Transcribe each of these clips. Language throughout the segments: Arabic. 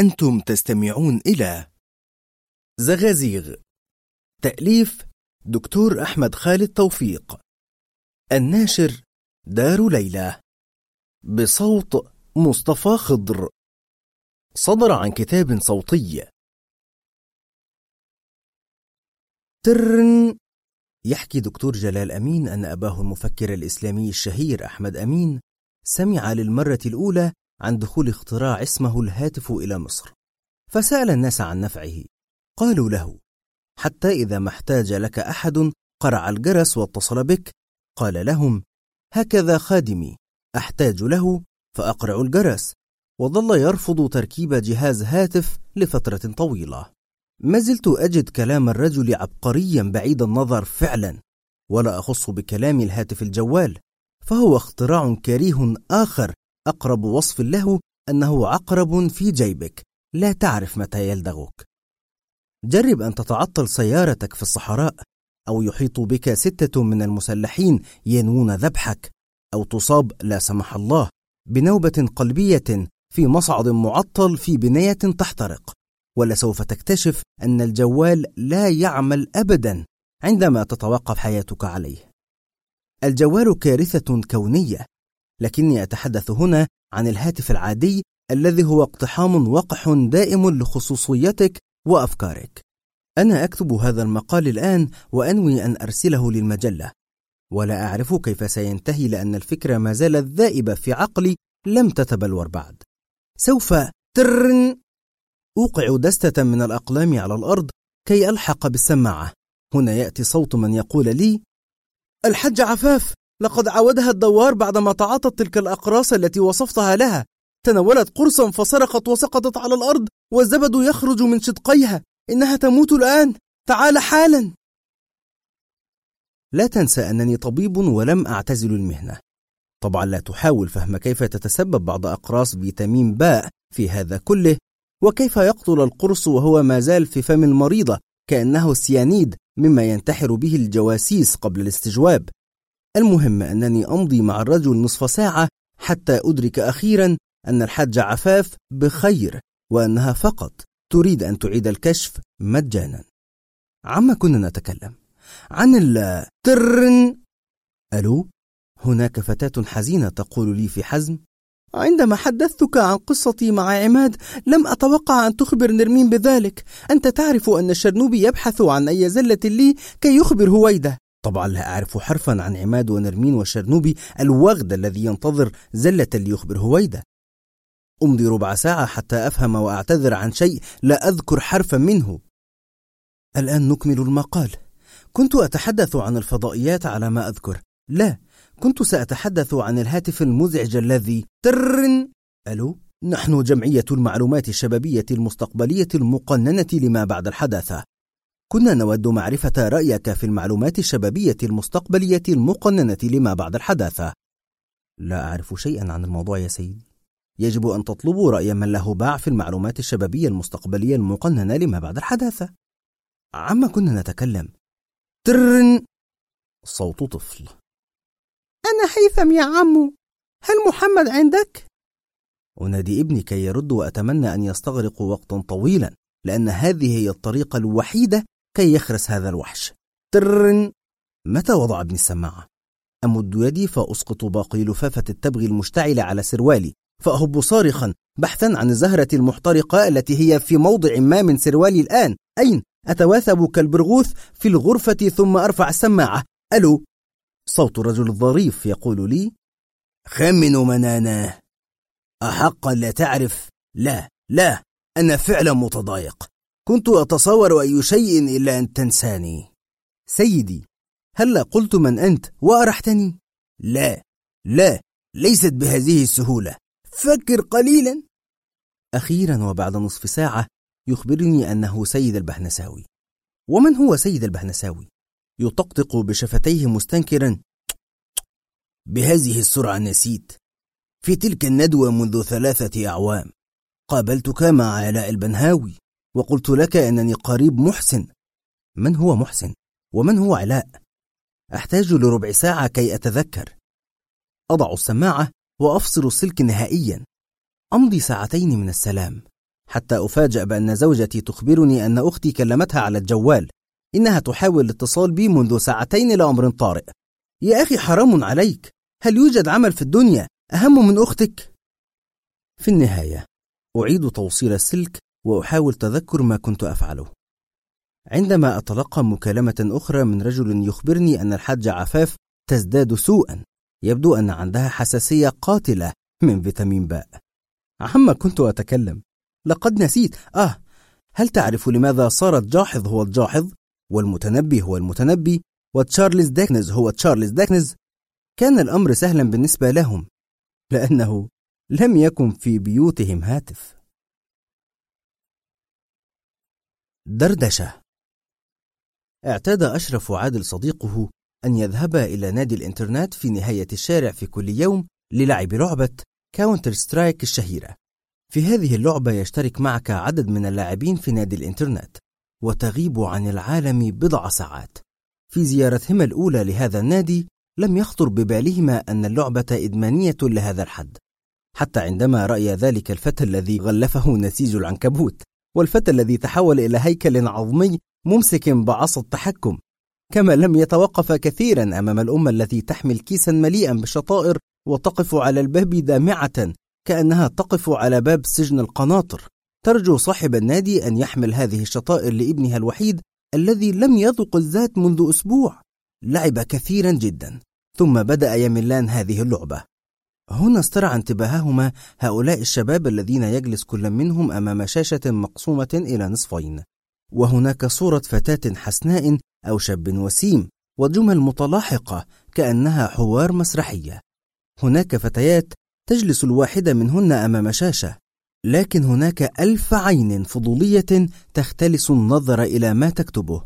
أنتم تستمعون إلى زغازيغ. تأليف دكتور أحمد خالد توفيق. الناشر دار ليلى. بصوت مصطفى خضر. صدر عن كتاب صوتي. ترن يحكي دكتور جلال أمين أن أباه المفكر الإسلامي الشهير أحمد أمين سمع للمرة الأولى عن دخول اختراع اسمه الهاتف إلى مصر فسأل الناس عن نفعه. قالوا له حتى إذا ما احتاج لك أحد قرع الجرس واتصل بك. قال لهم هكذا خادمي أحتاج له فأقرع الجرس. وظل يرفض تركيب جهاز هاتف لفترة طويلة. ما زلت أجد كلام الرجل عبقريا بعيد النظر فعلا ولا أخص بكلام الهاتف الجوال فهو اختراع كريه آخر أقرب وصف له أنه عقرب في جيبك. لا تعرف متى يلدغك. جرب أن تتعطل سيارتك في الصحراء أو يحيط بك ستة من المسلحين ينوون ذبحك أو تصاب لا سمح الله بنوبة قلبية في مصعد معطل في بناية تحترق. ولسوف تكتشف أن الجوال لا يعمل أبدا عندما تتوقف حياتك عليه. الجوال كارثة كونية لكني أتحدث هنا عن الهاتف العادي الذي هو اقتحام وقح دائم لخصوصيتك وأفكارك. أنا أكتب هذا المقال الآن وأنوي أن أرسله للمجلة. ولا أعرف كيف سينتهي لأن الفكرة ما زالت ذائبة في عقلي لم تتبلور بعد. سوف ترن! أوقع دستة من الأقلام على الأرض كي ألحق بالسماعة. هنا يأتي صوت من يقول لي الحج عفاف! لقد عودها الدوار بعدما تعاطت تلك الأقراص التي وصفتها لها. تناولت قرصا فصرخت وسقطت على الأرض والزبد يخرج من شدقيها. إنها تموت الآن. تعال حالا. لا تنسى أنني طبيب ولم أعتزل المهنة. طبعا لا تحاول فهم كيف تتسبب بعض أقراص فيتامين باء في هذا كله وكيف يقتل القرص وهو ما زال في فم المريضة كأنه سيانيد مما ينتحر به الجواسيس قبل الاستجواب. المهم أنني أمضي مع الرجل نصف ساعة حتى أدرك أخيرا أن الحاج عفاف بخير وأنها فقط تريد أن تعيد الكشف مجانا. عما كنا نتكلم؟ عن الترن ألو؟ هناك فتاة حزينة تقول لي في حزم عندما حدثتك عن قصتي مع عماد لم أتوقع أن تخبر نرمين بذلك. أنت تعرف أن الشرنوبي يبحث عن أي زلة لي كي يخبر هويدة. طبعا لا أعرف حرفا عن عماد ونرمين والشرنوبي الوغد الذي ينتظر زلة ليخبر هويدة أمضي ربع ساعة حتى أفهم وأعتذر عن شيء لا أذكر حرفا منه. الآن نكمل المقال. كنت أتحدث عن الفضائيات على ما أذكر. لا كنت سأتحدث عن الهاتف المزعج الذي ترن. ألو نحن جمعية المعلومات الشبابية المستقبلية المقننة لما بعد الحداثة. كنا نود معرفة رأيك في المعلومات الشبابية المستقبلية المقننة لما بعد الحداثة. لا أعرف شيئا عن الموضوع يا سيدي. يجب أن تطلبوا رأي من له باع في المعلومات الشبابية المستقبلية المقننة لما بعد الحداثة. عما كنا نتكلم؟ ترن! صوت طفل. أنا هيثم يا عمو. هل محمد عندك؟ أنادي ابني كي يرد وأتمنى أن يستغرقوا وقتا طويلا لأن هذه هي الطريقة الوحيدة كي يخرس هذا الوحش. ترن! متى وضع ابني السماعة؟ أمد يدي فأسقط باقي لفافة التبغ المشتعلة على سروالي فأهب صارخا بحثا عن الزهرة المحترقة التي هي في موضع ما من سروالي الآن. أين؟ أتواثب كالبرغوث في الغرفة ثم أرفع السماعة. ألو! صوت الرجل الظريف يقول لي خمنوا مناناه أحقا لا تعرف؟ لا لا أنا فعلا متضايق. كنت أتصور أي شيء إلا أن تنساني. سيدي هل قلت من أنت وأرحتني؟ لا لا ليست بهذه السهولة. فكر قليلا. أخيرا وبعد نصف ساعة يخبرني أنه سيد البهنساوي. ومن هو سيد البهنساوي؟ يطقطق بشفتيه مستنكرا. بهذه السرعة نسيت. في تلك الندوة منذ ثلاثة أعوام قابلتك مع علاء البنهاوي. وقلت لك أنني قريب محسن. من هو محسن؟ ومن هو علاء؟ أحتاج لربع ساعة كي أتذكر. أضع السماعة وأفصل السلك نهائيا. أمضي ساعتين من السلام. حتى أفاجأ بأن زوجتي تخبرني أن أختي كلمتها على الجوال. إنها تحاول الاتصال بي منذ ساعتين لأمر طارئ. يا أخي حرام عليك. هل يوجد عمل في الدنيا أهم من أختك؟ في النهاية أعيد توصيل السلك وأحاول تذكر ما كنت أفعله. عندما أتلقى مكالمة أخرى من رجل يخبرني أن الحاجة عفاف تزداد سوءا يبدو أن عندها حساسية قاتلة من فيتامين باء. عما كنت أتكلم؟ لقد نسيت. آه هل تعرف لماذا صار الجاحظ هو الجاحظ؟ والمتنبي هو المتنبي؟ وتشارلز داكنز هو تشارلز داكنز؟ كان الأمر سهلا بالنسبة لهم لأنه لم يكن في بيوتهم هاتف. دردشة. اعتاد أشرف وعادل صديقه أن يذهبا إلى نادي الإنترنت في نهاية الشارع في كل يوم للعب لعبة Counter-Strike الشهيرة. في هذه اللعبة يشترك معك عدد من اللاعبين في نادي الإنترنت وتغيب عن العالم بضع ساعات. في زيارتهما الأولى لهذا النادي لم يخطر ببالهما أن اللعبة إدمانية لهذا الحد. حتى عندما رأي ذلك الفتى الذي غلفه نسيج العنكبوت. والفتى الذي تحول إلى هيكل عظمي ممسك بعصا التحكم. كما لم يتوقف كثيرا أمام الأمة التي تحمل كيسا مليئا بالشطائر وتقف على الباب دامعة كأنها تقف على باب سجن القناطر. ترجو صاحب النادي أن يحمل هذه الشطائر لابنها الوحيد الذي لم يذق الذات منذ أسبوع. لعب كثيرا جدا. ثم بدأ يملان هذه اللعبة. هنا استرعى انتباههما هؤلاء الشباب الذين يجلس كل منهم أمام شاشة مقسومة إلى نصفين. وهناك صورة فتاة حسناء أو شاب وسيم وجمل متلاحقة كأنها حوار مسرحية. هناك فتيات تجلس الواحدة منهن أمام شاشة لكن هناك ألف عين فضولية تختلس النظر إلى ما تكتبه.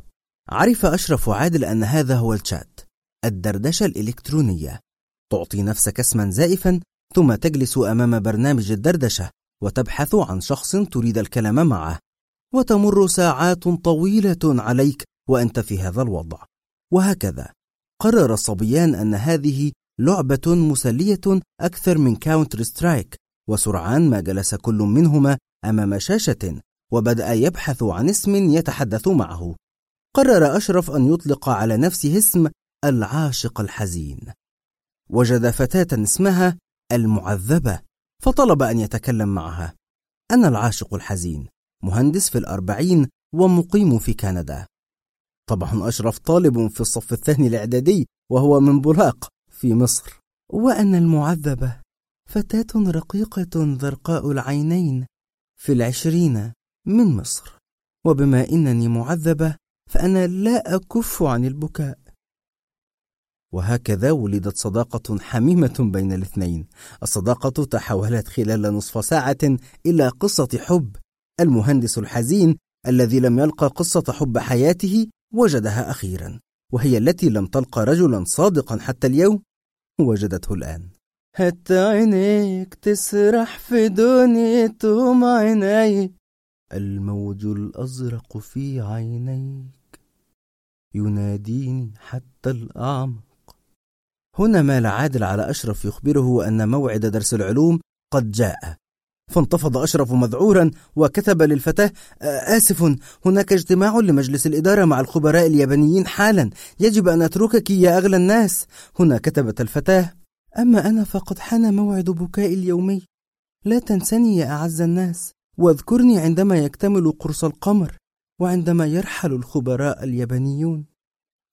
عرف أشرف عادل أن هذا هو الشات الدردشة الإلكترونية. تعطي نفسك اسما زائفا ثم تجلس أمام برنامج الدردشة وتبحث عن شخص تريد الكلام معه. وتمر ساعات طويلة عليك وأنت في هذا الوضع. وهكذا. قرر الصبيان أن هذه لعبة مسلية أكثر من Counter-Strike وسرعان ما جلس كل منهما أمام شاشة وبدأ يبحث عن اسم يتحدث معه. قرر أشرف أن يطلق على نفسه اسم العاشق الحزين. وجد فتاة اسمها المعذبة فطلب أن يتكلم معها. أنا العاشق الحزين مهندس في الأربعين ومقيم في كندا. طبعا أشرف طالب في الصف الثاني الإعدادي وهو من بولاق في مصر. وأنا المعذبة فتاة رقيقة زرقاء العينين في العشرين من مصر. وبما إنني معذبة فأنا لا أكف عن البكاء. وهكذا ولدت صداقة حميمة بين الاثنين. الصداقة تحولت خلال نصف ساعة إلى قصة حب. المهندس الحزين الذي لم يلقى قصة حب حياته وجدها أخيرا وهي التي لم تلقى رجلا صادقا حتى اليوم وجدته الآن. حتى عينيك تسرح في دنيتهم عيني. الموج الأزرق في عينيك يناديني حتى الأعمق هنا مال عادل على أشرف يخبره أن موعد درس العلوم قد جاء. فانتفض أشرف مذعورا وكتب للفتاة آسف هناك اجتماع لمجلس الإدارة مع الخبراء اليابانيين حالا. يجب أن أتركك يا أغلى الناس. هنا كتبت الفتاة أما أنا فقد حان موعد بكائي اليومي. لا تنسني يا أعز الناس واذكرني عندما يكتمل قرص القمر وعندما يرحل الخبراء اليابانيون.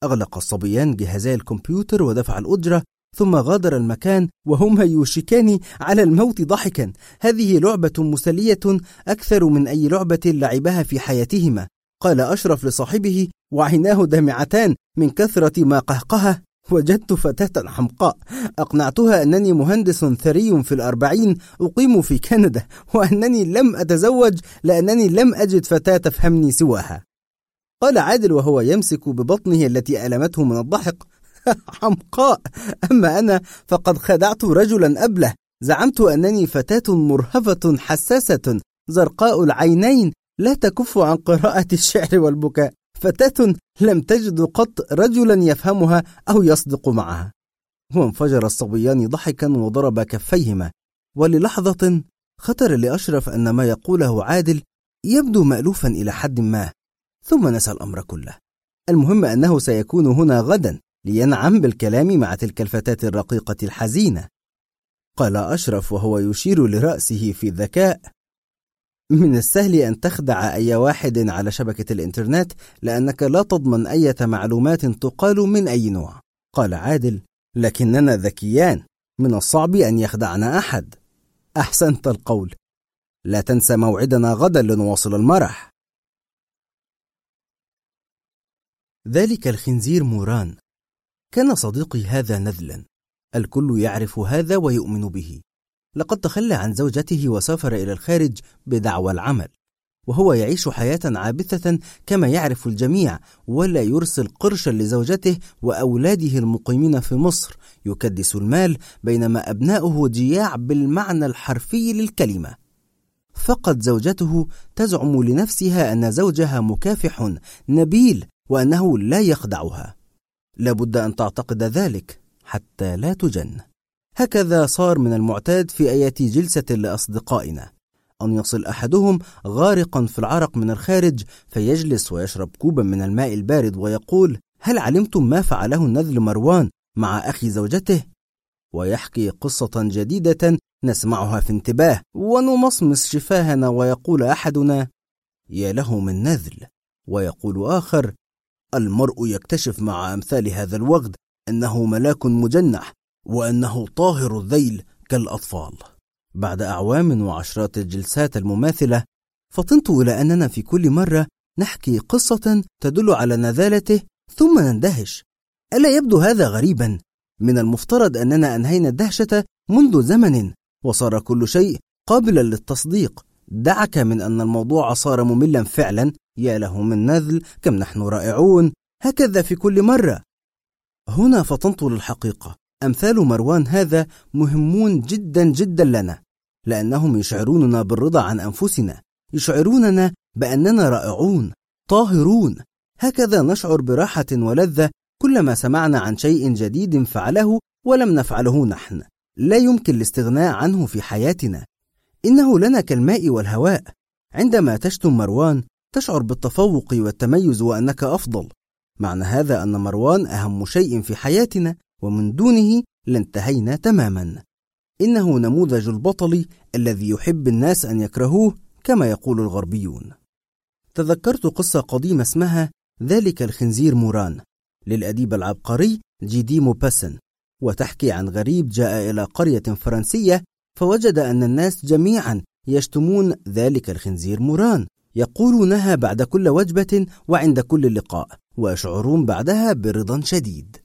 أغلق الصبيان جهازي الكمبيوتر ودفع الأجرة ثم غادر المكان وهما يوشكان على الموت ضحكا هذه لعبة مسلية أكثر من أي لعبة لعبها في حياتهما. قال أشرف لصاحبه وعيناه دامعتان من كثرة ما قهقه وجدت فتاة حمقاء. أقنعتها أنني مهندس ثري في الأربعين أقيم في كندا وأنني لم أتزوج لأنني لم أجد فتاة تفهمني سواها. قال عادل وهو يمسك ببطنه التي ألمته من الضحك. حمقاء. أما أنا فقد خدعت رجلا أبله. زعمت أنني فتاة مرهفة حساسة. زرقاء العينين لا تكف عن قراءة الشعر والبكاء. فتاة لم تجد قط رجلا يفهمها أو يصدق معها. وانفجر الصبيان ضحكا وضربا كفيهما. وللحظة خطر لأشرف أن ما يقوله عادل يبدو مألوفا إلى حد ما. ثم نسى الأمر كله. المهم أنه سيكون هنا غدا لينعم بالكلام مع تلك الفتاة الرقيقة الحزينة. قال أشرف وهو يشير لرأسه في ذكاء من السهل أن تخدع أي واحد على شبكة الإنترنت لأنك لا تضمن أي معلومات تقال من أي نوع. قال عادل لكننا ذكيان من الصعب أن يخدعنا أحد. أحسنت القول. لا تنسى موعدنا غدا لنواصل المرح. ذلك الخنزير موران. كان صديقي هذا نذلا. الكل يعرف هذا ويؤمن به. لقد تخلى عن زوجته وسافر إلى الخارج بدعوى العمل. وهو يعيش حياة عابثة كما يعرف الجميع ولا يرسل قرشا لزوجته وأولاده المقيمين في مصر. يكدس المال بينما أبناؤه جياع بالمعنى الحرفي للكلمة. فقد زوجته تزعم لنفسها أن زوجها مكافح نبيل وأنه لا يخدعها. لابد أن تعتقد ذلك حتى لا تجن. هكذا صار من المعتاد في أية جلسة لأصدقائنا. أن يصل أحدهم غارقا في العرق من الخارج فيجلس ويشرب كوبا من الماء البارد ويقول هل علمتم ما فعله النذل مروان مع أخي زوجته؟ ويحكي قصة جديدة نسمعها في انتباه ونمصمص شفاهنا ويقول أحدنا يا له من نذل. ويقول آخر المرء يكتشف مع أمثال هذا الوغد أنه ملاك مجنح وأنه طاهر الذيل كالأطفال. بعد أعوام وعشرات الجلسات المماثلة فطنت إلى أننا في كل مرة نحكي قصة تدل على نذالته ثم نندهش. ألا يبدو هذا غريبا؟ من المفترض أننا أنهينا الدهشة منذ زمن وصار كل شيء قابلا للتصديق. دعك من أن الموضوع صار مملا فعلا يا له من نذل كم نحن رائعون هكذا في كل مرة. هنا فطنت للحقيقة أمثال مروان هذا مهمون جدا جدا لنا لأنهم يشعروننا بالرضا عن أنفسنا يشعروننا بأننا رائعون طاهرون. هكذا نشعر براحة ولذة كلما سمعنا عن شيء جديد فعله ولم نفعله نحن. لا يمكن الاستغناء عنه في حياتنا. إنه لنا كالماء والهواء. عندما تشتم مروان تشعر بالتفوق والتميز وأنك أفضل. معنى هذا أن مروان أهم شيء في حياتنا ومن دونه لانتهينا تماما. إنه نموذج البطل الذي يحب الناس أن يكرهوه كما يقول الغربيون. تذكرت قصة قديمة اسمها ذلك الخنزير موران للأديب العبقري جيدي موباسن وتحكي عن غريب جاء إلى قرية فرنسية فوجد أن الناس جميعا يشتمون ذلك الخنزير موران. يقولونها بعد كل وجبة وعند كل لقاء ويشعرون بعدها برضا شديد.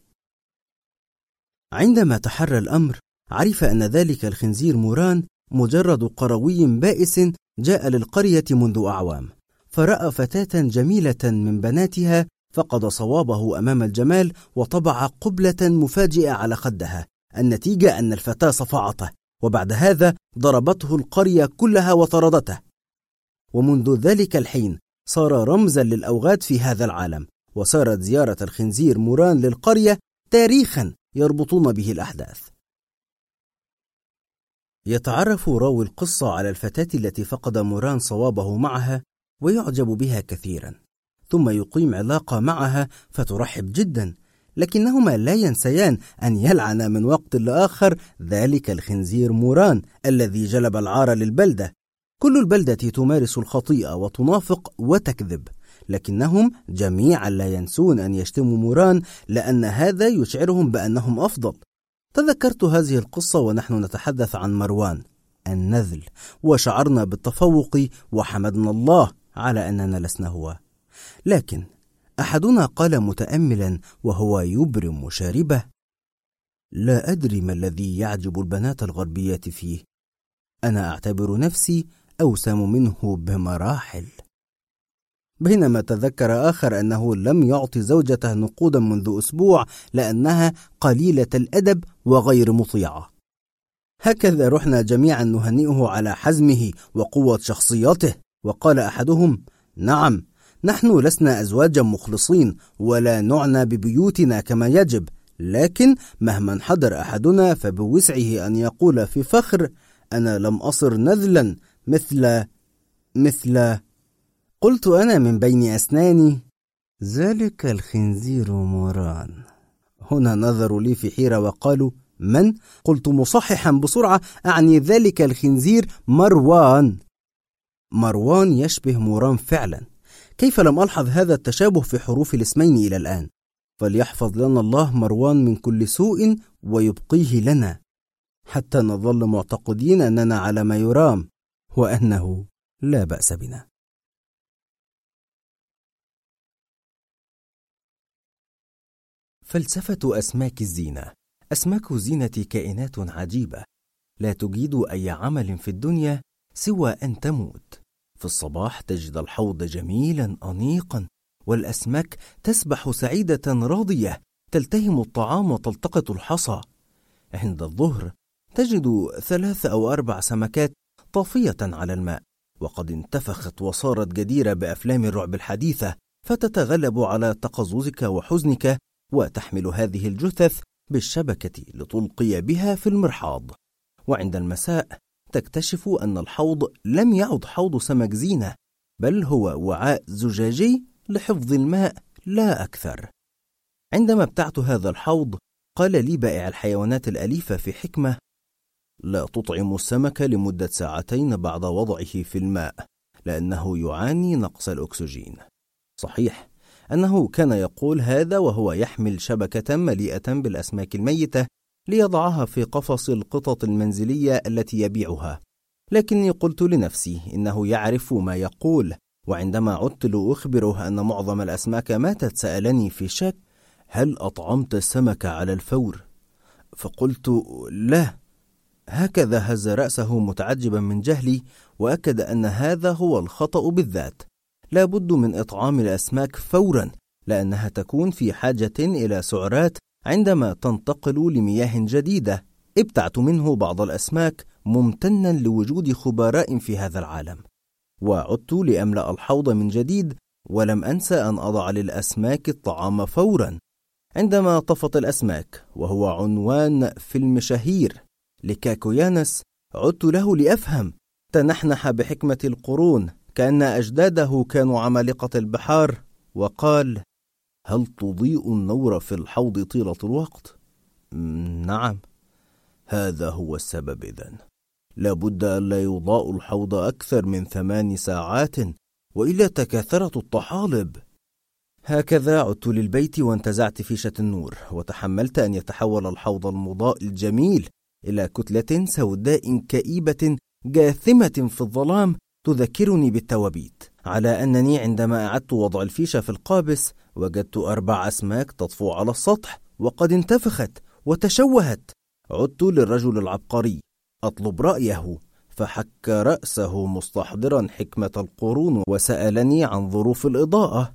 عندما تحرى الأمر عرف أن ذلك الخنزير موران مجرد قروي بائس جاء للقرية منذ أعوام فرأى فتاة جميلة من بناتها فقد صوابه أمام الجمال وطبع قبلة مفاجئة على خدها النتيجة أن الفتاة صفعته وبعد هذا ضربته القرية كلها وطردته. ومنذ ذلك الحين صار رمزا للأوغاد في هذا العالم وصارت زيارة الخنزير موران للقرية تاريخا يربطون به الأحداث. يتعرف راوي القصة على الفتاة التي فقد موران صوابه معها ويعجب بها كثيرا. ثم يقيم علاقة معها فترحب جدا لكنهما لا ينسيان أن يلعن من وقت لآخر ذلك الخنزير موران الذي جلب العار للبلدة. كل البلدة تمارس الخطيئة وتنافق وتكذب لكنهم جميعا لا ينسون أن يشتموا موران لأن هذا يشعرهم بأنهم أفضل. تذكرت هذه القصة ونحن نتحدث عن مروان النذل وشعرنا بالتفوق وحمدنا الله على أننا لسنا هو. لكن أحدنا قال متأملا وهو يبرم شاربه لا أدري ما الذي يعجب البنات الغربيات فيه. أنا أعتبر نفسي أوسم منه بمراحل. بينما تذكر آخر أنه لم يعطي زوجته نقودا منذ أسبوع لأنها قليلة الأدب وغير مطيعة. هكذا رحنا جميعا نهنئه على حزمه وقوة شخصيته وقال أحدهم نعم نحن لسنا أزواجا مخلصين ولا نعنى ببيوتنا كما يجب لكن مهما انحدر أحدنا فبوسعه أن يقول في فخر أنا لم أصر نذلا مثل مثل قلت أنا من بين أسناني ذلك الخنزير موران هنا نظروا لي في حيرة وقالوا من؟ قلت مصححا بسرعة أعني ذلك الخنزير مروان. مروان يشبه موران فعلا. كيف لم ألحظ هذا التشابه في حروف الاسمين إلى الآن؟ فليحفظ لنا الله مروان من كل سوء ويبقيه لنا. حتى نظل معتقدين أننا على ما يرام. وأنه لا بأس بنا. فلسفة أسماك الزينة. أسماك الزينة كائنات عجيبة. لا تجيد أي عمل في الدنيا سوى أن تموت. في الصباح تجد الحوض جميلا أنيقا والأسماك تسبح سعيدة راضية. تلتهم الطعام وتلتقط الحصى. عند الظهر تجد ثلاث أو أربع سمكات طافية على الماء وقد انتفخت وصارت جديرة بأفلام الرعب الحديثة فتتغلب على تقززك وحزنك وتحمل هذه الجثث بالشبكة لتلقي بها في المرحاض. وعند المساء تكتشف أن الحوض لم يعد حوض سمك زينة بل هو وعاء زجاجي لحفظ الماء لا أكثر. عندما ابتعت هذا الحوض قال لي بائع الحيوانات الأليفة في حكمة لا تطعم السمك لمدة ساعتين بعد وضعه في الماء لأنه يعاني نقص الأكسجين صحيح أنه كان يقول هذا وهو يحمل شبكة مليئة بالأسماك الميتة ليضعها في قفص القطط المنزلية التي يبيعها لكني قلت لنفسي إنه يعرف ما يقول وعندما عدت لأخبره أن معظم الأسماك ماتت سألني في شك هل أطعمت السمك على الفور؟ فقلت لا هكذا هز رأسه متعجبا من جهلي وأكد أن هذا هو الخطأ بالذات. لا بد من إطعام الأسماك فورا لأنها تكون في حاجة إلى سعرات عندما تنتقل لمياه جديدة. ابتعت منه بعض الأسماك ممتنا لوجود خبراء في هذا العالم. وعدت لأملأ الحوض من جديد ولم أنسى أن أضع للأسماك الطعام فورا. عندما طفت الأسماك وهو عنوان فيلم شهير. لكاكويانس عدت له لأفهم. تنحنح بحكمة القرون كأن أجداده كانوا عمالقة البحار. وقال هل تضيء النور في الحوض طيلة الوقت؟ نعم. هذا هو السبب إذن لابد ألا يضاء الحوض أكثر من ثمان ساعات وإلا تكاثرت الطحالب. هكذا عدت للبيت وانتزعت فيشة النور وتحملت أن يتحول الحوض المضاء الجميل. إلى كتلة سوداء كئيبة جاثمة في الظلام تذكرني بالتوابيت. على أنني عندما أعدت وضع الفيشة في القابس وجدت أربع أسماك تطفو على السطح وقد انتفخت وتشوهت. عدت للرجل العبقري أطلب رأيه فحك رأسه مستحضرا حكمة القرون وسألني عن ظروف الإضاءة.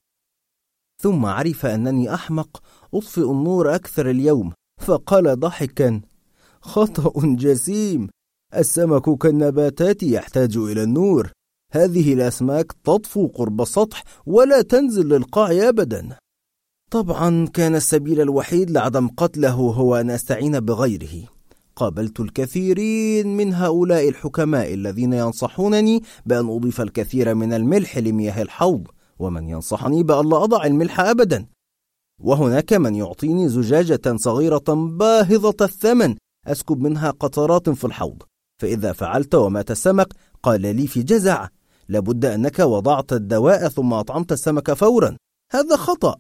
ثم عرف أنني أحمق أطفئ النور أكثر اليوم فقال ضحكا خطأ جسيم. السمك كالنباتات يحتاج إلى النور. هذه الأسماك تطفو قرب السطح ولا تنزل للقاع أبدا. طبعا كان السبيل الوحيد لعدم قتله هو أن أستعين بغيره. قابلت الكثيرين من هؤلاء الحكماء الذين ينصحونني بأن أضيف الكثير من الملح لمياه الحوض ومن ينصحني بألا أضع الملح أبدا. وهناك من يعطيني زجاجة صغيرة باهظة الثمن أسكب منها قطرات في الحوض فإذا فعلت ومات السمك قال لي في جزع لابد أنك وضعت الدواء ثم أطعمت السمك فورا. هذا خطأ.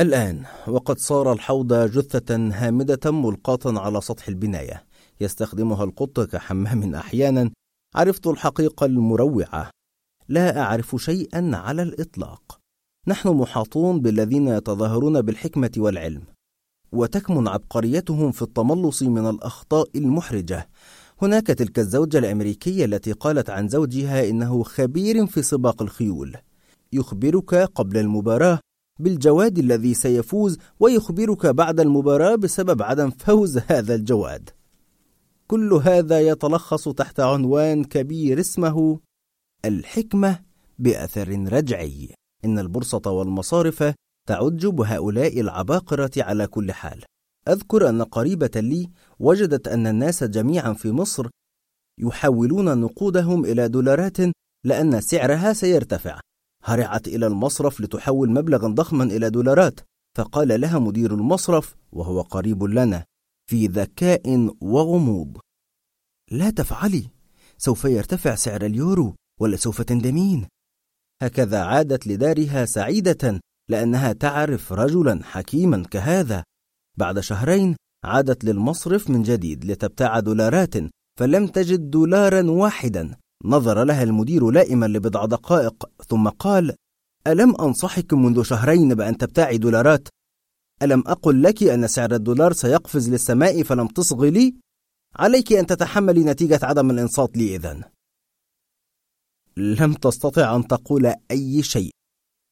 الآن وقد صار الحوض جثة هامدة ملقاة على سطح البناية يستخدمها القط كحمام أحيانا. عرفت الحقيقة المروعة. لا أعرف شيئا على الإطلاق. نحن محاطون بالذين يتظاهرون بالحكمة والعلم. وتكمن عبقريتهم في التملص من الأخطاء المحرجة. هناك تلك الزوجة الأمريكية التي قالت عن زوجها إنه خبير في سباق الخيول. يخبرك قبل المباراة بالجواد الذي سيفوز ويخبرك بعد المباراة بسبب عدم فوز هذا الجواد. كل هذا يتلخص تحت عنوان كبير اسمه الحكمة بأثر رجعي. إن البورصة والمصارف تعج بهؤلاء العباقرة على كل حال. أذكر أن قريبة لي وجدت أن الناس جميعا في مصر يحولون نقودهم إلى دولارات لأن سعرها سيرتفع. هرعت إلى المصرف لتحول مبلغا ضخما إلى دولارات فقال لها مدير المصرف وهو قريب لنا في ذكاء وغموض. لا تفعلي سوف يرتفع سعر اليورو ولسوف تندمين. هكذا عادت لدارها سعيدة لأنها تعرف رجلا حكيما كهذا بعد شهرين عادت للمصرف من جديد لتبتاع دولارات فلم تجد دولارا واحدا نظر لها المدير لائما لبضع دقائق ثم قال ألم أنصحك منذ شهرين بأن تبتاعي دولارات؟ ألم أقل لك أن سعر الدولار سيقفز للسماء فلم تصغي لي؟ عليك أن تتحملي نتيجة عدم الإنصات لي إذن لم تستطع أن تقول أي شيء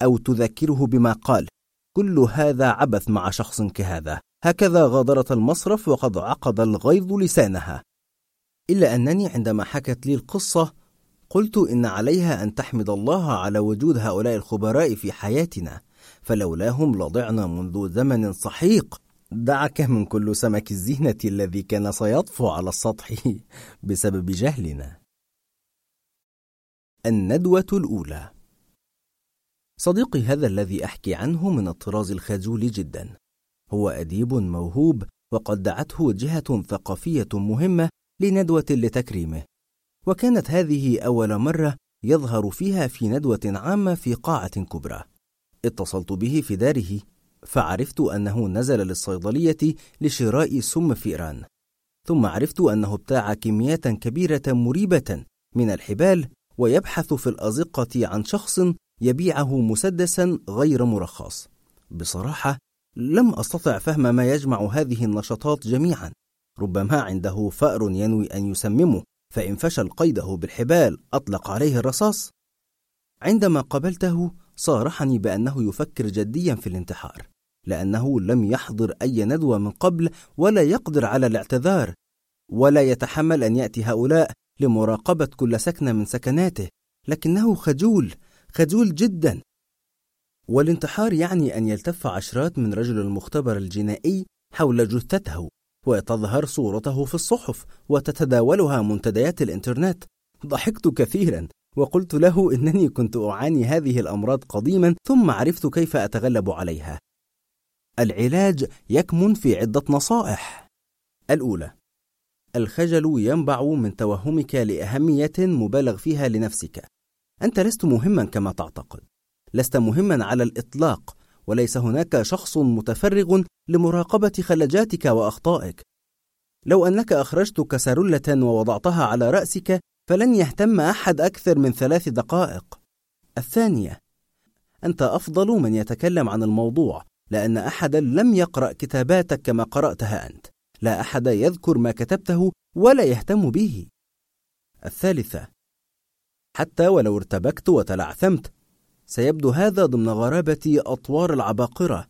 أو تذكره بما قال. كل هذا عبث مع شخص كهذا. هكذا غادرت المصرف وقد عقد الغيظ لسانها. إلا أنني عندما حكت لي القصة قلت إن عليها أن تحمد الله على وجود هؤلاء الخبراء في حياتنا فلولاهم لضعنا منذ زمن سحيق دعك من كل سمك الزينة الذي كان سيطفو على السطح بسبب جهلنا. الندوة الأولى. صديقي هذا الذي أحكي عنه من الطراز الخجول جدا. هو أديب موهوب وقد دعته جهة ثقافية مهمة لندوة لتكريمه. وكانت هذه أول مرة يظهر فيها في ندوة عامة في قاعة كبرى. اتصلت به في داره فعرفت أنه نزل للصيدلية لشراء سم فئران ثم عرفت أنه ابتاع كميات كبيرة مريبة من الحبال ويبحث في الأزقة عن شخص يبيعه مسدسا غير مرخص. بصراحة لم أستطع فهم ما يجمع هذه النشاطات جميعا. ربما عنده فأر ينوي أن يسممه فإن فشل قيده بالحبال أطلق عليه الرصاص. عندما قابلته صارحني بأنه يفكر جديا في الانتحار لأنه لم يحضر أي ندوة من قبل ولا يقدر على الاعتذار ولا يتحمل أن يأتي هؤلاء لمراقبة كل سكنة من سكناته لكنه خجول خجول جدا. والانتحار يعني أن يلتف عشرات من رجل المختبر الجنائي حول جثته وتظهر صورته في الصحف وتتداولها منتديات الإنترنت. ضحكت كثيرا وقلت له إنني كنت أعاني هذه الأمراض قديما ثم عرفت كيف أتغلب عليها. العلاج يكمن في عدة نصائح. الأولى الخجل ينبع من توهمك لأهمية مبالغ فيها لنفسك. أنت لست مهما كما تعتقد. لست مهما على الإطلاق وليس هناك شخص متفرغ لمراقبة خلجاتك وأخطائك. لو أنك أخرجت كسرلة ووضعتها على رأسك فلن يهتم أحد أكثر من ثلاث دقائق. الثانية أنت أفضل من يتكلم عن الموضوع لأن أحدا لم يقرأ كتاباتك كما قرأتها أنت. لا أحد يذكر ما كتبته ولا يهتم به. الثالثة حتى ولو ارتبكت وتلعثمت. سيبدو هذا ضمن غرابة أطوار العباقرة.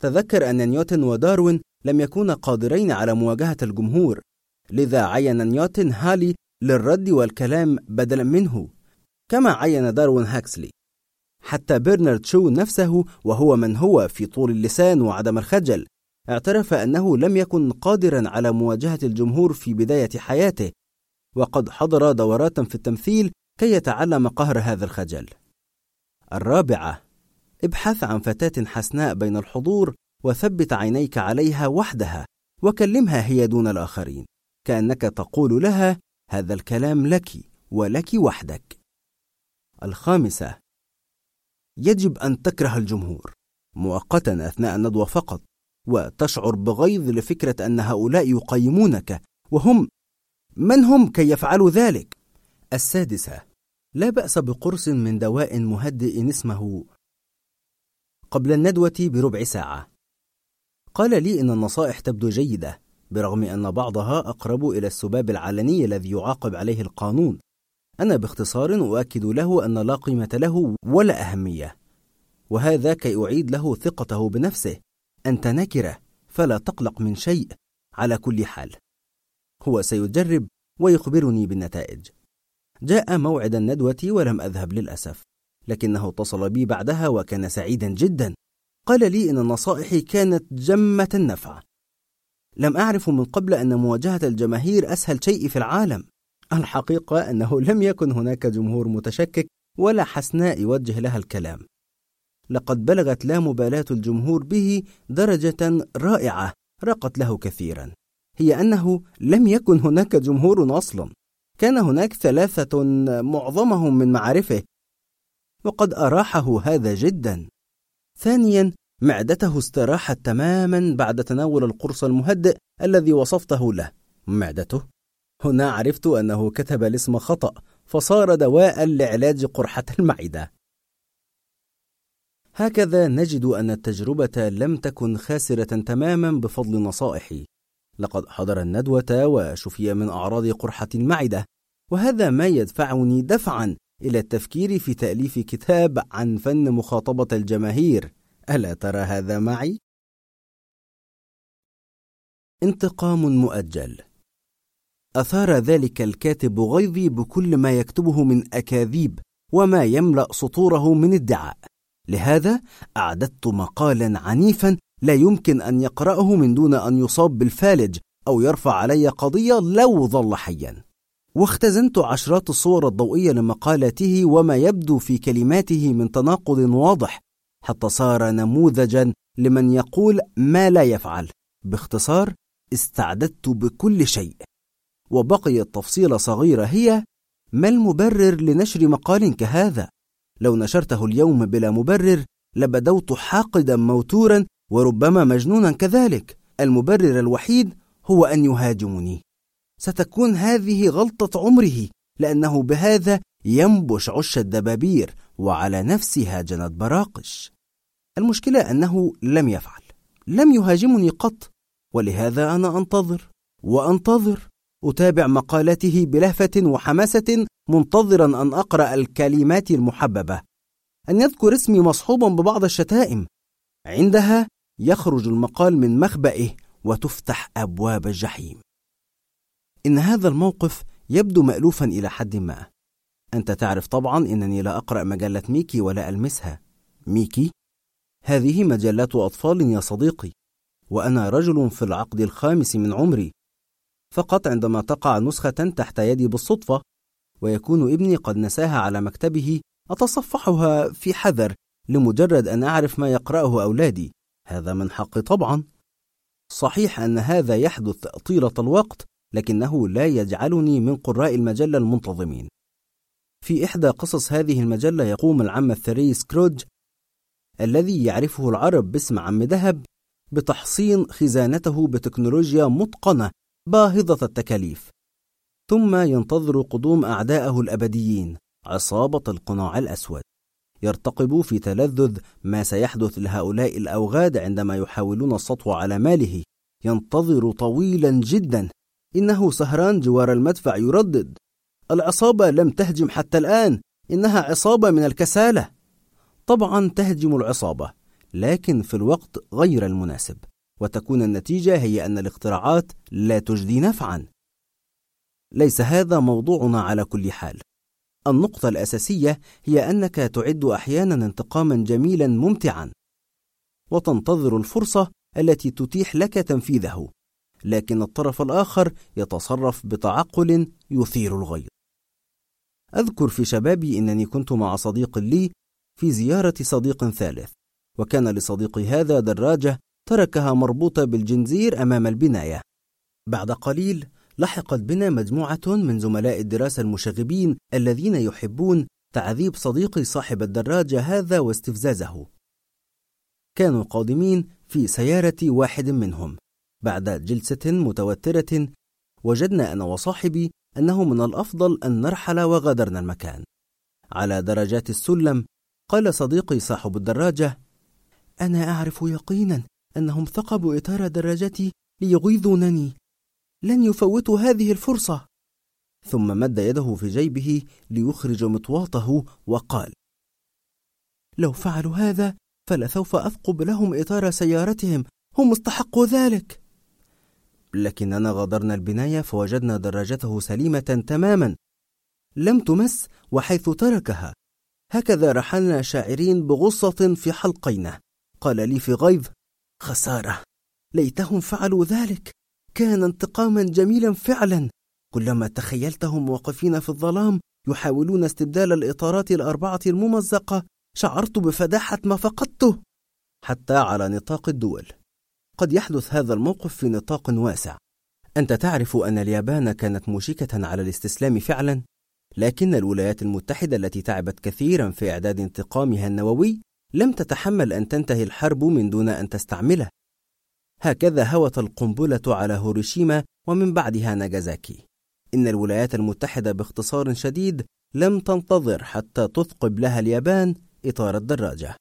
تذكر أن نيوتن وداروين لم يكونا قادرين على مواجهة الجمهور لذا عين نيوتن هالي للرد والكلام بدلا منه كما عين داروين هاكسلي. حتى برنارد شو نفسه وهو من هو في طول اللسان وعدم الخجل اعترف أنه لم يكن قادرا على مواجهة الجمهور في بداية حياته. وقد حضر دورات في التمثيل كي يتعلم قهر هذا الخجل. الرابعة ابحث عن فتاة حسناء بين الحضور وثبت عينيك عليها وحدها وكلمها هي دون الآخرين. كأنك تقول لها هذا الكلام لك ولك وحدك. الخامسة يجب أن تكره الجمهور. مؤقتا أثناء الندوة فقط وتشعر بغيظ لفكرة أن هؤلاء يقيمونك وهم من هم كي يفعلوا ذلك؟ السادسة لا بأس بقرص من دواء مهدئ اسمه قبل الندوة بربع ساعة. قال لي إن النصائح تبدو جيدة برغم أن بعضها أقرب إلى السباب العلني الذي يعاقب عليه القانون. أنا باختصار أؤكد له أن لا قيمة له ولا أهمية. وهذا كي أعيد له ثقته بنفسه. أنت نكرة فلا تقلق من شيء. على كل حال. هو سيجرب ويخبرني بالنتائج. جاء موعد الندوة ولم أذهب للأسف لكنه اتصل بي بعدها وكان سعيدا جدا. قال لي إن النصائح كانت جمة النفع. لم أعرف من قبل أن مواجهة الجماهير أسهل شيء في العالم. الحقيقة أنه لم يكن هناك جمهور متشكك ولا حسناء يوجه لها الكلام. لقد بلغت لا مبالاة الجمهور به درجة رائعة رقت له كثيرا. هي أنه لم يكن هناك جمهور أصلا. كان هناك ثلاثة معظمهم من معارفه وقد أراحه هذا جدا. ثانيا معدته استراحت تماما بعد تناول القرص المهدئ الذي وصفته له. معدته؟ هنا عرفت أنه كتب الاسم خطأ فصار دواء لعلاج قرحة المعدة. هكذا نجد أن التجربة لم تكن خاسرة تماما بفضل نصائحي. لقد حضر الندوة وشفي من أعراض قرحة المعدة وهذا ما يدفعني دفعا إلى التفكير في تأليف كتاب عن فن مخاطبة الجماهير. ألا ترى هذا معي؟ انتقام مؤجل. أثار ذلك الكاتب غيظي بكل ما يكتبه من أكاذيب وما يملأ سطوره من ادعاء. لهذا أعددت مقالا عنيفا لا يمكن أن يقرأه من دون أن يصاب بالفالج أو يرفع علي قضية لو ظل حيا. واختزنت عشرات الصور الضوئية لمقالاته وما يبدو في كلماته من تناقض واضح حتى صار نموذجا لمن يقول ما لا يفعل. باختصار استعددت بكل شيء. وبقيت تفصيلة صغيرة هي ما المبرر لنشر مقال كهذا؟ لو نشرته اليوم بلا مبرر لبدوت حاقدا موتورا وربما مجنونا كذلك. المبرر الوحيد هو أن يهاجمني. ستكون هذه غلطة عمره لأنه بهذا ينبش عش الدبابير وعلى نفسها جنت براقش. المشكلة أنه لم يفعل. لم يهاجمني قط ولهذا أنا أنتظر وأنتظر. أتابع مقالته بلهفة وحماسة منتظرا أن أقرأ الكلمات المحببة. أن يذكر اسمي مصحوبا ببعض الشتائم. عندها يخرج المقال من مخبئه وتفتح أبواب الجحيم. إن هذا الموقف يبدو مألوفا إلى حد ما. أنت تعرف طبعا أنني لا أقرأ مجلة ميكي ولا ألمسها. ميكي؟ هذه مجلات أطفال يا صديقي وأنا رجل في العقد الخامس من عمري. فقط عندما تقع نسخة تحت يدي بالصدفة ويكون ابني قد نساها على مكتبه أتصفحها في حذر لمجرد أن أعرف ما يقرأه أولادي. هذا من حقي طبعا. صحيح أن هذا يحدث طيلة الوقت لكنه لا يجعلني من قراء المجلة المنتظمين. في إحدى قصص هذه المجلة يقوم العم الثري سكروج الذي يعرفه العرب باسم عم ذهب بتحصين خزانته بتكنولوجيا متقنة باهظة التكاليف. ثم ينتظر قدوم أعدائه الأبديين عصابة القناع الأسود. يرتقب في تلذذ ما سيحدث لهؤلاء الأوغاد عندما يحاولون السطو على ماله. ينتظر طويلا جدا. إنه سهران جوار المدفع يردد. العصابة لم تهجم حتى الآن. إنها عصابة من الكسالة. طبعا تهجم العصابة لكن في الوقت غير المناسب. وتكون النتيجة هي أن الاختراعات لا تجدي نفعا. ليس هذا موضوعنا على كل حال. النقطة الأساسية هي أنك تعد أحيانا انتقاما جميلا ممتعا وتنتظر الفرصة التي تتيح لك تنفيذه لكن الطرف الآخر يتصرف بتعقل يثير الغيظ. أذكر في شبابي أنني كنت مع صديق لي في زيارة صديق ثالث وكان لصديقي هذا دراجة تركها مربوطة بالجنزير أمام البناية. بعد قليل لحقت بنا مجموعة من زملاء الدراسة المشاغبين الذين يحبون تعذيب صديقي صاحب الدراجة هذا واستفزازه. كانوا قادمين في سيارة واحد منهم. بعد جلسة متوترة وجدنا أنا وصاحبي أنه من الأفضل أن نرحل وغادرنا المكان. على درجات السلم قال صديقي صاحب الدراجة أنا أعرف يقينا أنهم ثقبوا إطار دراجتي ليغيظونني. لن يفوتوا هذه الفرصة. ثم مد يده في جيبه ليخرج مطواطه وقال لو فعلوا هذا فلسوف أثقب لهم إطار سيارتهم هم استحقوا ذلك. لكننا غادرنا البناية فوجدنا دراجته سليمة تماما لم تمس وحيث تركها. هكذا رحلنا شاعرين بغصة في حلقينا. قال لي في غيظ خسارة ليتهم فعلوا ذلك. كان انتقاما جميلا فعلا. كلما تخيلتهم واقفين في الظلام يحاولون استبدال الإطارات الأربعة الممزقة شعرت بفداحة ما فقدته. حتى على نطاق الدول. قد يحدث هذا الموقف في نطاق واسع. أنت تعرف أن اليابان كانت موشكة على الاستسلام فعلا؟ لكن الولايات المتحدة التي تعبت كثيرا في إعداد انتقامها النووي لم تتحمل أن تنتهي الحرب من دون أن تستعمله. هكذا هوت القنبلة على هوريشيما ومن بعدها ناجازاكي إن الولايات المتحدة باختصار شديد لم تنتظر حتى تثقب لها اليابان إطار الدراجة.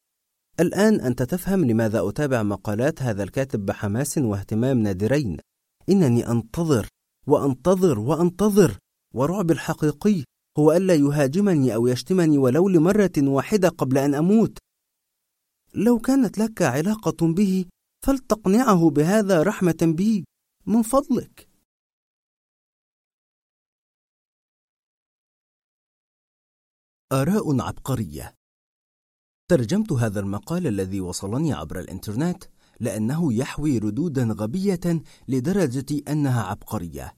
الآن أنت تفهم لماذا أتابع مقالات هذا الكاتب بحماس واهتمام نادرين. إنني أنتظر وأنتظر وأنتظر ورعب الحقيقي هو ألا يهاجمني أو يشتمني ولو لمرة واحدة قبل أن أموت. لو كانت لك علاقة به فلتقنعه بهذا رحمة بي من فضلك. آراء عبقرية. ترجمت هذا المقال الذي وصلني عبر الإنترنت لأنه يحوي ردودا غبية لدرجة أنها عبقرية.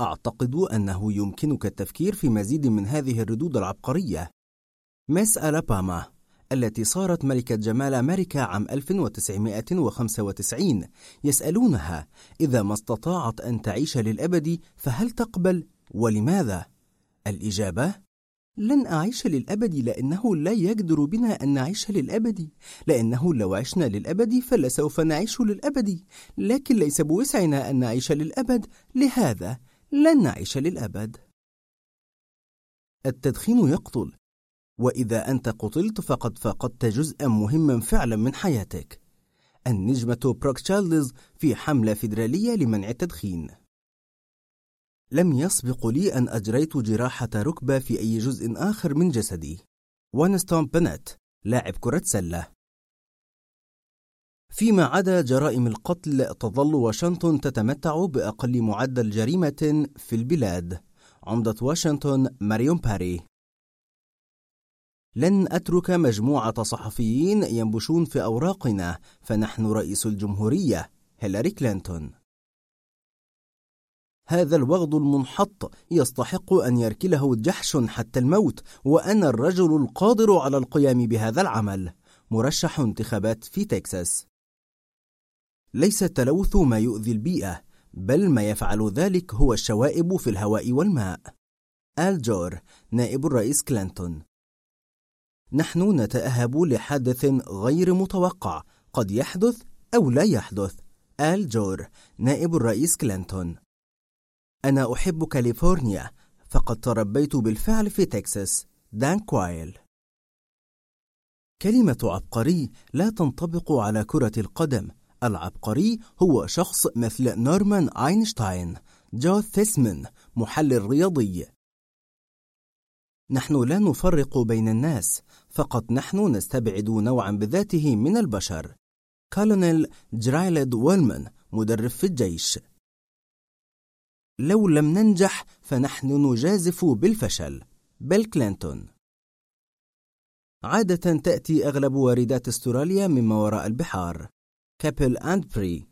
أعتقد أنه يمكنك التفكير في مزيد من هذه الردود العبقرية. ميس ألاباما التي صارت ملكة جمال أمريكا عام 1995 يسألونها إذا ما استطاعت أن تعيش للأبد فهل تقبل؟ ولماذا؟ الإجابة لن أعيش للأبد لأنه لا يقدر بنا أن نعيش للأبد. لأنه لو عشنا للأبد فلسوف نعيش للأبد. لكن ليس بوسعنا أن نعيش للأبد. لهذا لن نعيش للأبد. التدخين يقتل. وإذا أنت قتلت فقد فقدت جزءا مهما فعلا من حياتك. النجمة بروك تشارلز في حملة فيدرالية لمنع التدخين. لم يسبق لي أن أجريت جراحة ركبة في أي جزء آخر من جسدي. وانستون بنت لاعب كرة سلة. فيما عدا جرائم القتل تظل واشنطن تتمتع بأقل معدل جريمة في البلاد. عمدة واشنطن ماريون باري. لن أترك مجموعة صحفيين ينبشون في أوراقنا فنحن رئيس الجمهورية هيلاري كلينتون. هذا الوغد المنحط يستحق أن يركله جحش حتى الموت وأنا الرجل القادر على القيام بهذا العمل مرشح انتخابات في تكساس. ليس التلوث ما يؤذي البيئة بل ما يفعل ذلك هو الشوائب في الهواء والماء. آل جور نائب الرئيس كلينتون. نحن نتأهب لحدث غير متوقع قد يحدث أو لا يحدث. آل جور نائب الرئيس كلينتون. أنا أحب كاليفورنيا فقد تربيت بالفعل في تكساس. دان كوايل. كلمة عبقري لا تنطبق على كرة القدم. العبقري هو شخص مثل نورمان أينشتاين جو ثيسمن محلل رياضي. نحن لا نفرق بين الناس. فقط نحن نستبعد نوعا بذاته من البشر. كولونيل جيرالد ويلمان مدرب في الجيش. لو لم ننجح فنحن نجازف بالفشل. بيل كلينتون. عادة تأتي أغلب واردات استراليا مما وراء البحار. كابل أندربري.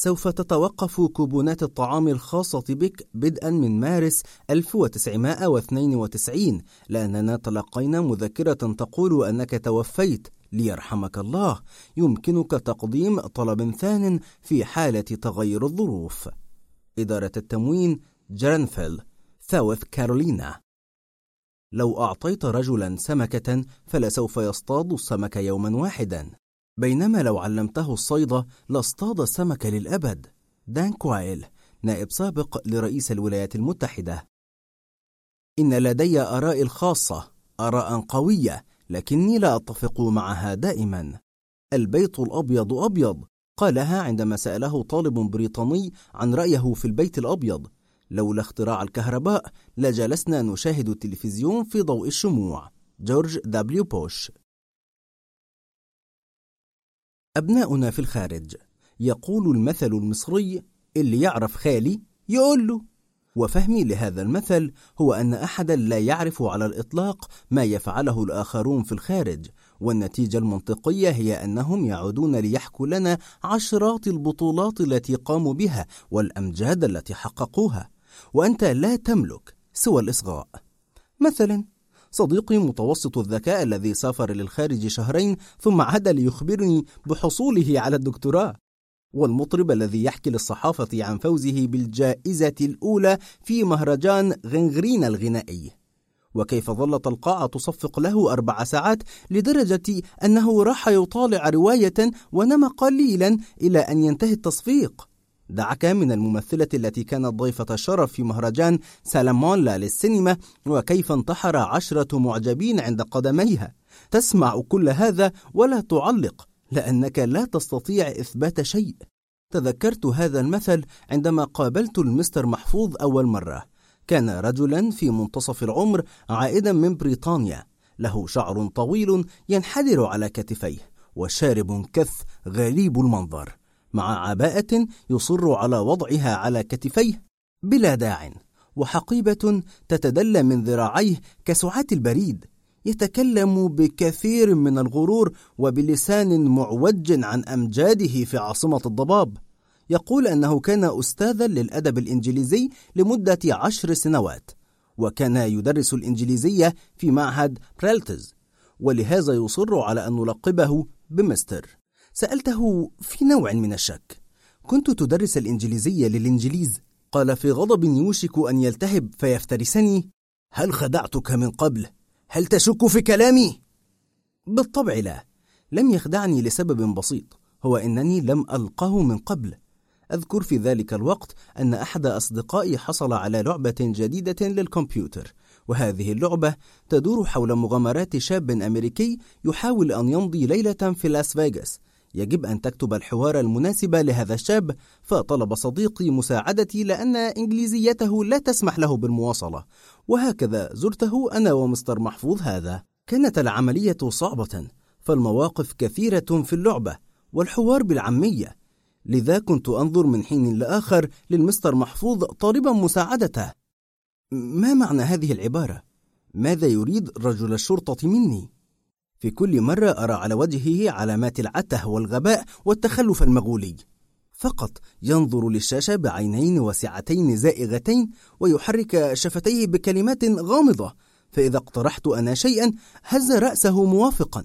سوف تتوقف كوبونات الطعام الخاصة بك بدءا من مارس 1992 لأننا تلقينا مذكرة تقول أنك توفيت ليرحمك الله. يمكنك تقديم طلب ثان في حالة تغير الظروف. إدارة التموين جرنفيل ساوث كارولينا. لو أعطيت رجلا سمكة فلسوف يصطاد السمك يوما واحدا. بينما لو علمته الصيد لاصطاد السمك للأبد. دان كوايل نائب سابق لرئيس الولايات المتحدة. إن لدي آرائي الخاصة آراء قوية لكني لا أتفق معها دائما. البيت الأبيض أبيض قالها عندما سأله طالب بريطاني عن رأيه في البيت الأبيض. لولا اختراع الكهرباء لجلسنا نشاهد التلفزيون في ضوء الشموع. جورج دبليو بوش. أبناؤنا في الخارج. يقول المثل المصري اللي يعرف خالي يقول له. وفهمي لهذا المثل هو أن أحدا لا يعرف على الإطلاق ما يفعله الآخرون في الخارج والنتيجة المنطقية هي أنهم يعودون ليحكوا لنا عشرات البطولات التي قاموا بها والأمجاد التي حققوها. وأنت لا تملك سوى الإصغاء. مثلا صديقي متوسط الذكاء الذي سافر للخارج شهرين ثم عاد ليخبرني بحصوله على الدكتوراه. والمطرب الذي يحكي للصحافة عن فوزه بالجائزة الأولى في مهرجان غنغرين الغنائي. وكيف ظلت القاعة تصفق له أربع ساعات لدرجة أنه راح يطالع رواية ونام قليلا إلى أن ينتهي التصفيق؟ دعك من الممثلة التي كانت ضيفة شرف في مهرجان سالامونلا للسينما وكيف انتحر عشرة معجبين عند قدميها. تسمع كل هذا ولا تعلق لأنك لا تستطيع إثبات شيء. تذكرت هذا المثل عندما قابلت المستر محفوظ أول مرة. كان رجلا في منتصف العمر عائدا من بريطانيا. له شعر طويل ينحدر على كتفيه وشارب كث غريب المنظر. مع عباءة يصر على وضعها على كتفيه بلا داع وحقيبة تتدلى من ذراعيه كسعات البريد يتكلم بكثير من الغرور وبلسان معوج عن أمجاده في عاصمة الضباب. يقول أنه كان أستاذا للأدب الإنجليزي لمدة عشر سنوات وكان يدرس الإنجليزية في معهد بريلتز ولهذا يصر على أن نلقبه بمستر. سألته في نوع من الشك. كنت تدرس الإنجليزية للإنجليز؟ قال في غضب يوشك أن يلتهب فيفترسني. هل خدعتك من قبل؟ هل تشك في كلامي؟ بالطبع لا. لم يخدعني لسبب بسيط هو أنني لم ألقه من قبل. أذكر في ذلك الوقت أن أحد أصدقائي حصل على لعبة جديدة للكمبيوتر وهذه اللعبة تدور حول مغامرات شاب أمريكي يحاول أن يمضي ليلة في لاس فيغاس. يجب أن تكتب الحوار المناسب لهذا الشاب فطلب صديقي مساعدتي لأن إنجليزيته لا تسمح له بالمواصلة وهكذا زرته أنا ومستر محفوظ هذا كانت العملية صعبة فالمواقف كثيرة في اللعبة والحوار بالعامية لذا كنت أنظر من حين لآخر للمستر محفوظ طالبا مساعدته ما معنى هذه العبارة؟ ماذا يريد رجل الشرطة مني؟ في كل مرة أرى على وجهه علامات العته والغباء والتخلف المغولي. فقط ينظر للشاشة بعينين واسعتين زائغتين ويحرك شفتيه بكلمات غامضة فإذا اقترحت أنا شيئا هز رأسه موافقا.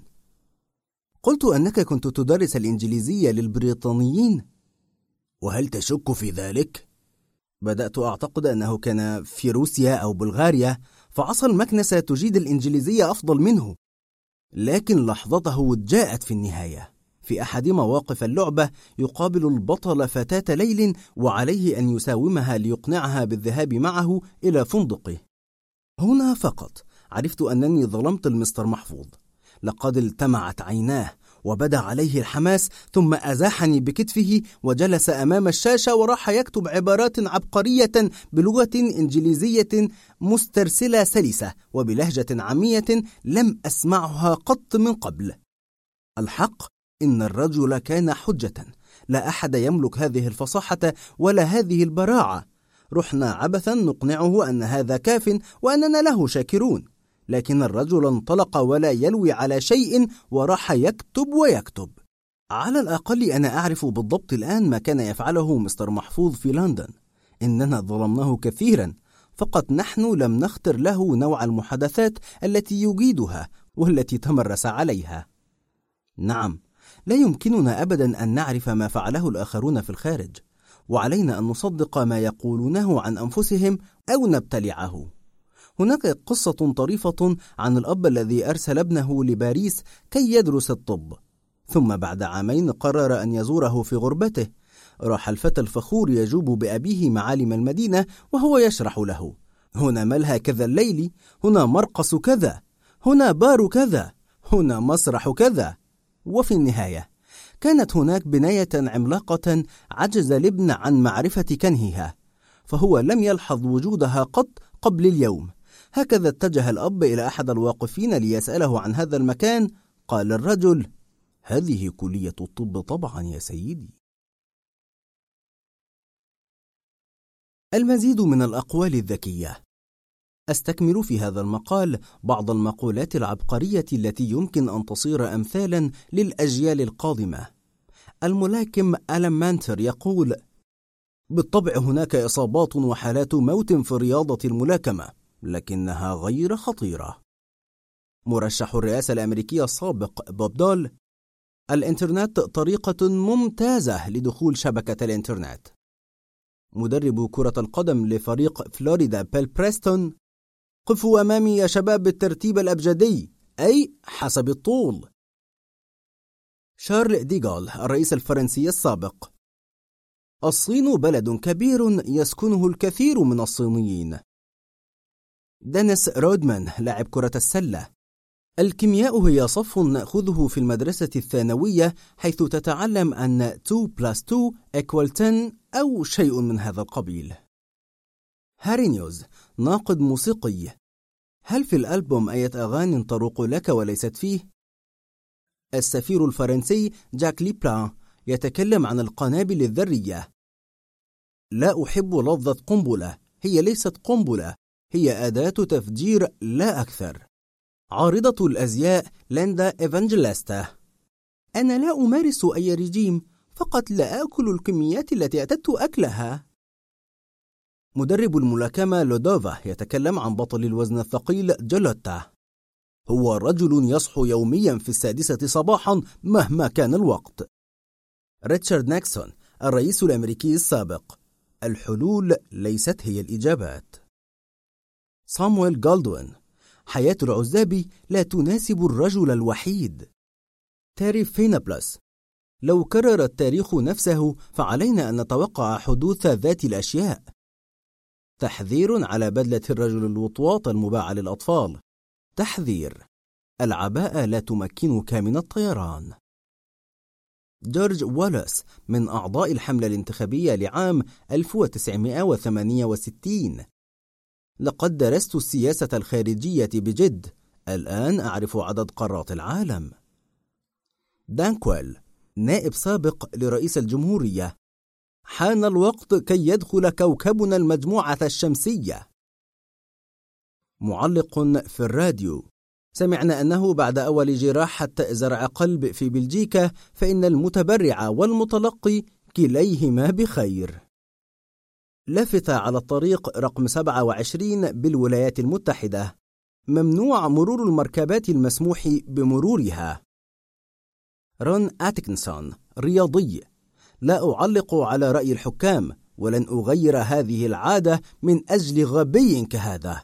قلت أنك كنت تدرس الإنجليزية للبريطانيين. وهل تشك في ذلك؟ بدأت أعتقد أنه كان في روسيا أو بلغاريا فعصى المكنسة تجيد الإنجليزية أفضل منه. لكن لحظته جاءت في النهاية. في أحد مواقف اللعبة يقابل البطل فتاة ليل وعليه أن يساومها ليقنعها بالذهاب معه إلى فندقه. هنا فقط عرفت أنني ظلمت المستر محفوظ. لقد التمعت عيناه. وبدأ عليه الحماس ثم أزاحني بكتفه وجلس أمام الشاشة وراح يكتب عبارات عبقرية بلغة إنجليزية مسترسلة سلسة وبلهجة عامية لم أسمعها قط من قبل. الحق إن الرجل كان حجة. لا أحد يملك هذه الفصاحة ولا هذه البراعة. رحنا عبثا نقنعه أن هذا كاف وأننا له شاكرون. لكن الرجل انطلق ولا يلوي على شيء وراح يكتب ويكتب. على الأقل أنا أعرف بالضبط الآن ما كان يفعله مستر محفوظ في لندن. إننا ظلمناه كثيرا فقط نحن لم نختر له نوع المحادثات التي يجيدها والتي تمرس عليها. نعم لا يمكننا ابدا أن نعرف ما فعله الآخرون في الخارج وعلينا أن نصدق ما يقولونه عن أنفسهم أو نبتلعه. هناك قصة طريفة عن الأب الذي أرسل ابنه لباريس كي يدرس الطب. ثم بعد عامين قرر أن يزوره في غربته. راح الفتى الفخور يجوب بأبيه معالم المدينة وهو يشرح له. هنا ملهى كذا الليل هنا مرقص كذا هنا بار كذا هنا مسرح كذا. وفي النهاية كانت هناك بناية عملاقة عجز الابن عن معرفة كنهها فهو لم يلحظ وجودها قط قبل اليوم. هكذا اتجه الأب إلى أحد الواقفين ليسأله عن هذا المكان. قال الرجل هذه كلية الطب طبعا يا سيدي. المزيد من الأقوال الذكية. أستكمل في هذا المقال بعض المقولات العبقرية التي يمكن أن تصير أمثالا للأجيال القادمة. الملاكم ألم مانتر يقول بالطبع هناك إصابات وحالات موت في رياضة الملاكمة. لكنها غير خطيرة. مرشح الرئاسة الأمريكية السابق بوب دول الإنترنت طريقة ممتازة لدخول شبكة الإنترنت. مدرب كرة القدم لفريق فلوريدا بيل بريستون قفوا أمامي يا شباب بالترتيب الأبجدي أي حسب الطول. شارل ديغول الرئيس الفرنسي السابق. الصين بلد كبير يسكنه الكثير من الصينيين. دينيس رودمان لاعب كرة السلة. الكيمياء هي صف نأخذه في المدرسة الثانوية حيث تتعلم أن 2 plus 2 equal 10 أو شيء من هذا القبيل. هاري نيوز ناقد موسيقي. هل في الألبوم أية أغاني تروق لك وليست فيه؟ السفير الفرنسي جاك ليبلان يتكلم عن القنابل الذرية. لا أحب لفظة قنبلة هي ليست قنبلة. هي أداة تفجير لا أكثر. عارضة الأزياء ليندا إيفانجيليستا أنا لا أمارس أي رجيم فقط لا آكل الكميات التي اعتدت أكلها. مدرب الملاكمة لودوفا يتكلم عن بطل الوزن الثقيل جلوتا هو رجل يصحو يوميا في السادسة صباحا مهما كان الوقت. ريتشارد نيكسون الرئيس الأمريكي السابق. الحلول ليست هي الإجابات. صامويل جالدوين حياة العزاب لا تناسب الرجل الوحيد. تاري فينابلس لو كرر التاريخ نفسه فعلينا أن نتوقع حدوث ذات الأشياء. تحذير على بدلة الرجل الوطواط المباعة للأطفال. تحذير العباءة لا تمكنك من الطيران. جورج والاس من أعضاء الحملة الانتخابية لعام 1968 لقد درست السياسة الخارجية بجد. الآن أعرف عدد قارات العالم. دانكويل نائب سابق لرئيس الجمهورية. حان الوقت كي يدخل كوكبنا المجموعة الشمسية. معلق في الراديو. سمعنا أنه بعد أول جراحة زرع قلب في بلجيكا فإن المتبرع والمتلقي كليهما بخير. لفت على الطريق رقم 27 بالولايات المتحدة ممنوع مرور المركبات المسموح بمرورها. رون أتكنسون رياضي. لا أعلق على رأي الحكام ولن أغير هذه العادة من أجل غبي كهذا.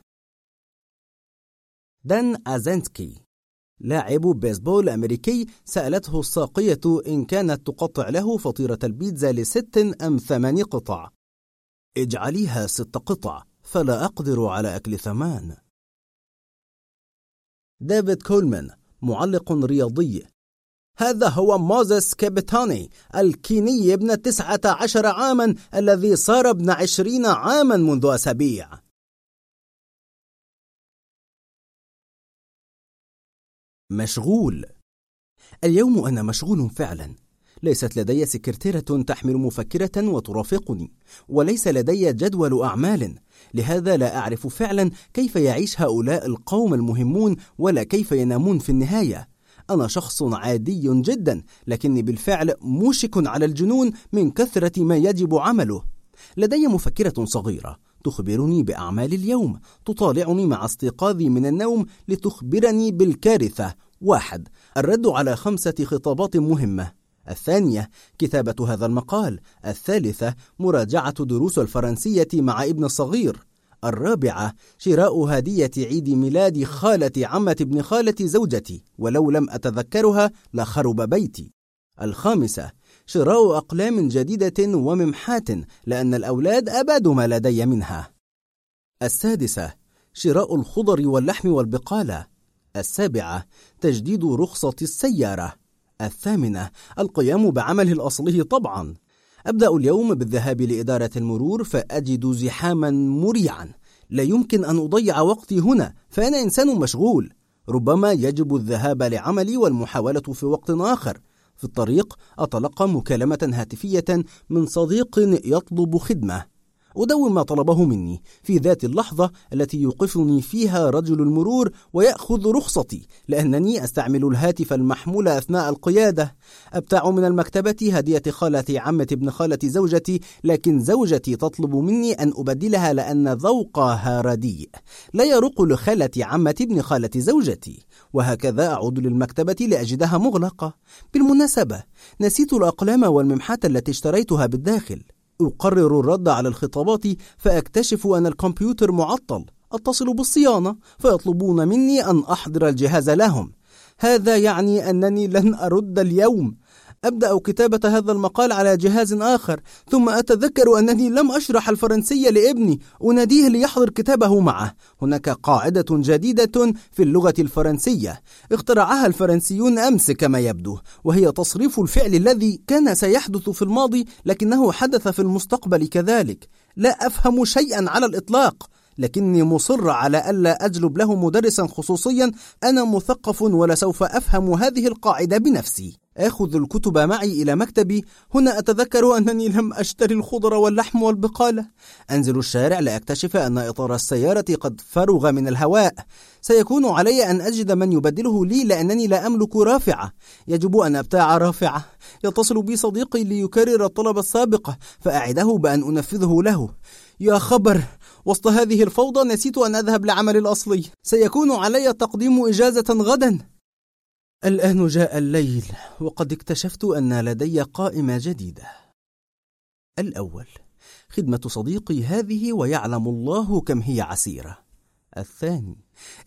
دان أزنسكي لاعب بيسبول أمريكي سألته الساقية إن كانت تقطع له فطيرة البيتزا لست أم ثمان قطع. اجعليها ست قطع فلا أقدر على أكل ثمان. ديفيد كولمان معلق رياضي. هذا هو موزيس كابيتاني الكيني ابن تسعة عشر عاما الذي صار ابن عشرين عاما منذ أسابيع. مشغول. اليوم أنا مشغول فعلا. ليست لدي سكرتيرة تحمل مفكرة وترافقني وليس لدي جدول أعمال. لهذا لا أعرف فعلا كيف يعيش هؤلاء القوم المهمون ولا كيف ينامون في النهاية. أنا شخص عادي جدا لكني بالفعل موشك على الجنون من كثرة ما يجب عمله. لدي مفكرة صغيرة تخبرني بأعمال اليوم تطالعني مع استيقاظي من النوم لتخبرني بالكارثة. واحد الرد على خمسة خطابات مهمة. الثانية كتابة هذا المقال. الثالثة مراجعة دروس الفرنسية مع ابن الصغير. الرابعة شراء هدية عيد ميلاد خالة عمة ابن خالة زوجتي. ولو لم أتذكرها لخرب بيتي. الخامسة شراء أقلام جديدة وممحات لأن الأولاد أبادوا ما لدي منها. السادسة شراء الخضر واللحم والبقالة. السابعة تجديد رخصة السيارة. الثامنة القيام بعمله الأصلي طبعا. أبدأ اليوم بالذهاب لإدارة المرور فأجد زحاما مريعا. لا يمكن أن أضيع وقتي هنا فأنا إنسان مشغول. ربما يجب الذهاب لعملي والمحاولة في وقت آخر. في الطريق أتلقى مكالمة هاتفية من صديق يطلب خدمة. أدون ما طلبه مني. في ذات اللحظة التي يوقفني فيها رجل المرور ويأخذ رخصتي لأنني أستعمل الهاتف المحمول أثناء القيادة. أبتاع من المكتبة هدية خالة عمة ابن خالة زوجتي لكن زوجتي تطلب مني أن أبدلها لأن ذوقها رديء. لا يرق لخالة عمة ابن خالة زوجتي. وهكذا أعود للمكتبة لأجدها مغلقة. بالمناسبة نسيت الأقلام والممحات التي اشتريتها بالداخل. أقرر الرد على الخطابات فأكتشف أن الكمبيوتر معطل أتصل بالصيانة فيطلبون مني أن أحضر الجهاز لهم. هذا يعني أنني لن أرد اليوم. أبدأ كتابة هذا المقال على جهاز آخر ثم أتذكر أنني لم أشرح الفرنسية لابني أناديه ليحضر كتابه معه. هناك قاعدة جديدة في اللغة الفرنسية. اخترعها الفرنسيون أمس كما يبدو وهي تصريف الفعل الذي كان سيحدث في الماضي لكنه حدث في المستقبل كذلك. لا أفهم شيئا على الإطلاق لكني مصر على ألا أجلب له مدرسا خصوصيا أنا مثقف ولسوف أفهم هذه القاعدة بنفسي. آخذ الكتب معي إلى مكتبي. هنا أتذكر أنني لم أشتري الخضر واللحم والبقالة أنزل الشارع لأكتشف أن إطار السيارة قد فرغ من الهواء. سيكون علي أن أجد من يبدله لي لأنني لا أملك رافعة. يجب أن أبتاع رافعة. يتصل بي صديقي ليكرر الطلب السابق فأعده بأن أنفذه له. يا خبر! وسط هذه الفوضى نسيت أن أذهب لعمل الأصلي. سيكون علي تقديم إجازة غدا. الآن جاء الليل وقد اكتشفت أن لدي قائمة جديدة. الأول خدمة صديقي هذه ويعلم الله كم هي عسيرة. الثاني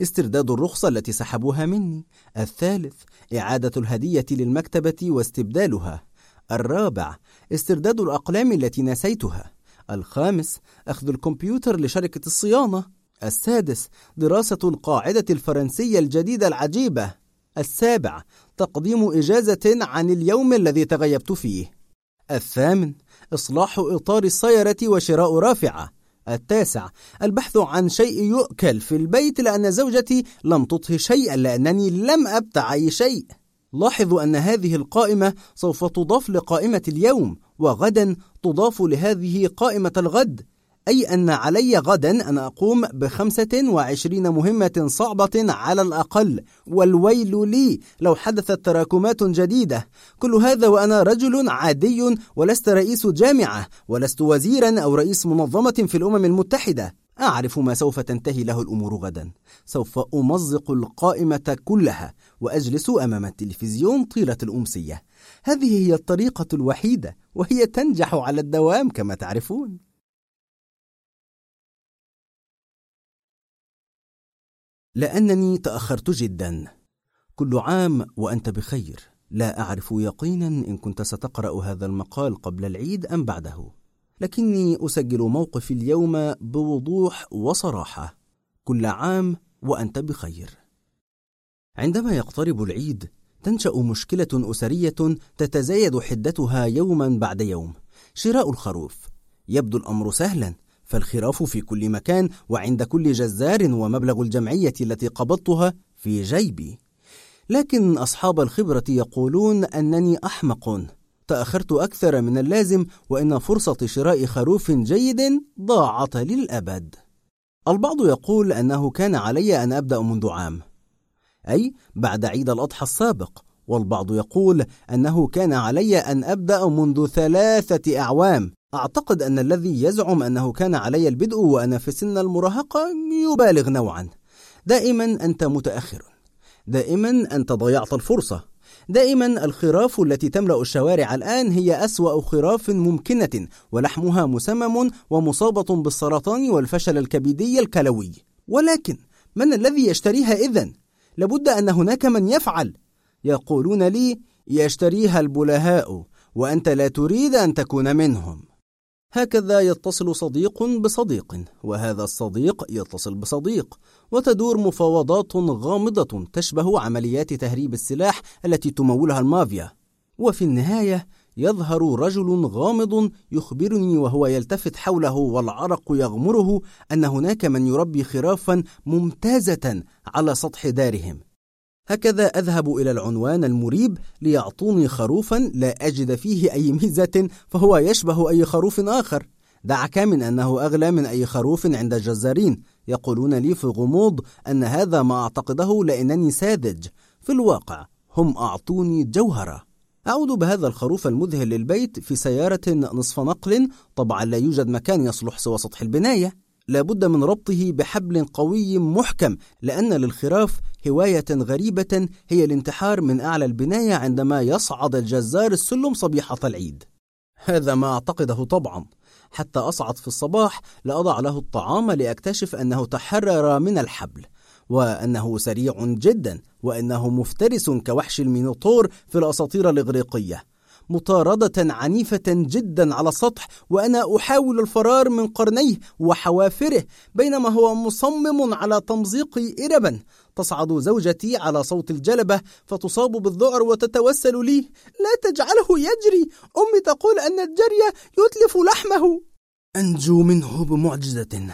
استرداد الرخصة التي سحبوها مني. الثالث إعادة الهدية للمكتبة واستبدالها. الرابع استرداد الأقلام التي نسيتها. الخامس أخذ الكمبيوتر لشركة الصيانة. السادس دراسة القاعدة الفرنسية الجديدة العجيبة. السابع تقديم إجازة عن اليوم الذي تغيبت فيه. الثامن إصلاح إطار السيارة وشراء رافعة. التاسع البحث عن شيء يؤكل في البيت لأن زوجتي لم تطهي شيئا لأنني لم أبتع أي شيء. لاحظوا أن هذه القائمة سوف تضاف لقائمة اليوم وغدا تضاف لهذه قائمة الغد. أي أن علي غدا أن أقوم بخمسة وعشرين مهمة صعبة على الأقل والويل لي لو حدثت تراكمات جديدة. كل هذا وأنا رجل عادي ولست رئيس جامعة ولست وزيرا أو رئيس منظمة في الأمم المتحدة. أعرف ما سوف تنتهي له الأمور غدا. سوف أمزق القائمة كلها وأجلس أمام التلفزيون طيلة الأمسية. هذه هي الطريقة الوحيدة وهي تنجح على الدوام كما تعرفون. لأنني تأخرت جدا. كل عام وأنت بخير. لا أعرف يقينا إن كنت ستقرأ هذا المقال قبل العيد أم بعده. لكني أسجل موقفي اليوم بوضوح وصراحة. كل عام وأنت بخير. عندما يقترب العيد تنشأ مشكلة أسرية تتزايد حدتها يوما بعد يوم. شراء الخروف. يبدو الأمر سهلا فالخراف في كل مكان وعند كل جزار ومبلغ الجمعية التي قبضتها في جيبي. لكن أصحاب الخبرة يقولون أنني أحمق. تأخرت أكثر من اللازم وإن فرصة شراء خروف جيد ضاعت للأبد. البعض يقول أنه كان علي أن أبدأ منذ عام. أي بعد عيد الأضحى السابق. والبعض يقول أنه كان علي أن أبدأ منذ ثلاثة أعوام. أعتقد أن الذي يزعم أنه كان علي البدء وأنا في سن المراهقة يبالغ نوعا. دائما أنت متأخر. دائما أنت ضيعت الفرصة. دائما الخراف التي تملأ الشوارع الآن هي أسوأ خراف ممكنة ولحمها مسمم ومصابة بالسرطان والفشل الكبدي الكلوي. ولكن من الذي يشتريها إذن؟ لابد أن هناك من يفعل. يقولون لي يشتريها البلهاء وأنت لا تريد أن تكون منهم. هكذا يتصل صديق بصديق وهذا الصديق يتصل بصديق وتدور مفاوضات غامضة تشبه عمليات تهريب السلاح التي تمولها المافيا. وفي النهاية يظهر رجل غامض يخبرني وهو يلتفت حوله والعرق يغمره أن هناك من يربي خرافا ممتازة على سطح دارهم. هكذا أذهب إلى العنوان المريب ليعطوني خروفا لا أجد فيه أي ميزة فهو يشبه أي خروف آخر. دعك من أنه أغلى من أي خروف عند الجزارين يقولون لي في غموض أن هذا ما أعتقده لأنني ساذج. في الواقع هم أعطوني جوهرة. أعود بهذا الخروف المذهل للبيت في سيارة نصف نقل. طبعا لا يوجد مكان يصلح سوى سطح البناية. لابد من ربطه بحبل قوي محكم لأن للخراف هواية غريبة هي الانتحار من أعلى البناية عندما يصعد الجزار السلم صبيحة العيد. هذا ما أعتقده طبعا. حتى أصعد في الصباح لأضع له الطعام لأكتشف أنه تحرر من الحبل وأنه سريع جدا وأنه مفترس كوحش المينوطور في الأساطير الإغريقية. مطاردة عنيفة جدا على السطح وأنا أحاول الفرار من قرنيه وحوافره بينما هو مصمم على تمزيق إربا. تصعد زوجتي على صوت الجلبة فتصاب بالذعر وتتوسل لي. لا تجعله يجري! أمي تقول أن الجري يتلف لحمه. أنجو منه بمعجزة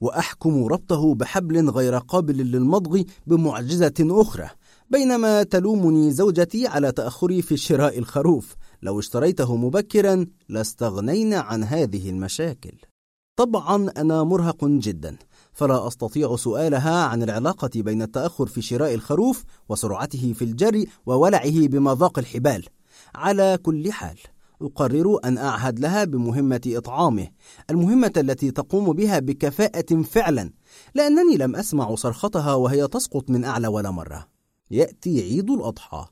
وأحكم ربطه بحبل غير قابل للمضغ بمعجزة أخرى. بينما تلومني زوجتي على تأخري في شراء الخروف لو اشتريته مبكرا لاستغنينا عن هذه المشاكل. طبعا أنا مرهق جدا فلا أستطيع سؤالها عن العلاقة بين التأخر في شراء الخروف وسرعته في الجري وولعه بمذاق الحبال. على كل حال أقرر أن أعهد لها بمهمة إطعامه المهمة التي تقوم بها بكفاءة فعلا لأنني لم أسمع صرختها وهي تسقط من أعلى ولا مرة. يأتي عيد الأضحى.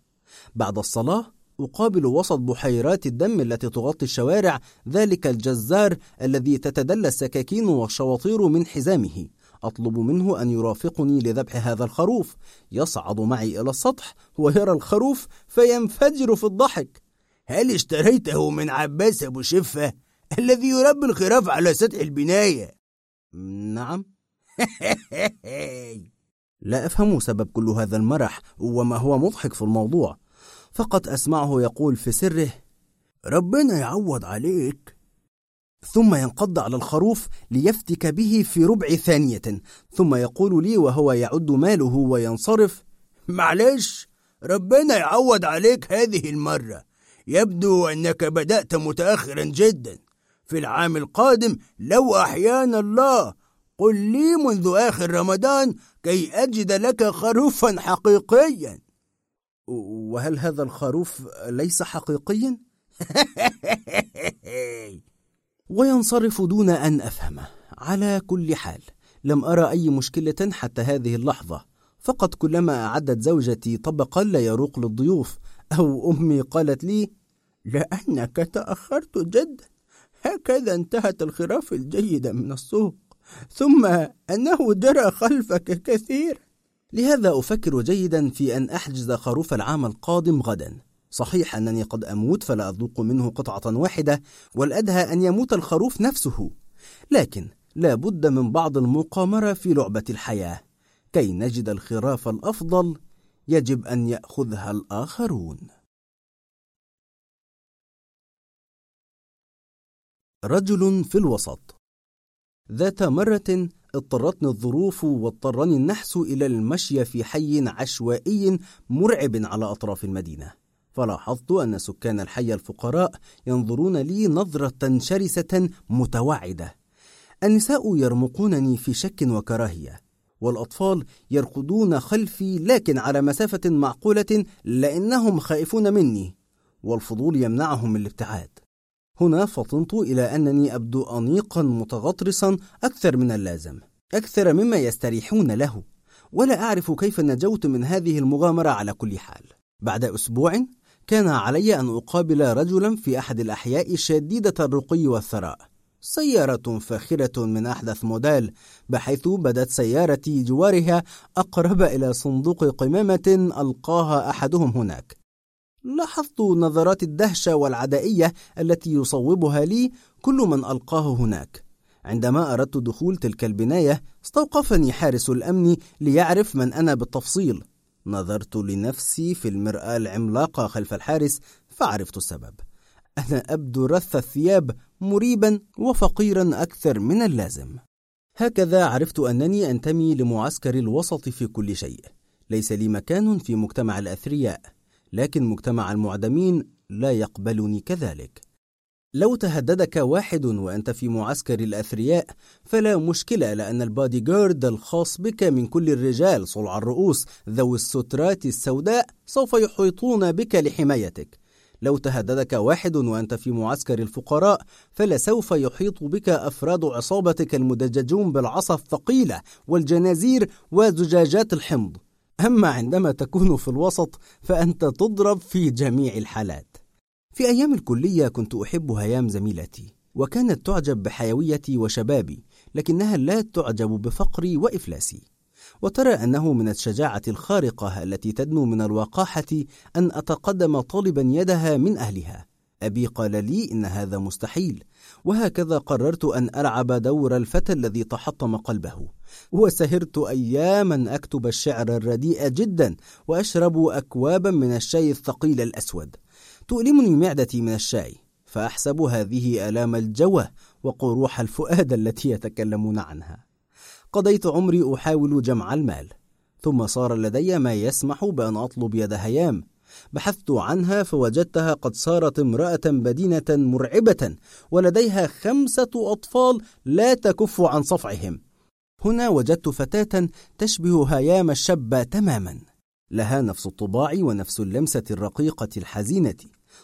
بعد الصلاة أقابل وسط بحيرات الدم التي تغطي الشوارع ذلك الجزار الذي تتدلى السكاكين والشواطير من حزامه. أطلب منه أن يرافقني لذبح هذا الخروف. يصعد معي إلى السطح ويرى الخروف فينفجر في الضحك. هل اشتريته من عباس أبو شفة الذي يربي الخراف على سطح البناية؟ نعم. لا أفهم سبب كل هذا المرح وما هو مضحك في الموضوع. فقط أسمعه يقول في سره ربنا يعوض عليك. ثم ينقض على الخروف ليفتك به في ربع ثانية. ثم يقول لي وهو يعد ماله وينصرف معلش ربنا يعوض عليك هذه المرة. يبدو أنك بدأت متأخرا جدا. في العام القادم لو أحيانا الله قل لي منذ آخر رمضان كي أجد لك خروفا حقيقيا. وهل هذا الخروف ليس حقيقيا؟ وينصرف دون أن أفهمه على كل حال لم أرى أي مشكلة حتى هذه اللحظة. فقط كلما أعدت زوجتي طبقا لا يروق للضيوف أو أمي قالت لي لأنك تأخرت جدا هكذا انتهت الخراف الجيدة من السوق. ثم أنه جرى خلفك كثير لهذا أفكر جيدا في أن أحجز خروف العام القادم غدا. صحيح أنني قد أموت فلا أذوق منه قطعة واحدة والأدهى أن يموت الخروف نفسه. لكن لا بد من بعض المقامرة في لعبة الحياة. كي نجد الخراف الأفضل يجب أن يأخذها الآخرون. رجل في الوسط. ذات مرة اضطرتني الظروف واضطرني النحس إلى المشي في حي عشوائي مرعب على أطراف المدينة. فلاحظت أن سكان الحي الفقراء ينظرون لي نظرة شرسة متوعدة. النساء يرمقونني في شك وكراهية والأطفال يرقدون خلفي لكن على مسافة معقولة لأنهم خائفون مني والفضول يمنعهم من الابتعاد. هنا فطنت إلى أنني أبدو أنيقا متغطرسا أكثر من اللازم أكثر مما يستريحون له ولا أعرف كيف نجوت من هذه المغامرة على كل حال. بعد أسبوع كان علي أن أقابل رجلا في أحد الأحياء شديدة الرقي والثراء سيارة فاخرة من أحدث موديل بحيث بدت سيارتي جوارها أقرب إلى صندوق قمامة ألقاها أحدهم هناك. لاحظت نظرات الدهشة والعدائية التي يصوبها لي كل من ألقاه هناك. عندما أردت دخول تلك البناية استوقفني حارس الأمن ليعرف من أنا بالتفصيل. نظرت لنفسي في المرآة العملاقة خلف الحارس فعرفت السبب. أنا أبدو رث الثياب مريبا وفقيرا أكثر من اللازم. هكذا عرفت أنني أنتمي لمعسكر الوسط في كل شيء. ليس لي مكان في مجتمع الأثرياء. لكن مجتمع المعدمين لا يقبلني كذلك. لو تهددك واحد وأنت في معسكر الأثرياء فلا مشكلة لأن البادي جارد الخاص بك من كل الرجال صلع الرؤوس ذوي السترات السوداء سوف يحيطون بك لحمايتك. لو تهددك واحد وأنت في معسكر الفقراء فلسوف يحيط بك أفراد عصابتك المدججون بالعصا الثقيلة والجنازير وزجاجات الحمض. أما عندما تكون في الوسط فأنت تضرب في جميع الحالات. في أيام الكلية كنت أحب هيام زميلتي وكانت تعجب بحيويتي وشبابي لكنها لا تعجب بفقري وإفلاسي. وترى أنه من الشجاعة الخارقة التي تدنو من الوقاحة أن أتقدم طالبا يدها من أهلها. أبي قال لي إن هذا مستحيل وهكذا قررت أن ألعب دور الفتى الذي تحطم قلبه. وسهرت أياما أكتب الشعر الرديء جدا وأشرب أكوابا من الشاي الثقيل الأسود. تؤلمني معدتي من الشاي فأحسب هذه آلام الجوى وقروح الفؤاد التي يتكلمون عنها. قضيت عمري أحاول جمع المال ثم صار لدي ما يسمح بأن أطلب يد هيام بحثت عنها فوجدتها قد صارت امرأة بدينة مرعبة ولديها خمسة أطفال لا تكف عن صفعهم. هنا وجدت فتاة تشبه هيام الشابة تماما. لها نفس الطباع ونفس اللمسة الرقيقة الحزينة.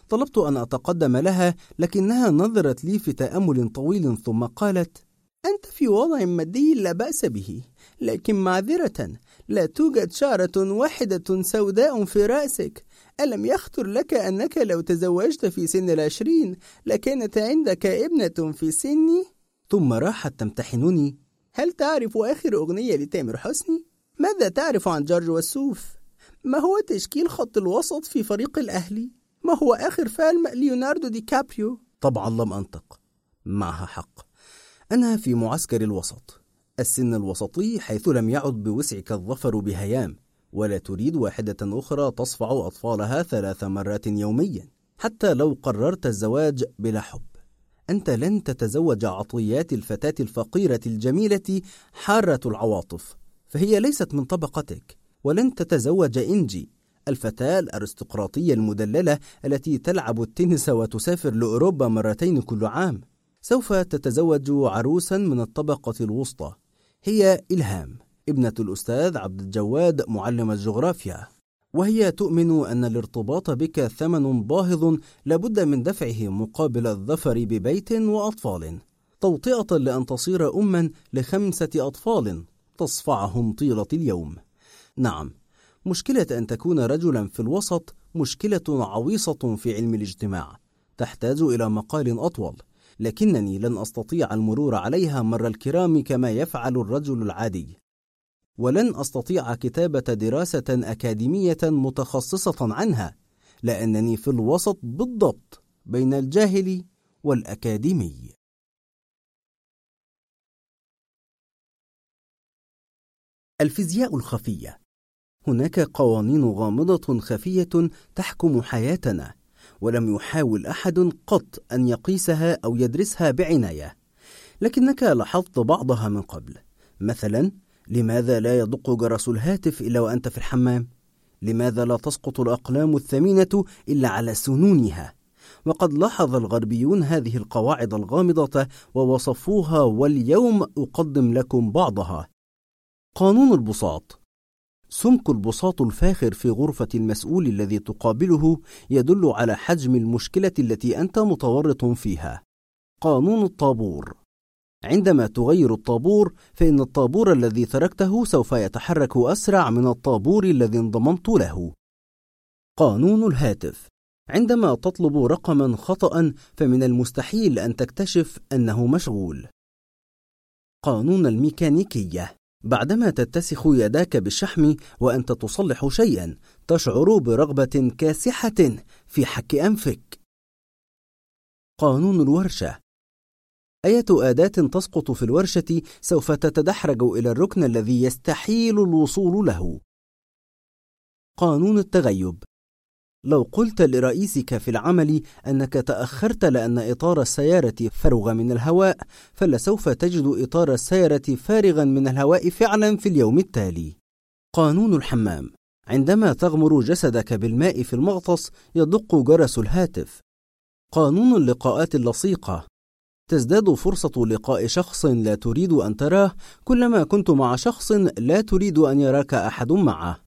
طلبت أن أتقدم لها لكنها نظرت لي في تأمل طويل ثم قالت أنت في وضع مادي لا بأس به لكن معذرة لا توجد شعرة واحدة سوداء في رأسك ألم يخطر لك أنك لو تزوجت في سن العشرين لكانت عندك ابنة في سني؟ ثم راحت تمتحنني هل تعرف آخر أغنية لتامر حسني؟ ماذا تعرف عن جورج وسوف؟ ما هو تشكيل خط الوسط في فريق الأهلي؟ ما هو آخر فيلم ليوناردو دي كابريو؟ طبعا لم أنطق معها حق أنا في معسكر الوسط السن الوسطي حيث لم يعد بوسعك الظفر بهيام ولا تريد واحدة أخرى تصفع أطفالها ثلاث مرات يوميا حتى لو قررت الزواج بلا حب. أنت لن تتزوج عطيات الفتاة الفقيرة الجميلة حارة العواطف فهي ليست من طبقتك. ولن تتزوج إنجي الفتاة الأرستقراطية المدللة التي تلعب التنس وتسافر لأوروبا مرتين كل عام. سوف تتزوج عروسا من الطبقة الوسطى. هي إلهام. ابنة الأستاذ عبد الجواد معلم الجغرافيا. وهي تؤمن أن الارتباط بك ثمن باهظ لابد من دفعه مقابل الظفر ببيت وأطفال. توطئة لأن تصير أما لخمسة أطفال تصفعهم طيلة اليوم. نعم مشكلة أن تكون رجلا في الوسط مشكلة عويصة في علم الاجتماع. تحتاج إلى مقال أطول. لكنني لن أستطيع المرور عليها مر الكرام كما يفعل الرجل العادي. ولن أستطيع كتابة دراسة أكاديمية متخصصة عنها لأنني في الوسط بالضبط بين الجاهل والأكاديمي. الفيزياء الخفية. هناك قوانين غامضة خفية تحكم حياتنا ولم يحاول أحد قط أن يقيسها أو يدرسها بعناية لكنك لاحظت بعضها من قبل. مثلا لماذا لا يدق جرس الهاتف إلا وأنت في الحمام؟ لماذا لا تسقط الأقلام الثمينة إلا على سنونها؟ وقد لاحظ الغربيون هذه القواعد الغامضة ووصفوها واليوم أقدم لكم بعضها. قانون البساط سمك البساط الفاخر في غرفة المسؤول الذي تقابله يدل على حجم المشكلة التي أنت متورط فيها. قانون الطابور عندما تغير الطابور فإن الطابور الذي تركته سوف يتحرك أسرع من الطابور الذي انضممت له. قانون الهاتف عندما تطلب رقما خطأ فمن المستحيل أن تكتشف أنه مشغول. قانون الميكانيكية بعدما تتسخ يداك بالشحم وأنت تصلح شيئا تشعر برغبة كاسحة في حك أنفك. قانون الورشة أية أداة تسقط في الورشة سوف تتدحرج إلى الركن الذي يستحيل الوصول له. قانون التغيب لو قلت لرئيسك في العمل أنك تأخرت لأن إطار السيارة فرغ من الهواء فلسوف تجد إطار السيارة فارغا من الهواء فعلا في اليوم التالي. قانون الحمام عندما تغمر جسدك بالماء في المغطس يدق جرس الهاتف قانون اللقاءات اللصيقة تزداد فرصة لقاء شخص لا تريد أن تراه كلما كنت مع شخص لا تريد أن يراك أحد معه.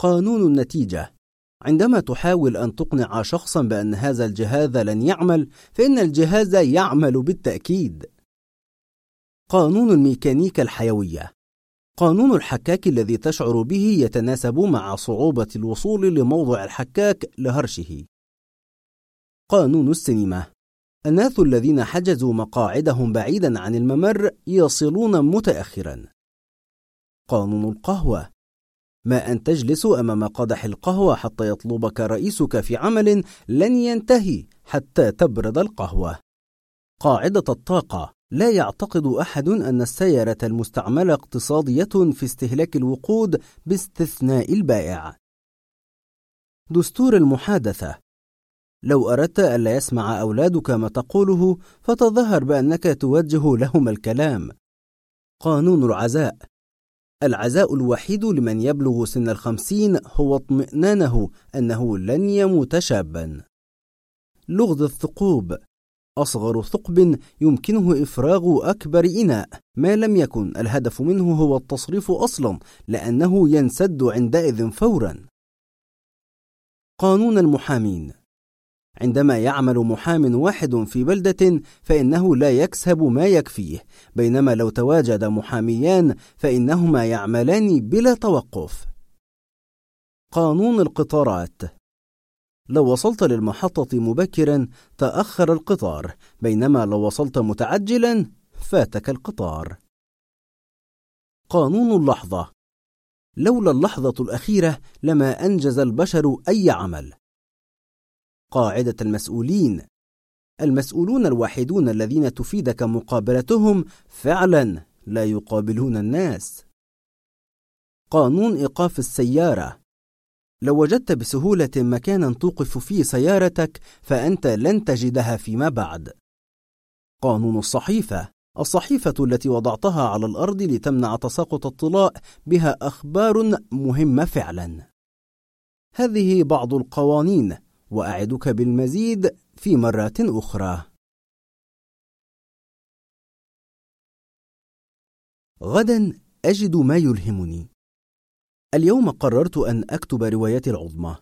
قانون النتيجة عندما تحاول أن تقنع شخصا بأن هذا الجهاز لن يعمل، فإن الجهاز يعمل بالتأكيد. قانون الميكانيكا الحيوية قانون الحكاك الذي تشعر به يتناسب مع صعوبة الوصول لموضع الحكاك لهرشه. قانون السينما الناس الذين حجزوا مقاعدهم بعيدا عن الممر يصلون متأخرا. قانون القهوة ما أن تجلس أمام قدح القهوة حتى يطلبك رئيسك في عمل لن ينتهي حتى تبرد القهوة. قاعدة الطاقة لا يعتقد أحد أن السيارة المستعملة اقتصادية في استهلاك الوقود باستثناء البائع. دستور المحادثة لو أردت ألا يسمع أولادك ما تقوله فتظهر بأنك توجه لهم الكلام. قانون العزاء. العزاء الوحيد لمن يبلغ سن الخمسين هو اطمئنانه أنه لن يموت شابا. لغز الثقوب. أصغر ثقب يمكنه إفراغ أكبر إناء. ما لم يكن الهدف منه هو التصريف أصلا لأنه ينسد عندئذ فورا. قانون المحامين. عندما يعمل محام واحد في بلدة فإنه لا يكسب ما يكفيه بينما لو تواجد محاميان فإنهما يعملان بلا توقف. قانون القطارات. لو وصلت للمحطة مبكرا تأخر القطار بينما لو وصلت متعجلا فاتك القطار. قانون اللحظة. لولا اللحظة الأخيرة لما أنجز البشر أي عمل. قاعدة المسؤولين المسؤولون الوحيدون الذين تفيدك مقابلتهم فعلا لا يقابلون الناس قانون إيقاف السيارة لو وجدت بسهولة مكانا توقف فيه سيارتك فأنت لن تجدها فيما بعد. قانون الصحيفة الصحيفة التي وضعتها على الأرض لتمنع تساقط الطلاء بها أخبار مهمة فعلا. هذه بعض القوانين وأعدك بالمزيد في مرات أخرى. غدا أجد ما يلهمني. اليوم قررت أن أكتب روايتي العظمى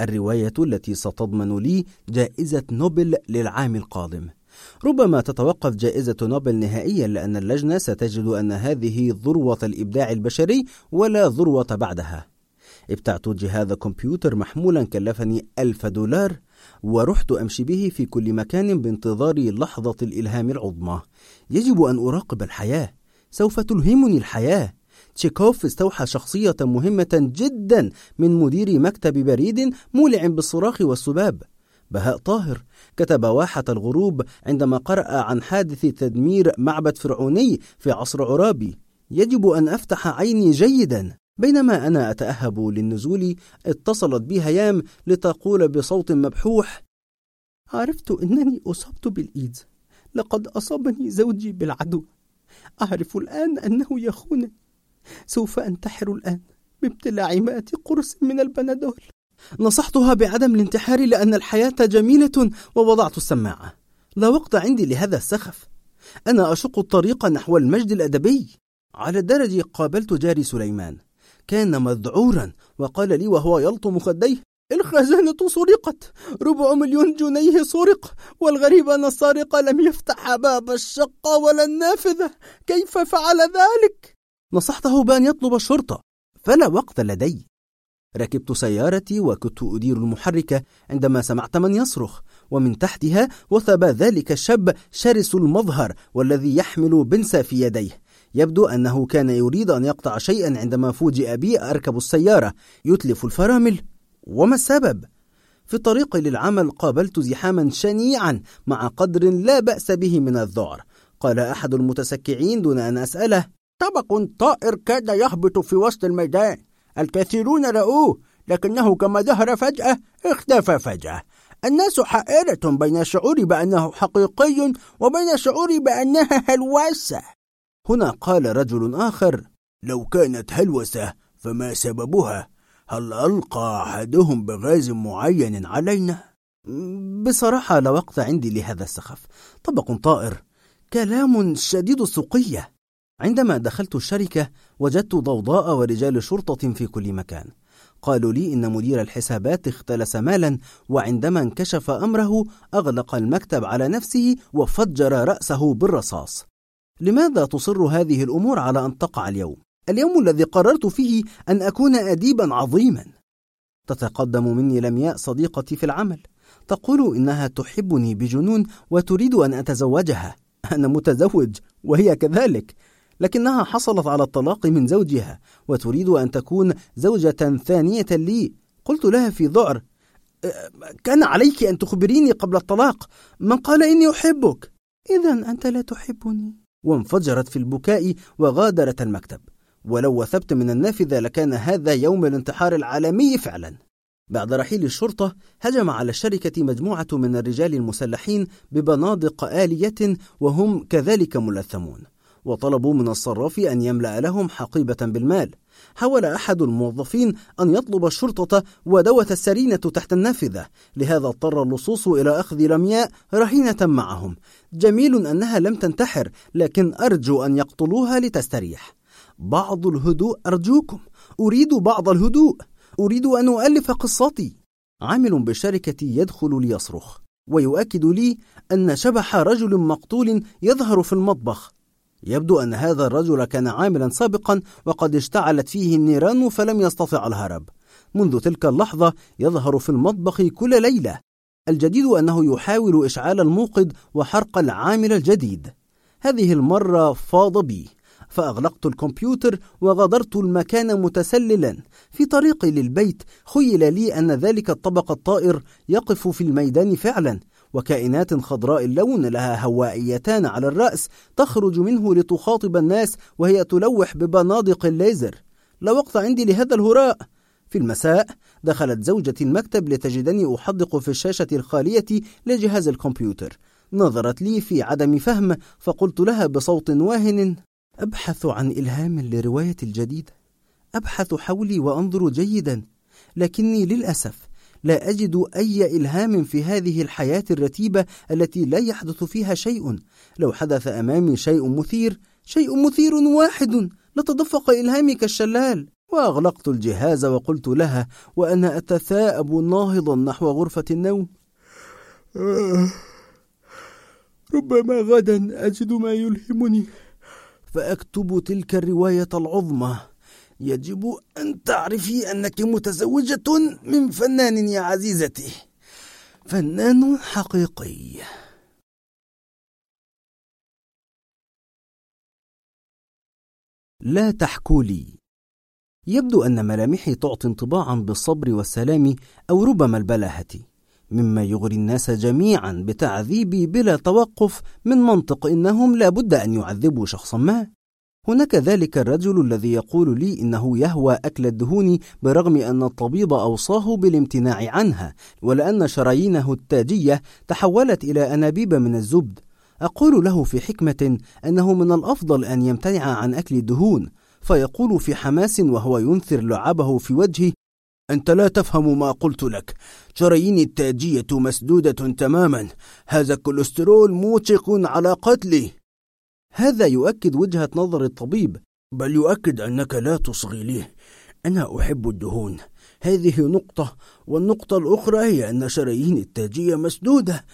الرواية التي ستضمن لي جائزة نوبل للعام القادم ربما تتوقف جائزة نوبل نهائيا لأن اللجنة ستجد أن هذه ذروة الإبداع البشري ولا ذروة بعدها ابتعت جهاز كمبيوتر محمولا كلفني ألف دولار ورحت أمشي به في كل مكان بانتظار لحظة الإلهام العظمى. يجب أن أراقب الحياة. سوف تلهمني الحياة. تشيكوف استوحى شخصية مهمة جدا من مدير مكتب بريد مولع بالصراخ والسباب. بهاء طاهر كتب واحة الغروب عندما قرأ عن حادث تدمير معبد فرعوني في عصر عرابي. يجب أن أفتح عيني جيدا. بينما أنا أتأهب للنزول اتصلت بي هيام لتقول بصوت مبحوح عرفت أنني أصبت بالإيدز لقد أصابني زوجي بالعدو. أعرف الآن أنه يخونني سوف أنتحر الآن بابتلاع مائة قرص من البنادول. نصحتها بعدم الانتحار لأن الحياة جميلة ووضعت السماعة. لا وقت عندي لهذا السخف. أنا أشق الطريق نحو المجد الأدبي. على الدرج قابلت جاري سليمان. كان مذعورا. وقال لي وهو يلطم خديه الخزانة سرقت ربع مليون جنيه سرق والغريب أن السارق لم يفتح باب الشقة ولا النافذة. كيف فعل ذلك؟ نصحته بأن يطلب الشرطة. فلا وقت لدي. ركبت سيارتي وكنت أدير المحركة عندما سمعت من يصرخ ومن تحتها وثب ذلك الشاب شرس المظهر والذي يحمل بنسا في يديه. يبدو أنه كان يريد أن يقطع شيئا عندما فوجئ بي أركب السيارة يتلف الفرامل. وما السبب؟ في الطريق للعمل قابلت زحاما شنيعا مع قدر لا بأس به من الذعر. قال أحد المتسكعين دون أن أسأله طبق طائر كاد يهبط في وسط الميدان. الكثيرون رأوه لكنه كما ظهر فجأة اختفى فجأة. الناس حائرة بين الشعور بأنه حقيقي وبين الشعور بأنها هلوسة. هنا قال رجل آخر لو كانت هلوسة فما سببها؟ هل ألقى أحدهم بغاز معين علينا؟ بصراحة لا وقت عندي لهذا السخف. طبق طائر. كلام شديد السقية. عندما دخلت الشركة وجدت ضوضاء ورجال شرطة في كل مكان. قالوا لي إن مدير الحسابات اختلس مالا وعندما انكشف أمره أغلق المكتب على نفسه وفجر رأسه بالرصاص. لماذا تصر هذه الأمور على أن تقع اليوم؟ اليوم الذي قررت فيه أن أكون أديبا عظيما. تتقدم مني لمياء صديقتي في العمل. تقول إنها تحبني بجنون وتريد أن أتزوجها. أنا متزوج وهي كذلك. لكنها حصلت على الطلاق من زوجها وتريد أن تكون زوجة ثانية لي. قلت لها في ذعر أه، كان عليك أن تخبريني قبل الطلاق. من قال إني أحبك. إذا أنت لا تحبني. وانفجرت في البكاء وغادرت المكتب. ولو وثبت من النافذة لكان هذا يوم الانتحار العالمي فعلا. بعد رحيل الشرطة هجم على الشركة مجموعة من الرجال المسلحين ببنادق آلية وهم كذلك ملثمون. وطلبوا من الصراف أن يملأ لهم حقيبة بالمال. حاول أحد الموظفين أن يطلب الشرطة ودوت السرينة تحت النافذة. لهذا اضطر اللصوص إلى أخذ لمياء رهينة معهم. جميل أنها لم تنتحر لكن أرجو أن يقتلوها لتستريح. بعض الهدوء أرجوكم. أريد بعض الهدوء. أريد أن أؤلف قصتي. عامل بالشركة يدخل ليصرخ ويؤكد لي أن شبح رجل مقتول يظهر في المطبخ. يبدو أن هذا الرجل كان عاملا سابقا وقد اشتعلت فيه النيران فلم يستطع الهرب. منذ تلك اللحظة يظهر في المطبخ كل ليلة. الجديد أنه يحاول إشعال الموقد وحرق العامل الجديد. هذه المرة فاض بي. فأغلقت الكمبيوتر وغادرت المكان متسللا. في طريقي للبيت خيل لي أن ذلك الطبق الطائر يقف في الميدان فعلا. وكائنات خضراء اللون لها هوائيتان على الرأس تخرج منه لتخاطب الناس وهي تلوح ببنادق الليزر. لا وقت عندي لهذا الهراء. في المساء دخلت زوجتي المكتب لتجدني أحدق في الشاشة الخالية لجهاز الكمبيوتر. نظرت لي في عدم فهم فقلت لها بصوت واهن أبحث عن إلهام لرواية الجديدة أبحث حولي وأنظر جيدا لكني للأسف لا أجد أي إلهام في هذه الحياة الرتيبة التي لا يحدث فيها شيء. لو حدث أمامي شيء مثير شيء مثير واحد. لتدفق إلهامي كالشلال وأغلقت الجهاز وقلت لها وأنا أتثاءب ناهضا نحو غرفة النوم. آه، ربما غدا أجد ما يلهمني. فأكتب تلك الرواية العظمى. يجب أن تعرفي أنك متزوجة من فنان يا عزيزتي. فنان حقيقي. لا تحكوا لي. يبدو أن ملامحي تعطي انطباعا بالصبر والسلام أو ربما البلاهة مما يغري الناس جميعا بتعذيبي بلا توقف من منطق إنهم لا بد أن يعذبوا شخصا ما. هناك ذلك الرجل الذي يقول لي إنه يهوى أكل الدهون برغم أن الطبيب أوصاه بالامتناع عنها ولأن شرايينه التاجية تحولت إلى أنابيب من الزبد. أقول له في حكمة أنه من الأفضل أن يمتنع عن أكل الدهون فيقول في حماس وهو ينثر لعابه في وجهي أنت لا تفهم ما قلت لك. شراييني التاجية مسدودة تماما. هذا الكوليسترول موشق على قتلي. هذا يؤكد وجهة نظر الطبيب. بل يؤكد أنك لا تصغي لي أنا أحب الدهون. هذه نقطة والنقطة الأخرى هي أن شرايين التاجية مسدودة.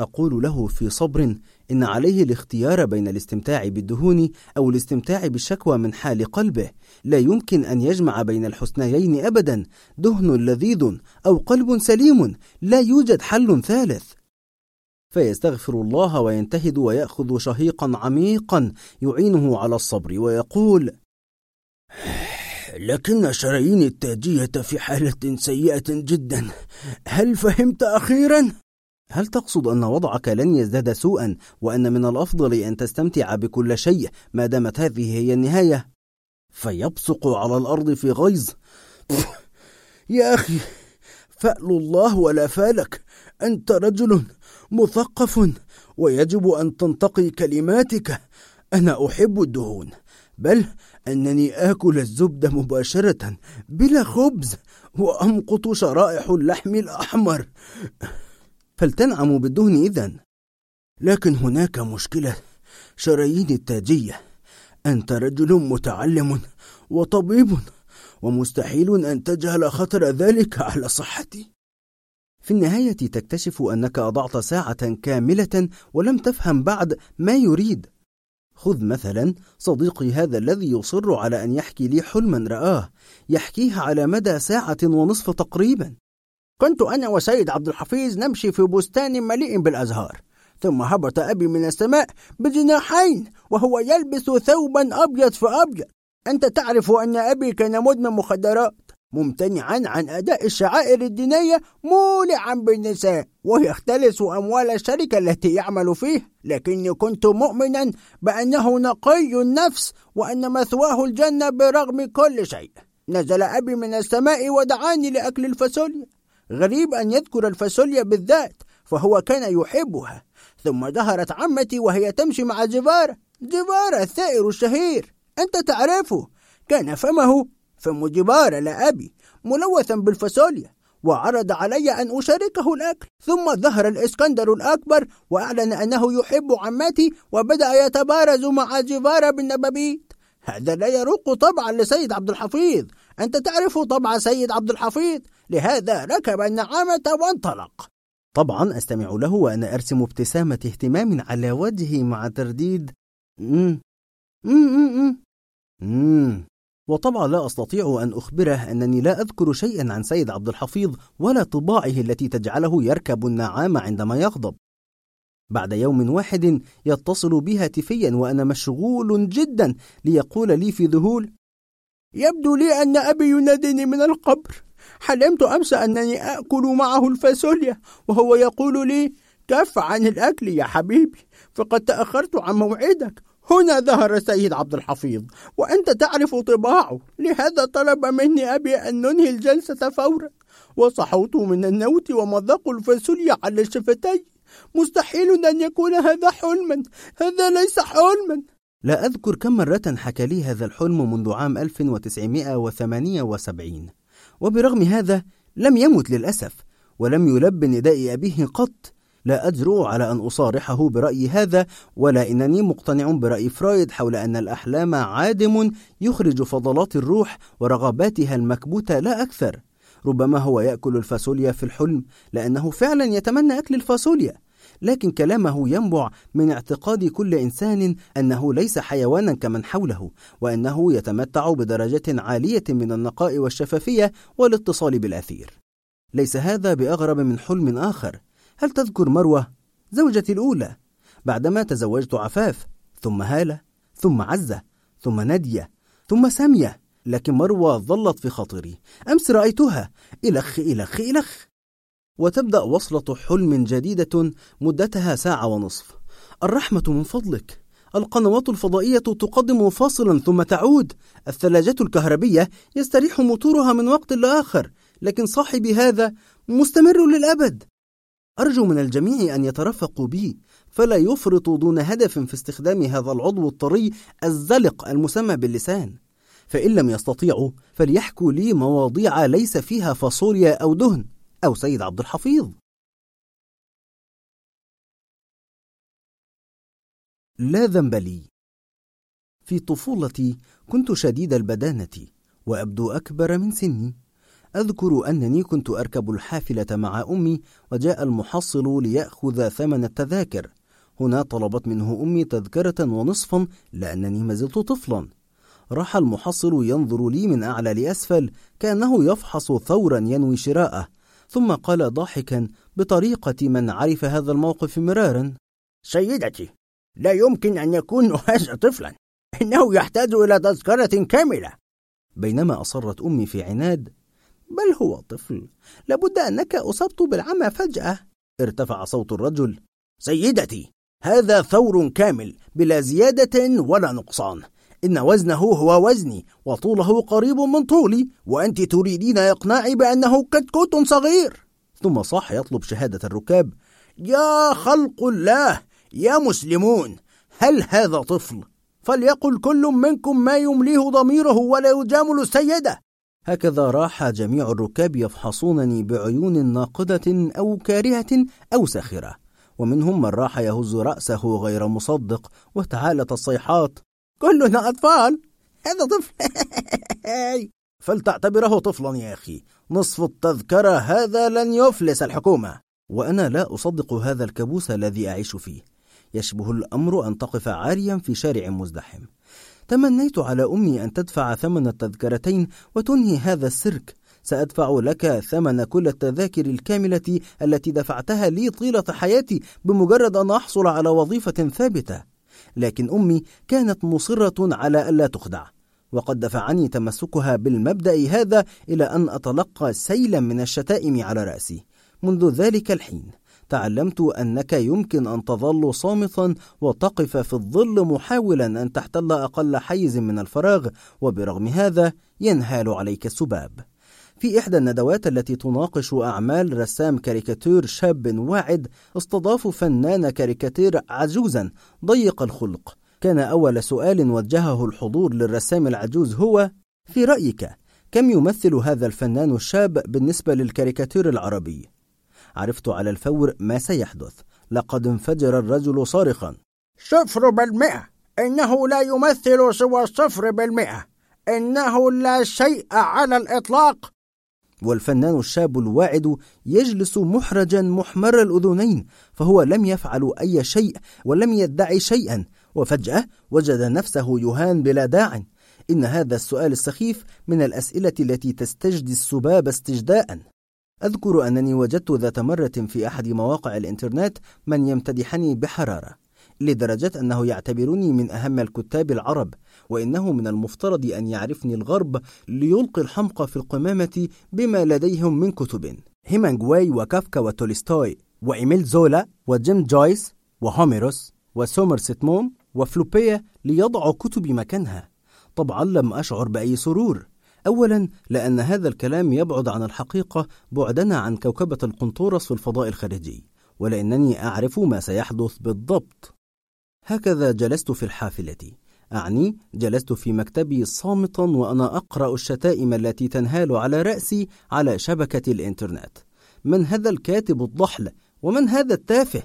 أقول له في صبر إن عليه الاختيار بين الاستمتاع بالدهون أو الاستمتاع بالشكوى من حال قلبه. لا يمكن أن يجمع بين الحسنيين أبدا. دهن لذيذ أو قلب سليم. لا يوجد حل ثالث. فيستغفر الله وينتهد ويأخذ شهيقا عميقا يعينه على الصبر ويقول لكن شرايين التاجية في حالة سيئة جدا هل فهمت أخيرا؟ هل تقصد أن وضعك لن يزداد سوءا وأن من الأفضل أن تستمتع بكل شيء ما دامت هذه هي النهاية؟ فيبصق على الأرض في غيظ يا أخي فأل الله ولا فالك أنت رجل مثقف ويجب أن تنتقي كلماتك. أنا أحب الدهون بل أنني آكل الزبدة مباشرة بلا خبز وأمقط شرائح اللحم الأحمر. فلتنعم بالدهن إذن. لكن هناك مشكلة. شرايين التاجية. أنت رجل متعلم وطبيب ومستحيل أن تجهل خطر ذلك على صحتي. في النهاية تكتشف أنك أضعت ساعة كاملة ولم تفهم بعد ما يريد. خذ مثلا صديقي هذا الذي يصر على أن يحكي لي حلما رآه يحكيه على مدى ساعة ونصف تقريبا. كنت أنا وسيد عبد الحفيظ نمشي في بستان مليء بالأزهار ثم هبط أبي من السماء بجناحين وهو يلبس ثوبا أبيض فأبيض. أنت تعرف أن أبي كان مدمن مخدرات. ممتنعا عن أداء الشعائر الدينية مولعا بالنساء ويختلس أموال الشركة التي يعمل فيها لكني كنت مؤمنا بأنه نقي النفس وأن مثواه الجنة برغم كل شيء. نزل أبي من السماء ودعاني لأكل الفاصوليا. غريب أن يذكر الفاصوليا بالذات فهو كان يحبها. ثم ظهرت عمتي وهي تمشي مع جبارة جبارة الثائر الشهير أنت تعرفه. كان فمه فم جبارة لأبي ملوثا بالفاصوليا وعرض علي أن أشاركه الأكل ثم ظهر الإسكندر الأكبر وأعلن أنه يحب عمتي وبدأ يتبارز مع جبارة بالنبابيت هذا لا يروق طبعا لسيد عبد الحفيظ أنت تعرف طبع سيد عبد الحفيظ لهذا ركب النعامة وانطلق طبعا أستمع له وأنا أرسم ابتسامة اهتمام على وجهي مع ترديد مم. مم. مم. وطبعا لا أستطيع أن أخبره أنني لا أذكر شيئا عن سيد عبد الحفيظ ولا طباعه التي تجعله يركب النعام عندما يغضب. بعد يوم واحد يتصل بي هاتفيا وأنا مشغول جدا ليقول لي في ذهول يبدو لي أن أبي يناديني من القبر. حلمت أمس أنني آكل معه الفاصوليا وهو يقول لي كف عن الأكل يا حبيبي فقد تأخرت عن موعدك. هنا ظهر السيد عبد الحفيظ وأنت تعرف طباعه. لهذا طلب مني أبي أن ننهي الجلسة فورا. وصحوت من النوت ومذاق الفاصوليا على شفتي مستحيل أن يكون هذا حلما. هذا ليس حلما. لا أذكر كم مرة حكى لي هذا الحلم منذ عام 1978 وبرغم هذا لم يمت للأسف ولم يلب نداء أبيه قط. لا أجرؤ على أن أصارحه برأيي هذا ولا إنني مقتنع برأي فرويد حول أن الأحلام عادم يخرج فضلات الروح ورغباتها المكبوتة لا أكثر. ربما هو يأكل الفاصوليا في الحلم لأنه فعلا يتمنى أكل الفاصوليا. لكن كلامه ينبع من اعتقاد كل إنسان أنه ليس حيوانا كمن حوله وأنه يتمتع بدرجة عالية من النقاء والشفافية والاتصال بالأثير. ليس هذا بأغرب من حلم آخر. هل تذكر مروة زوجتي الأولى بعدما تزوجت عفاف ثم هالة ثم عزة ثم نادية ثم سامية لكن مروة ظلت في خاطري. أمس رأيتها إلخ إلخ إلخ. وتبدأ وصلة حلم جديدة مدتها ساعة ونصف. الرحمة من فضلك. القنوات الفضائية تقدم فاصلا ثم تعود. الثلاجة الكهربية يستريح موتورها من وقت لآخر لكن صاحبي هذا مستمر للأبد. أرجو من الجميع أن يترفقوا بي فلا يفرطوا دون هدف في استخدام هذا العضو الطري الزلق المسمى باللسان. فإن لم يستطيعوا فليحكوا لي مواضيع ليس فيها فاصوليا أو دهن. أو سيد عبد الحفيظ. لا ذنب لي. في طفولتي كنت شديد البدانة وأبدو أكبر من سني. أذكر أنني كنت أركب الحافلة مع أمي وجاء المحصل ليأخذ ثمن التذاكر. هنا طلبت منه أمي تذكرة ونصفا لأنني ما زلت طفلا. راح المحصل ينظر لي من أعلى لأسفل كأنه يفحص ثورا ينوي شراءه ثم قال ضاحكا بطريقة من عرف هذا الموقف مرارا. سيدتي لا يمكن أن يكون هذا طفلا. إنه يحتاج إلى تذكرة كاملة. بينما أصرت أمي في عناد بل هو طفل. لابد أنك أصبت بالعمى فجأة. ارتفع صوت الرجل. سيدتي هذا ثور كامل بلا زيادة ولا نقصان. إن وزنه هو وزني وطوله قريب من طولي وأنت تريدين إقناعي بأنه كتكوت صغير. ثم صاح يطلب شهادة الركاب. يا خلق الله يا مسلمون هل هذا طفل؟ فليقل كل منكم ما يمليه ضميره ولا يجامل السيدة. هكذا راح جميع الركاب يفحصونني بعيون ناقدة أو كارهة أو ساخرة. ومنهم من راح يهز رأسه غير مصدق وتعالت الصيحات كلنا أطفال! هذا طفل! فلتعتبره طفلا يا أخي. نصف التذكرة هذا لن يفلس الحكومة. وأنا لا أصدق هذا الكابوس الذي أعيش فيه. يشبه الأمر أن تقف عاريا في شارع مزدحم. تمنيت على أمي أن تدفع ثمن التذكرتين وتنهي هذا السيرك سأدفع لك ثمن كل التذاكر الكاملة التي دفعتها لي طيلة حياتي بمجرد أن أحصل على وظيفة ثابتة. لكن أمي كانت مصرة على ألا تخدع وقد دفعني تمسكها بالمبدأ هذا إلى أن أتلقى سيلا من الشتائم على رأسي منذ ذلك الحين. تعلمت أنك يمكن أن تظل صامتا وتقف في الظل محاولا أن تحتل أقل حيز من الفراغ وبرغم هذا ينهال عليك السباب في إحدى الندوات التي تناقش أعمال رسام كاريكاتير شاب واعد استضافوا فنان كاريكاتير عجوزا ضيق الخلق كان أول سؤال وجهه الحضور للرسام العجوز هو في رأيك كم يمثل هذا الفنان الشاب بالنسبة للكاريكاتير العربي؟ عرفت على الفور ما سيحدث. لقد انفجر الرجل صارخا. صفر بالمئة. إنه لا يمثل سوى صفر بالمئة. إنه لا شيء على الإطلاق. والفنان الشاب الواعد يجلس محرجا محمر الأذنين فهو لم يفعل أي شيء ولم يدعي شيئا. وفجأة وجد نفسه يهان بلا داع. إن هذا السؤال السخيف من الأسئلة التي تستجدي السباب استجداء. أذكر أنني وجدت ذات مرة في أحد مواقع الإنترنت من يمتدحني بحرارة لدرجة أنه يعتبرني من أهم الكتاب العرب وإنه من المفترض أن يعرفني الغرب ليلقي الحمق في القمامة بما لديهم من كتب. هيمنغواي وكافكا وتولستوي وإيميل زولا وجيم جويس وهوميروس وسومرست موم وفلوبيا ليضعوا كتبي مكانها. طبعا لم أشعر بأي سرور. أولا لأن هذا الكلام يبعد عن الحقيقة بعدنا عن كوكبة القنطورس في الفضاء الخارجي ولأنني أعرف ما سيحدث بالضبط. هكذا جلست في الحافلة. أعني جلست في مكتبي صامتا وأنا أقرأ الشتائم التي تنهال على رأسي على شبكة الإنترنت. من هذا الكاتب الضحل؟ ومن هذا التافه؟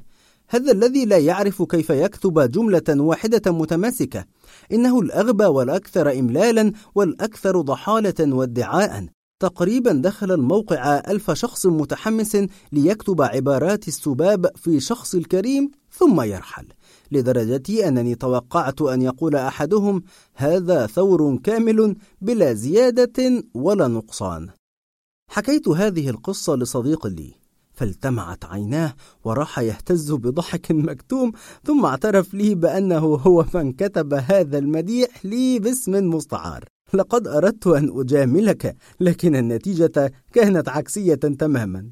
هذا الذي لا يعرف كيف يكتب جملة واحدة متماسكة. إنه الأغبى والأكثر إملالا والأكثر ضحالة وادعاء. تقريبا دخل الموقع ألف شخص متحمس ليكتب عبارات السباب في شخص الكريم ثم يرحل. لدرجة أنني توقعت أن يقول أحدهم هذا ثور كامل بلا زيادة ولا نقصان. حكيت هذه القصة لصديق لي. فالتمعت عيناه وراح يهتز بضحك مكتوم ثم اعترف لي بأنه هو من كتب هذا المديح لي باسم مستعار. لقد أردت أن أجاملك لكن النتيجة كانت عكسية تماما.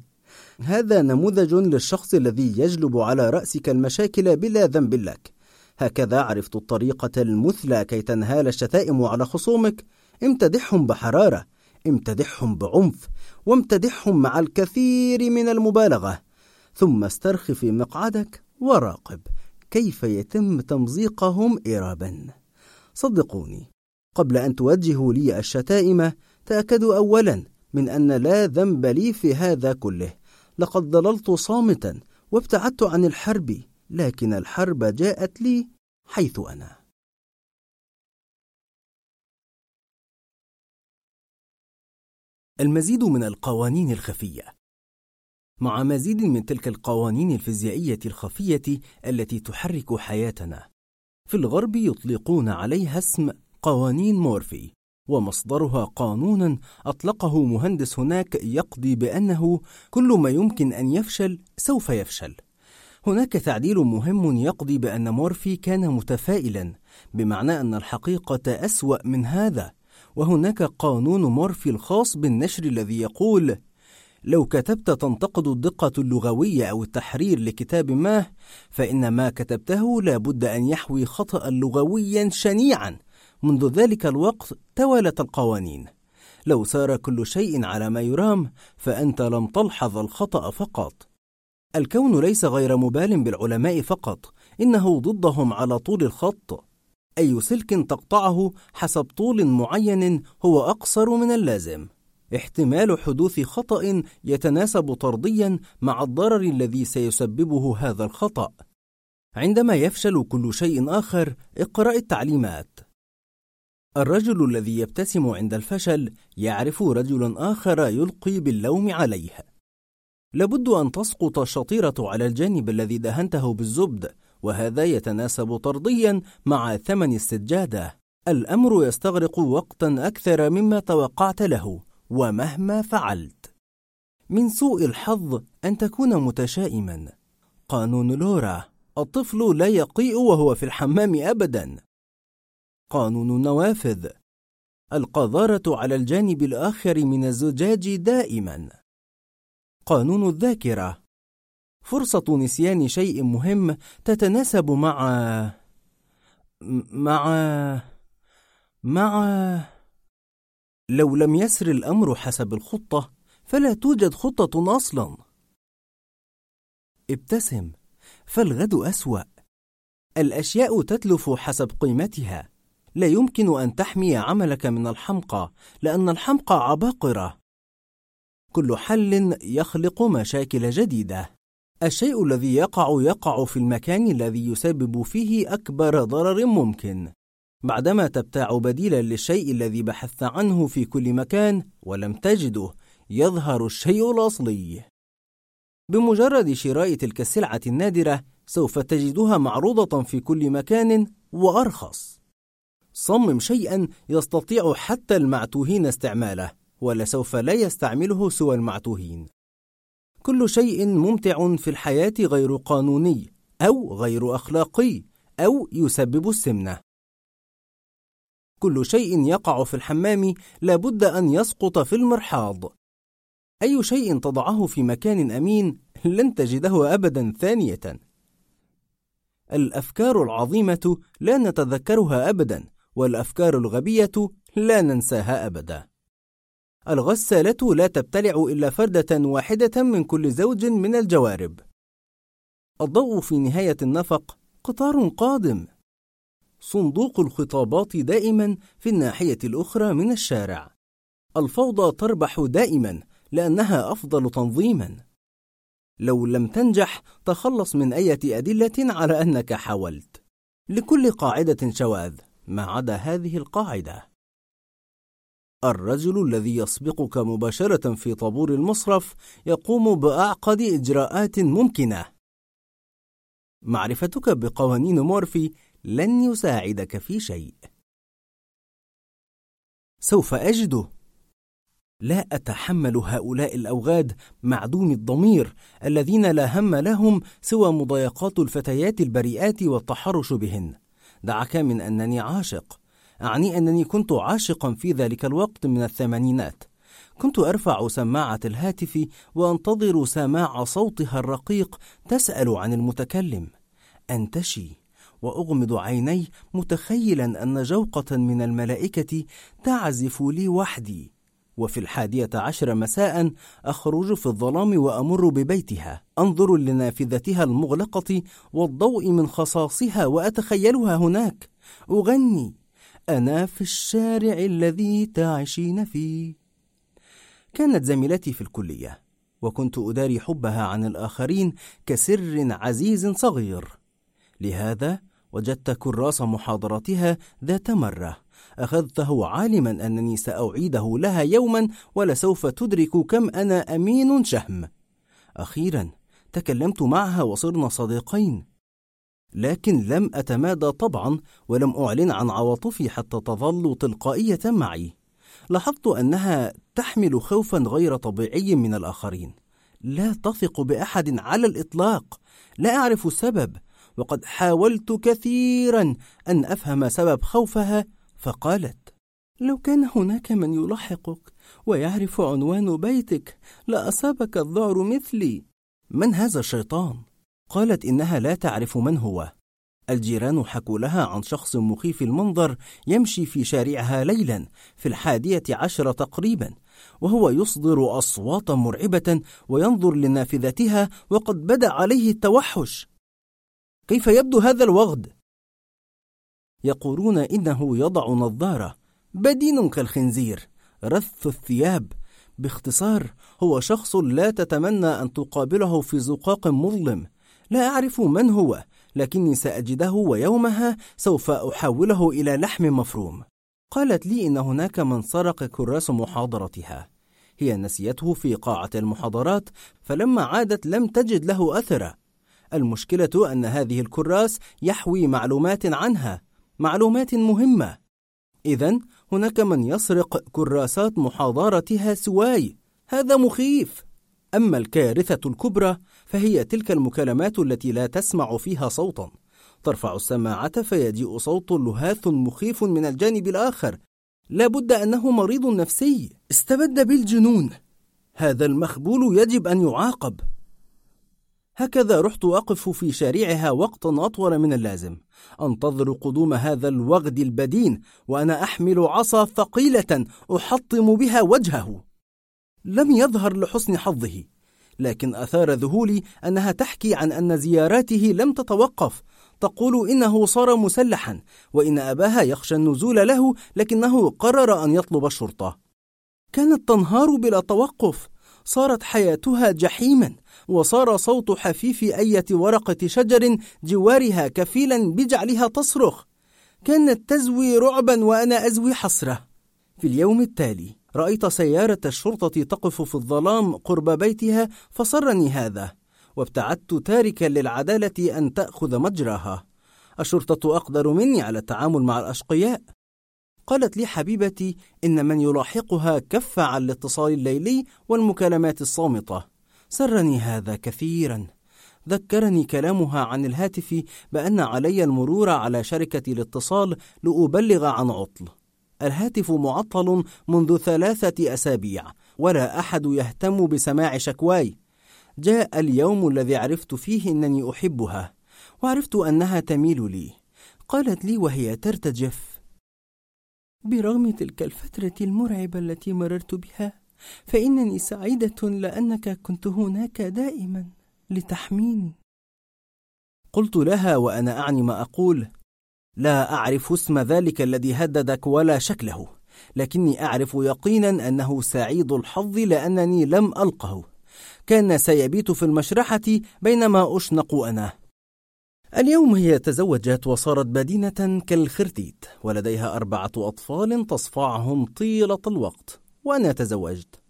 هذا نموذج للشخص الذي يجلب على رأسك المشاكل بلا ذنب لك. هكذا عرفت الطريقة المثلى كي تنهال الشتائم على خصومك. امتدحهم بحرارة امتدحهم بعنف وامتدحهم مع الكثير من المبالغة. ثم استرخ في مقعدك وراقب كيف يتم تمزيقهم إرابا. صدقوني قبل أن توجهوا لي الشتائم تأكدوا أولا من أن لا ذنب لي في هذا كله. لقد ظللت صامتا وابتعدت عن الحرب لكن الحرب جاءت لي حيث أنا. المزيد من القوانين الخفية. مع مزيد من تلك القوانين الفيزيائية الخفية التي تحرك حياتنا في الغرب يطلقون عليها اسم قوانين مورفي ومصدرها قانون أطلقه مهندس هناك يقضي بأنه كل ما يمكن أن يفشل سوف يفشل. هناك تعديل مهم يقضي بأن مورفي كان متفائلا بمعنى أن الحقيقة أسوأ من هذا. وهناك قانون مورفي الخاص بالنشر الذي يقول لو كتبت تنتقد الدقة اللغوية أو التحرير لكتاب ما فإن ما كتبته لابد أن يحوي خطأ لغويا شنيعا. منذ ذلك الوقت توالت القوانين. لو سار كل شيء على ما يرام فأنت لم تلحظ الخطأ فقط. الكون ليس غير مبال بالعلماء فقط إنه ضدهم على طول الخط. أي سلك تقطعه حسب طول معين هو أقصر من اللازم. احتمال حدوث خطأ يتناسب طرديا مع الضرر الذي سيسببه هذا الخطأ. عندما يفشل كل شيء آخر اقرأ التعليمات. الرجل الذي يبتسم عند الفشل يعرف رجل آخر يلقي باللوم عليه. لابد أن تسقط الشطيرة على الجانب الذي دهنته بالزبد وهذا يتناسب طرديا مع ثمن السجادة. الأمر يستغرق وقتا أكثر مما توقعت له ومهما فعلت. من سوء الحظ أن تكون متشائما. قانون لورا. الطفل لا يقيء وهو في الحمام أبدا. قانون النوافذ. القذارة على الجانب الآخر من الزجاج دائما. قانون الذاكرة. فرصة نسيان شيء مهم تتناسب مع مع مع. لو لم يسر الأمر حسب الخطة فلا توجد خطة أصلا. ابتسم فالغد أسوأ. الأشياء تتلف حسب قيمتها. لا يمكن أن تحمي عملك من الحمقى لأن الحمقى عباقرة. كل حل يخلق مشاكل جديدة. الشيء الذي يقع يقع في المكان الذي يسبب فيه أكبر ضرر ممكن. بعدما تبتاع بديلا للشيء الذي بحثت عنه في كل مكان ولم تجده يظهر الشيء الأصلي. بمجرد شراء تلك السلعة النادرة سوف تجدها معروضة في كل مكان وأرخص. صمم شيئا يستطيع حتى المعتوهين استعماله ولسوف لا يستعمله سوى المعتوهين. كل شيء ممتع في الحياة غير قانوني أو غير أخلاقي أو يسبب السمنة. كل شيء يقع في الحمام لابد أن يسقط في المرحاض. أي شيء تضعه في مكان أمين لن تجده أبدا ثانية. الأفكار العظيمة لا نتذكرها أبدا والأفكار الغبية لا ننساها أبدا. الغسالة لا تبتلع إلا فردة واحدة من كل زوج من الجوارب. الضوء في نهاية النفق قطار قادم. صندوق الخطابات دائما في الناحية الأخرى من الشارع. الفوضى تربح دائما لأنها أفضل تنظيما. لو لم تنجح تخلص من أية أدلة على أنك حاولت. لكل قاعدة شواذ ما عدا هذه القاعدة. الرجل الذي يسبقك مباشرة في طابور المصرف يقوم بأعقد إجراءات ممكنة. معرفتك بقوانين مورفي لن يساعدك في شيء. سوف أجده لا أتحمل هؤلاء الأوغاد معدوم الضمير الذين لا هم لهم سوى مضايقات الفتيات البريئات والتحرش بهن. دعك من أنني عاشق. أعني أنني كنت عاشقا في ذلك الوقت من الثمانينات. كنت أرفع سماعة الهاتف وأنتظر سماع صوتها الرقيق تسأل عن المتكلم. أنتشي وأغمض عيني متخيلا أن جوقة من الملائكة تعزف لي وحدي. وفي الحادية عشر مساء أخرج في الظلام وأمر ببيتها. أنظر لنافذتها المغلقة والضوء من خصاصها وأتخيلها هناك. أغني أنا في الشارع الذي تعيشين فيه. كانت زميلتي في الكلية وكنت أداري حبها عن الآخرين كسر عزيز صغير. لهذا وجدت كراس محاضرتها ذات مرة. أخذته عالما أنني سأعيده لها يوما ولسوف تدرك كم أنا أمين شهم. أخيرا تكلمت معها وصرنا صديقين. لكن لم أتمادى طبعا ولم أعلن عن عواطفي حتى تظل تلقائية معي. لاحظت أنها تحمل خوفا غير طبيعي من الآخرين. لا تثق بأحد على الإطلاق. لا أعرف السبب وقد حاولت كثيرا أن أفهم سبب خوفها فقالت لو كان هناك من يلاحقك ويعرف عنوان بيتك لأصابك الذعر مثلي. من هذا الشيطان؟ قالت إنها لا تعرف من هو. الجيران حكوا لها عن شخص مخيف المنظر يمشي في شارعها ليلا في الحادية عشر تقريبا وهو يصدر أصواتا مرعبة وينظر لنافذتها وقد بدأ عليه التوحش. كيف يبدو هذا الوغد؟ يقولون إنه يضع نظارة بدين كالخنزير رث الثياب. باختصار هو شخص لا تتمنى أن تقابله في زقاق مظلم. لا أعرف من هو لكني سأجده ويومها سوف أحوله إلى لحم مفروم. قالت لي إن هناك من سرق كراس محاضرتها. هي نسيته في قاعة المحاضرات فلما عادت لم تجد له أثرا المشكلة أن هذه الكراس يحوي معلومات عنها معلومات مهمة. إذا هناك من يسرق كراسات محاضرتها سواي. هذا مخيف. أما الكارثة الكبرى فهي تلك المكالمات التي لا تسمع فيها صوتا. ترفع السماعة فيجيء صوت لهاث مخيف من الجانب الآخر. لا بد أنه مريض نفسي. استبد بالجنون. هذا المخبول يجب أن يعاقب. هكذا رحت أقف في شارعها وقتا أطول من اللازم. أنتظر قدوم هذا الوغد البدين وأنا أحمل عصا ثقيلة أحطم بها وجهه. لم يظهر لحسن حظه لكن أثار ذهولي أنها تحكي عن أن زياراته لم تتوقف. تقول إنه صار مسلحا وإن أباها يخشى النزول له لكنه قرر أن يطلب الشرطة. كانت تنهار بلا توقف. صارت حياتها جحيما وصار صوت حفيف أية ورقة شجر جوارها كفيلا بجعلها تصرخ. كانت تزوي رعبا وأنا أزوي حسرة. في اليوم التالي رأيت سيارة الشرطة تقف في الظلام قرب بيتها فصرني هذا وابتعدت تاركا للعدالة أن تأخذ مجراها. الشرطة أقدر مني على التعامل مع الأشقياء. قالت لي حبيبتي إن من يلاحقها كف عن الاتصال الليلي والمكالمات الصامتة. سرني هذا كثيرا. ذكرني كلامها عن الهاتف بأن علي المرور على شركة الاتصال لأبلغ عن عطل. الهاتف معطل منذ ثلاثة أسابيع ولا أحد يهتم بسماع شكواي. جاء اليوم الذي عرفت فيه أنني أحبها وعرفت أنها تميل لي. قالت لي وهي ترتجف. برغم تلك الفترة المرعبة التي مررت بها فإنني سعيدة لأنك كنت هناك دائما لتحميني. قلت لها وأنا أعني ما أقول لا أعرف اسم ذلك الذي هددك ولا شكله لكني أعرف يقينا أنه سعيد الحظ لأنني لم ألقه. كان سيبيت في المشرحة بينما أشنق أنا. اليوم هي تزوجت وصارت بدينة كالخرتيت ولديها أربعة أطفال تصفعهم طيلة الوقت وأنا تزوجت.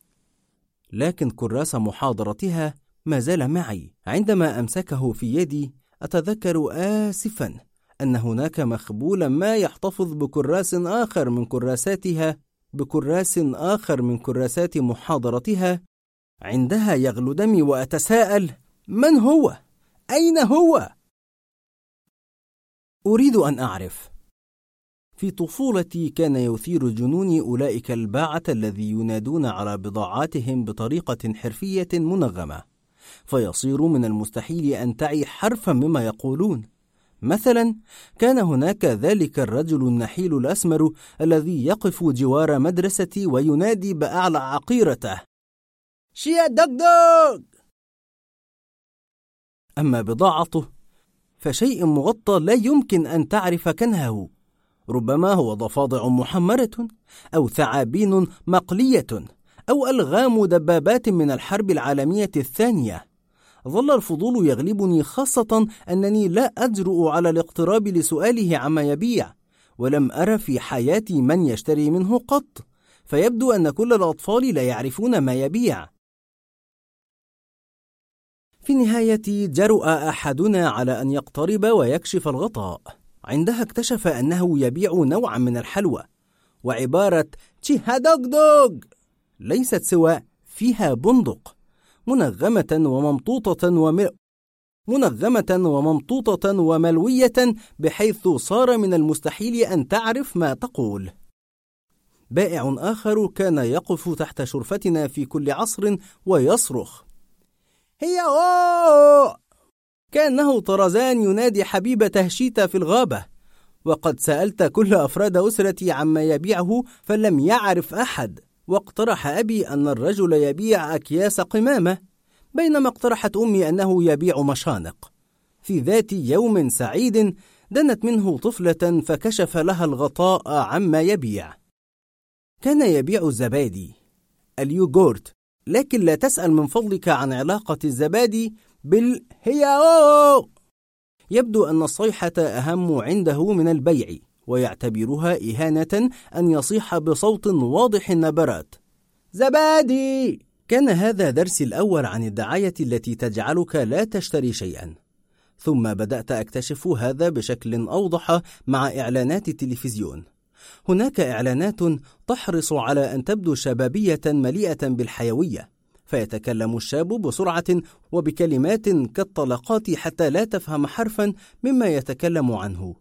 لكن كراس محاضرتها ما زال معي. عندما أمسكه في يدي أتذكر آسفا. أن هناك مخبولا ما يحتفظ بكراس آخر من كراساتها بكراس آخر من كراسات محاضرتها عندها يغلو دمي وأتساءل من هو؟ أين هو؟ أريد أن أعرف في طفولتي كان يثير جنوني أولئك الباعة الذي ينادون على بضاعاتهم بطريقة حرفية منغمة فيصير من المستحيل أن تعي حرفا مما يقولون مثلا كان هناك ذلك الرجل النحيل الأسمر الذي يقف جوار مدرستي وينادي بأعلى عقيرته. شيا دوك أما بضاعته فشيء مغطى لا يمكن أن تعرف كنهه. ربما هو ضفادع محمرة أو ثعابين مقلية أو ألغام دبابات من الحرب العالمية الثانية. ظل الفضول يغلبني خاصة أنني لا أجرؤ على الاقتراب لسؤاله عما يبيع ولم أرى في حياتي من يشتري منه قط فيبدو أن كل الأطفال لا يعرفون ما يبيع. في النهاية جرؤ أحدنا على أن يقترب ويكشف الغطاء. عندها اكتشف أنه يبيع نوعا من الحلوى وعبارة تشيها دوغ دوغ ليست سوى فيها بندق. منغمة وممطوطة وم... منغمة وممطوطة وملوية بحيث صار من المستحيل أن تعرف ما تقول. بائع آخر كان يقف تحت شرفتنا في كل عصر ويصرخ: هي أوه! كأنه طرزان ينادي حبيبته شيتا في الغابة. وقد سألت كل أفراد أسرتي عما يبيعه فلم يعرف أحد. واقترح أبي أن الرجل يبيع أكياس قمامة بينما اقترحت أمي أنه يبيع مشانق. في ذات يوم سعيد دنت منه طفلة فكشف لها الغطاء عما يبيع. كان يبيع الزبادي اليوغورت لكن لا تسأل من فضلك عن علاقة الزبادي بالهياو. يبدو أن الصيحة أهم عنده من البيع. ويعتبرها إهانة أن يصيح بصوت واضح النبرات. زبادي! كان هذا درسي الأول عن الدعاية التي تجعلك لا تشتري شيئا. ثم بدأت أكتشف هذا بشكل أوضح مع إعلانات التلفزيون. هناك إعلانات تحرص على أن تبدو شبابية مليئة بالحيوية. فيتكلم الشاب بسرعة وبكلمات كالطلقات حتى لا تفهم حرفا مما يتكلم عنه.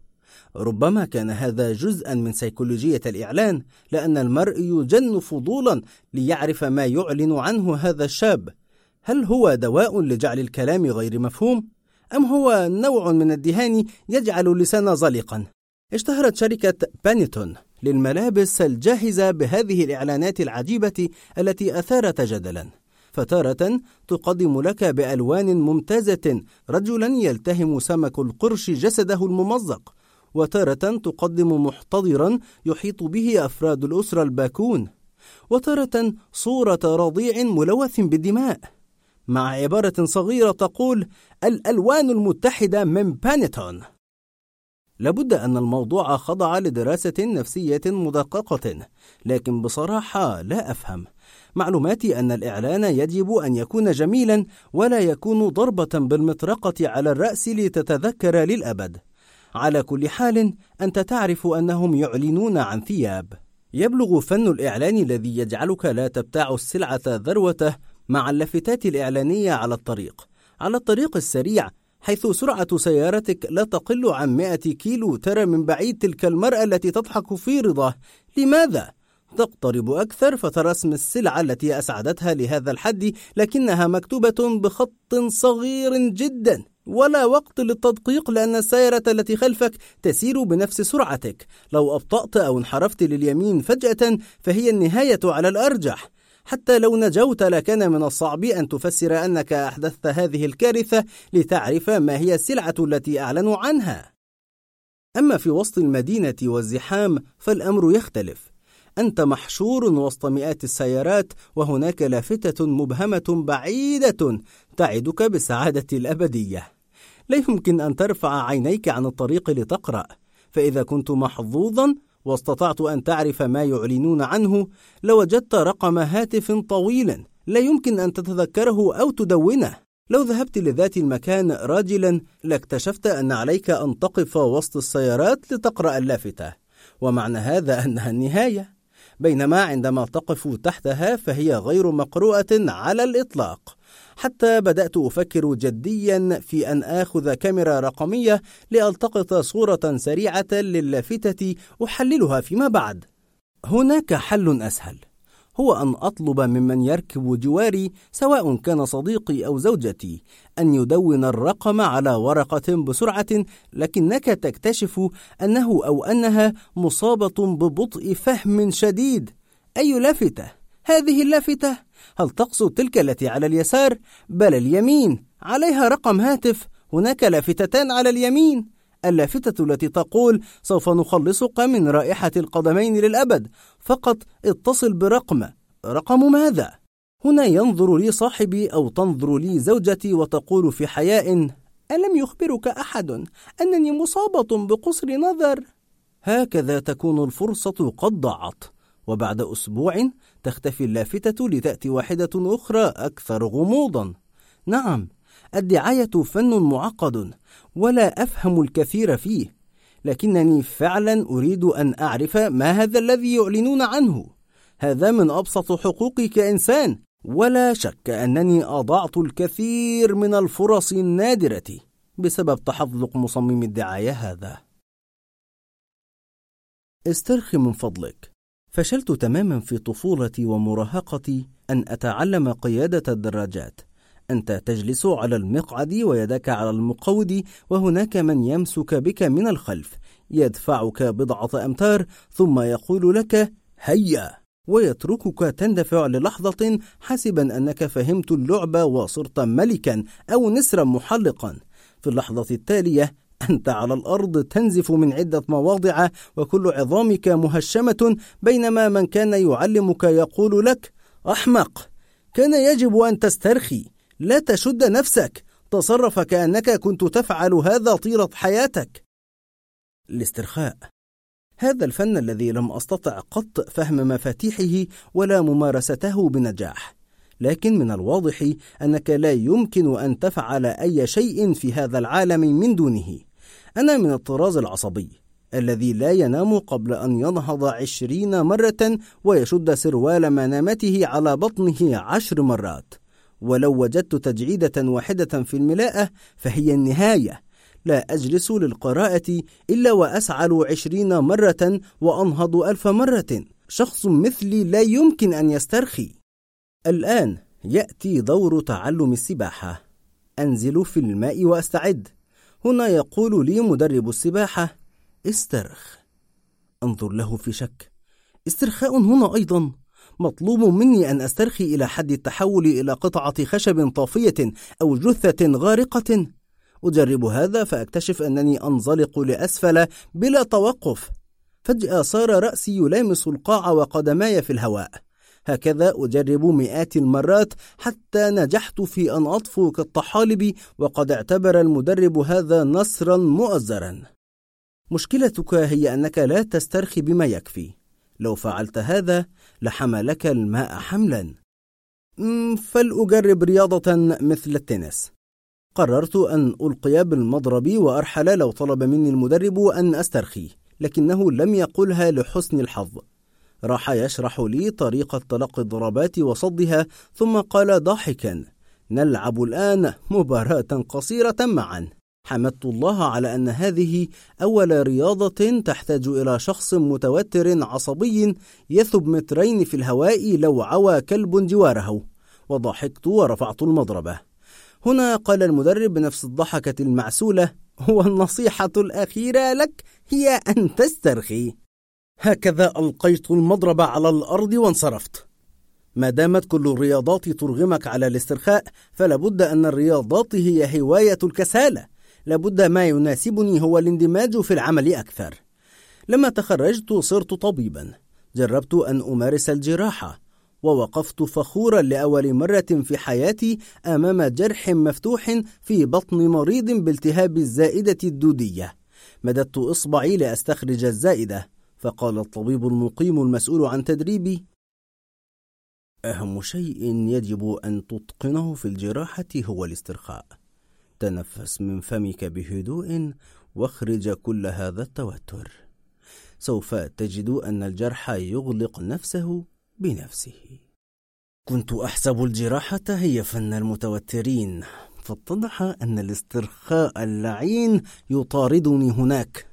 ربما كان هذا جزءا من سيكولوجية الإعلان لأن المرء يجن فضولا ليعرف ما يعلن عنه هذا الشاب هل هو دواء لجعل الكلام غير مفهوم؟ أم هو نوع من الدهان يجعل اللسان زلقا؟ اشتهرت شركة بانيتون للملابس الجاهزة بهذه الإعلانات العجيبة التي أثارت جدلا فتارة تقدم لك بألوان ممتازة رجلا يلتهم سمك القرش جسده الممزق وتارة تقدم محتضرا يحيط به أفراد الأسرة الباكون وتارة صورة رضيع ملوث بالدماء مع عبارة صغيرة تقول الألوان المتحدة من بانيتون لابد أن الموضوع خضع لدراسة نفسية مدققة لكن بصراحة لا أفهم. معلوماتي أن الإعلان يجب أن يكون جميلا ولا يكون ضربة بالمطرقة على الرأس لتتذكر للأبد. على كل حال أنت تعرف أنهم يعلنون عن ثياب. يبلغ فن الإعلان الذي يجعلك لا تبتاع السلعة ذروته مع اللافتات الإعلانية على الطريق. على الطريق السريع حيث سرعة سيارتك لا تقل عن 100 كيلو ترى من بعيد تلك المرأة التي تضحك في رضاه. لماذا؟ تقترب أكثر فترى اسم السلعة التي أسعدتها لهذا الحد لكنها مكتوبة بخط صغير جدا. ولا وقت للتدقيق لأن السيارة التي خلفك تسير بنفس سرعتك. لو أبطأت أو انحرفت لليمين فجأة فهي النهاية على الأرجح. حتى لو نجوت لكان من الصعب أن تفسر أنك أحدثت هذه الكارثة لتعرف ما هي السلعة التي أعلنوا عنها. أما في وسط المدينة والزحام فالأمر يختلف. أنت محشور وسط مئات السيارات وهناك لافتة مبهمة بعيدة تعدك بالسعادة الأبدية. لا يمكن أن ترفع عينيك عن الطريق لتقرأ فإذا كنت محظوظا واستطعت أن تعرف ما يعلنون عنه لوجدت رقم هاتف طويلا لا يمكن أن تتذكره أو تدونه. لو ذهبت لذات المكان راجلا لاكتشفت أن عليك أن تقف وسط السيارات لتقرأ اللافتة. ومعنى هذا أنها النهاية. بينما عندما تقف تحتها فهي غير مقروءة على الإطلاق. حتى بدأت أفكر جديا في أن آخذ كاميرا رقمية لألتقط صورة سريعة للافتة أحللها فيما بعد هناك حل أسهل هو أن أطلب ممن يركب جواري سواء كان صديقي أو زوجتي أن يدون الرقم على ورقة بسرعة لكنك تكتشف أنه أو أنها مصابة ببطء فهم شديد أي لافتة؟ هذه اللافتة؟ هل تقصد تلك التي على اليسار؟ بل اليمين. عليها رقم هاتف. هناك لافتتان على اليمين. اللافتة التي تقول سوف نخلصك من رائحة القدمين للأبد. فقط اتصل برقم. رقم ماذا؟ هنا ينظر لي صاحبي أو تنظر لي زوجتي وتقول في حياء ألم يخبرك أحد؟ أنني مصابة بقصر نظر؟ هكذا تكون الفرصة قد ضاعت. وبعد أسبوع تختفي اللافتة لتأتي واحدة أخرى أكثر غموضا. نعم الدعاية فن معقد ولا أفهم الكثير فيه لكنني فعلا أريد أن أعرف ما هذا الذي يعلنون عنه. هذا من أبسط حقوقي كإنسان ولا شك أنني أضعت الكثير من الفرص النادرة بسبب تحذق مصمم الدعاية هذا. استرخي من فضلك. فشلت تماما في طفولتي ومراهقتي أن أتعلم قيادة الدراجات. أنت تجلس على المقعد ويدك على المقود وهناك من يمسك بك من الخلف. يدفعك بضعة أمتار ثم يقول لك هيا! ويتركك تندفع للحظة حسبا أنك فهمت اللعبة وصرت ملكا أو نسرا محلقا. في اللحظة التالية أنت على الأرض تنزف من عدة مواضع وكل عظامك مهشمة بينما من كان يعلمك يقول لك أحمق. كان يجب أن تسترخي لا تشد نفسك تصرف كأنك كنت تفعل هذا طيلة حياتك. الاسترخاء. هذا الفن الذي لم أستطع قط فهم مفاتيحه ولا ممارسته بنجاح. لكن من الواضح أنك لا يمكن أن تفعل أي شيء في هذا العالم من دونه. أنا من الطراز العصبي الذي لا ينام قبل أن ينهض عشرين مرة ويشد سروال منامته على بطنه عشر مرات. ولو وجدت تجعيدة واحدة في الملاءة فهي النهاية. لا أجلس للقراءة إلا وأسعل عشرين مرة وأنهض ألف مرة. شخص مثلي لا يمكن أن يسترخي. الآن يأتي دور تعلم السباحة. أنزل في الماء وأستعد. هنا يقول لي مدرب السباحة استرخ. انظر له في شك. استرخاء هنا أيضا. مطلوب مني أن أسترخي إلى حد التحول إلى قطعة خشب طافية أو جثة غارقة. أجرب هذا فأكتشف أنني أنزلق لأسفل بلا توقف. فجأة صار رأسي يلامس القاع وقدماي في الهواء. هكذا أجرب مئات المرات حتى نجحت في أن أطفو كالطحالب وقد اعتبر المدرب هذا نصرا مؤزرا. مشكلتك هي أنك لا تسترخي بما يكفي. لو فعلت هذا لحملك الماء حملا. فلأجرب رياضة مثل التنس. قررت أن ألقي بالمضرب وأرحل لو طلب مني المدرب أن أسترخي لكنه لم يقلها لحسن الحظ. راح يشرح لي طريقة تلقي الضربات وصدها ثم قال ضاحكا نلعب الآن مباراة قصيرة معا. حمدت الله على أن هذه أول رياضة تحتاج إلى شخص متوتر عصبي يثب مترين في الهواء لو عوى كلب جواره. وضحكت ورفعت المضربة. هنا قال المدرب بنفس الضحكة المعسولة والنصيحة الأخيرة لك هي أن تسترخي. هكذا ألقيت المضرب على الأرض وانصرفت. ما دامت كل الرياضات ترغمك على الاسترخاء فلابد أن الرياضات هي هواية الكسالة. لابد ما يناسبني هو الاندماج في العمل أكثر. لما تخرجت صرت طبيبا. جربت أن أمارس الجراحة. ووقفت فخورا لأول مرة في حياتي أمام جرح مفتوح في بطن مريض بالتهاب الزائدة الدودية. مددت إصبعي لأستخرج الزائدة. فقال الطبيب المقيم المسؤول عن تدريبي أهم شيء يجب أن تتقنه في الجراحة هو الاسترخاء. تنفس من فمك بهدوء واخرج كل هذا التوتر. سوف تجد أن الجرح يغلق نفسه بنفسه. كنت أحسب الجراحة هي فن المتوترين فاتضح أن الاسترخاء اللعين يطاردني هناك.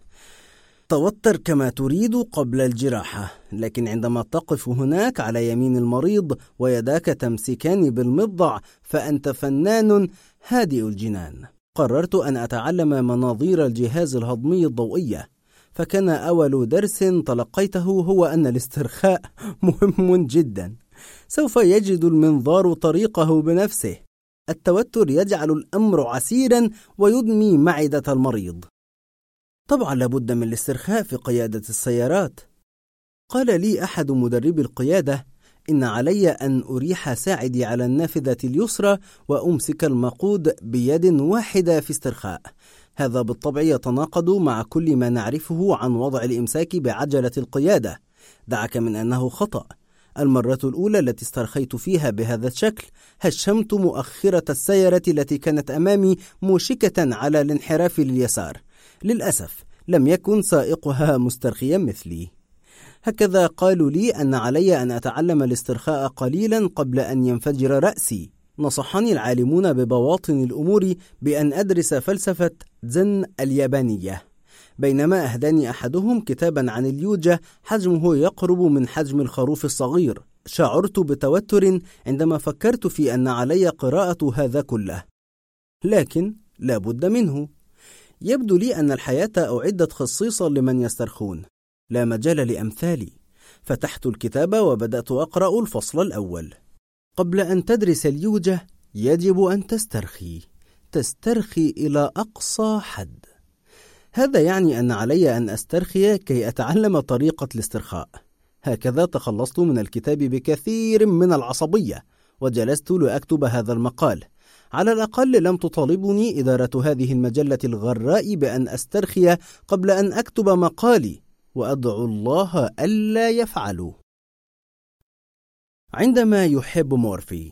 توتر كما تريد قبل الجراحة لكن عندما تقف هناك على يمين المريض ويداك تمسكان بالمضع فأنت فنان هادئ الجنان. قررت أن أتعلم مناظير الجهاز الهضمي الضوئية فكان أول درس تلقيته هو أن الاسترخاء مهم جدا. سوف يجد المنظار طريقه بنفسه. التوتر يجعل الأمر عسيرا ويدمي معدة المريض. طبعا لابد من الاسترخاء في قيادة السيارات. قال لي أحد مدربي القيادة إن علي أن أريح ساعدي على النافذة اليسرى وأمسك المقود بيد واحدة في استرخاء. هذا بالطبع يتناقض مع كل ما نعرفه عن وضع الإمساك بعجلة القيادة. دعك من أنه خطأ. المرة الأولى التي استرخيت فيها بهذا الشكل هشمت مؤخرة السيارة التي كانت أمامي موشكة على الانحراف لليسار. للأسف لم يكن سائقها مسترخيا مثلي. هكذا قالوا لي أن علي أن أتعلم الاسترخاء قليلا قبل أن ينفجر رأسي. نصحني العالمون ببواطن الأمور بأن أدرس فلسفة زن اليابانية. بينما أهداني أحدهم كتابا عن اليوجا حجمه يقرب من حجم الخروف الصغير. شعرت بتوتر عندما فكرت في أن علي قراءة هذا كله. لكن لا بد منه. يبدو لي أن الحياة أعدت خصيصا لمن يسترخون. لا مجال لأمثالي. فتحت الكتاب وبدأت أقرأ الفصل الأول. قبل أن تدرس اليوجة يجب أن تسترخي. تسترخي إلى أقصى حد. هذا يعني أن علي أن أسترخي كي أتعلم طريقة الاسترخاء. هكذا تخلصت من الكتاب بكثير من العصبية وجلست لأكتب هذا المقال. على الأقل لم تطالبني إدارة هذه المجلة الغراء بأن أسترخي قبل أن أكتب مقالي وأدعو الله ألا يفعلوا. عندما يحب مورفي.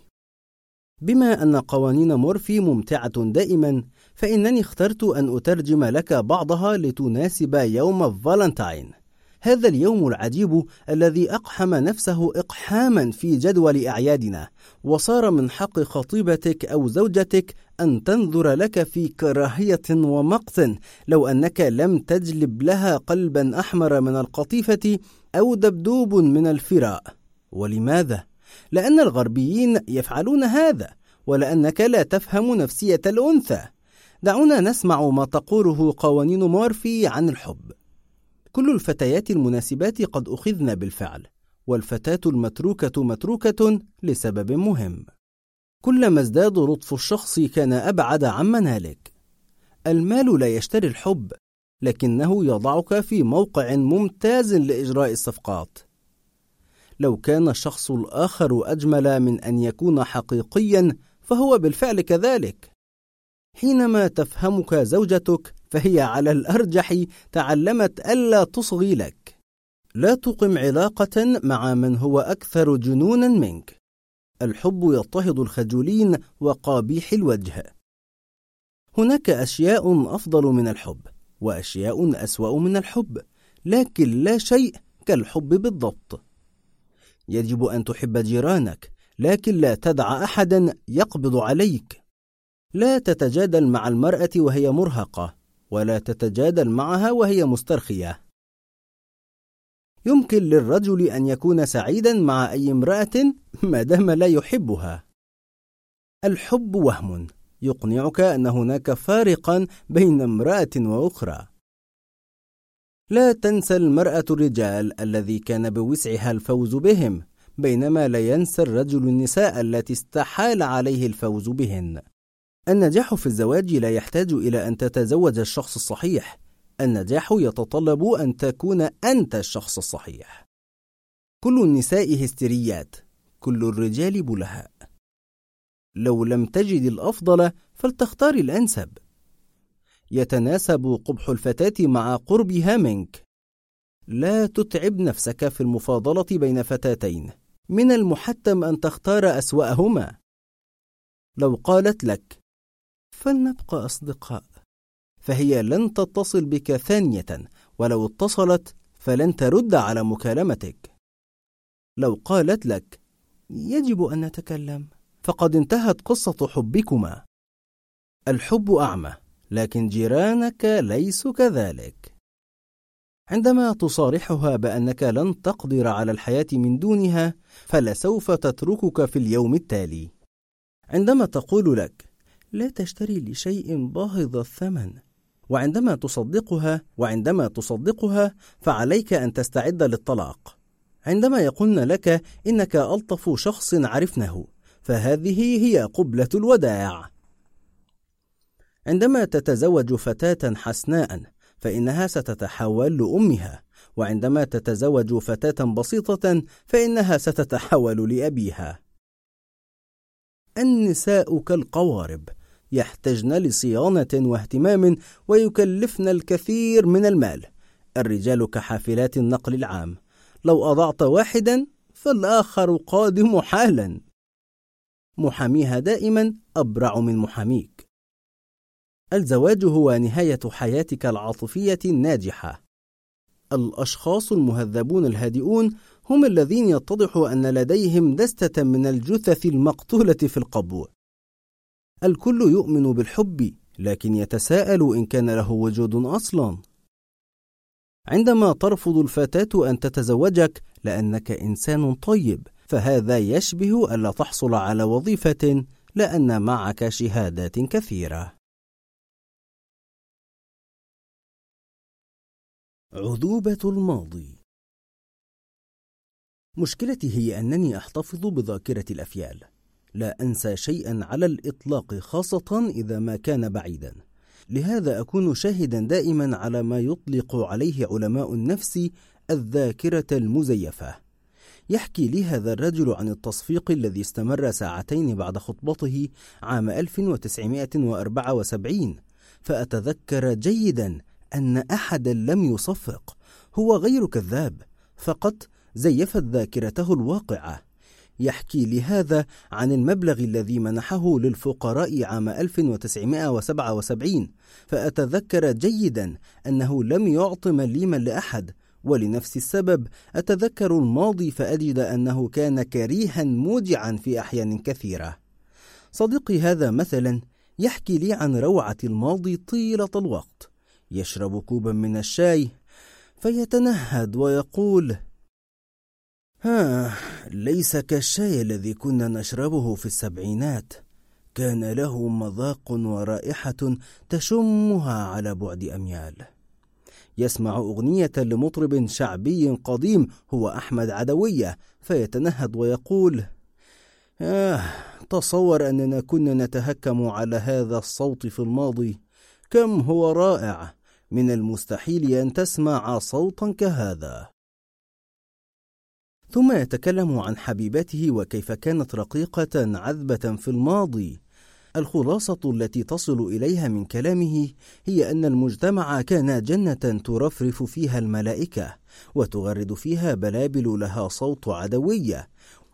بما أن قوانين مورفي ممتعة دائما فإنني اخترت أن أترجم لك بعضها لتناسب يوم فالنتاين. هذا اليوم العجيب الذي أقحم نفسه إقحاما في جدول أعيادنا وصار من حق خطيبتك أو زوجتك أن تنظر لك في كراهية ومقت لو أنك لم تجلب لها قلبا أحمر من القطيفة أو دبدوب من الفراء. ولماذا؟ لأن الغربيين يفعلون هذا ولأنك لا تفهم نفسية الأنثى. دعونا نسمع ما تقوله قوانين مورفي عن الحب. كل الفتيات المناسبات قد أخذن بالفعل والفتاة المتروكة متروكة لسبب مهم. كلما ازداد لطف الشخص كان أبعد عن منالك. المال لا يشتري الحب لكنه يضعك في موقع ممتاز لإجراء الصفقات. لو كان الشخص الآخر أجمل من أن يكون حقيقيا فهو بالفعل كذلك. حينما تفهمك زوجتك فهي على الأرجح تعلمت ألا تصغي لك. لا تقم علاقة مع من هو أكثر جنونا منك. الحب يضطهد الخجولين وقابيح الوجه. هناك أشياء أفضل من الحب وأشياء أسوأ من الحب لكن لا شيء كالحب بالضبط. يجب أن تحب جيرانك لكن لا تدع أحدا يقبض عليك. لا تتجادل مع المرأة وهي مرهقة. ولا تتجادل معها وهي مسترخية. يمكن للرجل أن يكون سعيدا مع أي امرأة ما دام لا يحبها. الحب وهم. يقنعك أن هناك فارقا بين امرأة وأخرى. لا تنسى المرأة الرجال الذي كان بوسعها الفوز بهم بينما لا ينسى الرجل النساء التي استحال عليه الفوز بهن. النجاح في الزواج لا يحتاج إلى أن تتزوج الشخص الصحيح. النجاح يتطلب أن تكون أنت الشخص الصحيح. كل النساء هستيريات كل الرجال بلهاء. لو لم تجد الأفضل فلتختار الأنسب. يتناسب قبح الفتاة مع قربها منك. لا تتعب نفسك في المفاضلة بين فتاتين. من المحتم أن تختار أسوأهما. لو قالت لك فلنبقى أصدقاء. فهي لن تتصل بك ثانية ولو اتصلت فلن ترد على مكالمتك. لو قالت لك يجب أن نتكلم. فقد انتهت قصة حبكما. الحب أعمى لكن جيرانك ليسوا كذلك. عندما تصارحها بأنك لن تقدر على الحياة من دونها فلسوف تتركك في اليوم التالي. عندما تقول لك لا تشتري لشيء باهظ الثمن. وعندما تصدقها وعندما تصدقها فعليك أن تستعد للطلاق. عندما يقولن لك إنك ألطف شخص عرفنه فهذه هي قبلة الوداع. عندما تتزوج فتاة حسناء فإنها ستتحول لأمها. وعندما تتزوج فتاة بسيطة فإنها ستتحول لأبيها. النساء كالقوارب يحتجن لصيانة واهتمام ويكلفن الكثير من المال. الرجال كحافلات النقل العام. لو أضعت واحدا فالآخر قادم حالا. محاميها دائما أبرع من محاميك. الزواج هو نهاية حياتك العاطفية الناجحة. الأشخاص المهذبون الهادئون هم الذين يتضح أن لديهم دستة من الجثث المقتولة في القبو. الكل يؤمن بالحب لكن يتساءل إن كان له وجود أصلا. عندما ترفض الفتاة أن تتزوجك لأنك إنسان طيب فهذا يشبه ألا تحصل على وظيفة لأن معك شهادات كثيرة. عذوبة الماضي. مشكلتي هي أنني أحتفظ بذاكرة الأفيال. لا أنسى شيئا على الإطلاق خاصة إذا ما كان بعيدا. لهذا أكون شاهدا دائما على ما يطلق عليه علماء النفس الذاكرة المزيفة. يحكي لي هذا الرجل عن التصفيق الذي استمر ساعتين بعد خطبته عام 1974 فأتذكر جيدا أن أحدا لم يصفق هو غير كذاب فقط زيفت ذاكرته الواقعة. يحكي لهذا عن المبلغ الذي منحه للفقراء عام 1977 فأتذكر جيدا أنه لم يعط مليما لأحد ولنفس السبب أتذكر الماضي فأجد أنه كان كريها موجعا في أحيان كثيرة. صديقي هذا مثلا يحكي لي عن روعة الماضي طيلة الوقت يشرب كوبا من الشاي فيتنهد ويقول ها ليس كالشاي الذي كنا نشربه في السبعينات. كان له مذاق ورائحة تشمها على بعد أميال. يسمع أغنية لمطرب شعبي قديم هو أحمد عدوية فيتنهد ويقول آه تصور أننا كنا نتهكم على هذا الصوت في الماضي. كم هو رائع! من المستحيل أن تسمع صوتا كهذا. ثم يتكلم عن حبيبته وكيف كانت رقيقة عذبة في الماضي. الخلاصة التي تصل إليها من كلامه هي أن المجتمع كان جنة ترفرف فيها الملائكة وتغرد فيها بلابل لها صوت عدوية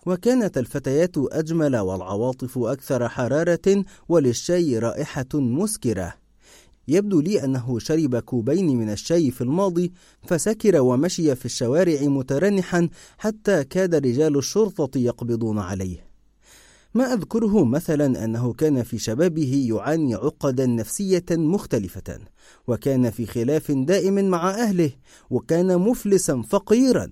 وكانت الفتيات أجمل والعواطف أكثر حرارة وللشاي رائحة مسكرة. يبدو لي أنه شرب كوبين من الشاي في الماضي فسكر ومشي في الشوارع مترنحا حتى كاد رجال الشرطة يقبضون عليه. ما أذكره مثلا أنه كان في شبابه يعاني عقدا نفسية مختلفة وكان في خلاف دائم مع أهله وكان مفلسا فقيرا.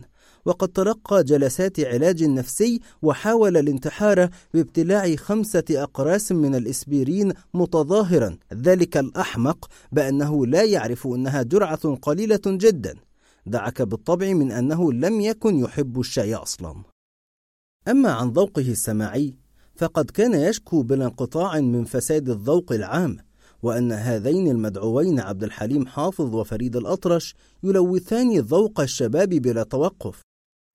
وقد تلقى جلسات علاج نفسي وحاول الانتحار بابتلاع خمسة أقراص من الإسبرين متظاهرا. ذلك الأحمق بأنه لا يعرف أنها جرعة قليلة جدا. دعك بالطبع من أنه لم يكن يحب الشاي أصلا. أما عن ذوقه السماعي فقد كان يشكو بلا انقطاع من فساد الذوق العام وأن هذين المدعوين عبد الحليم حافظ وفريد الأطرش يلوثان ذوق الشباب بلا توقف.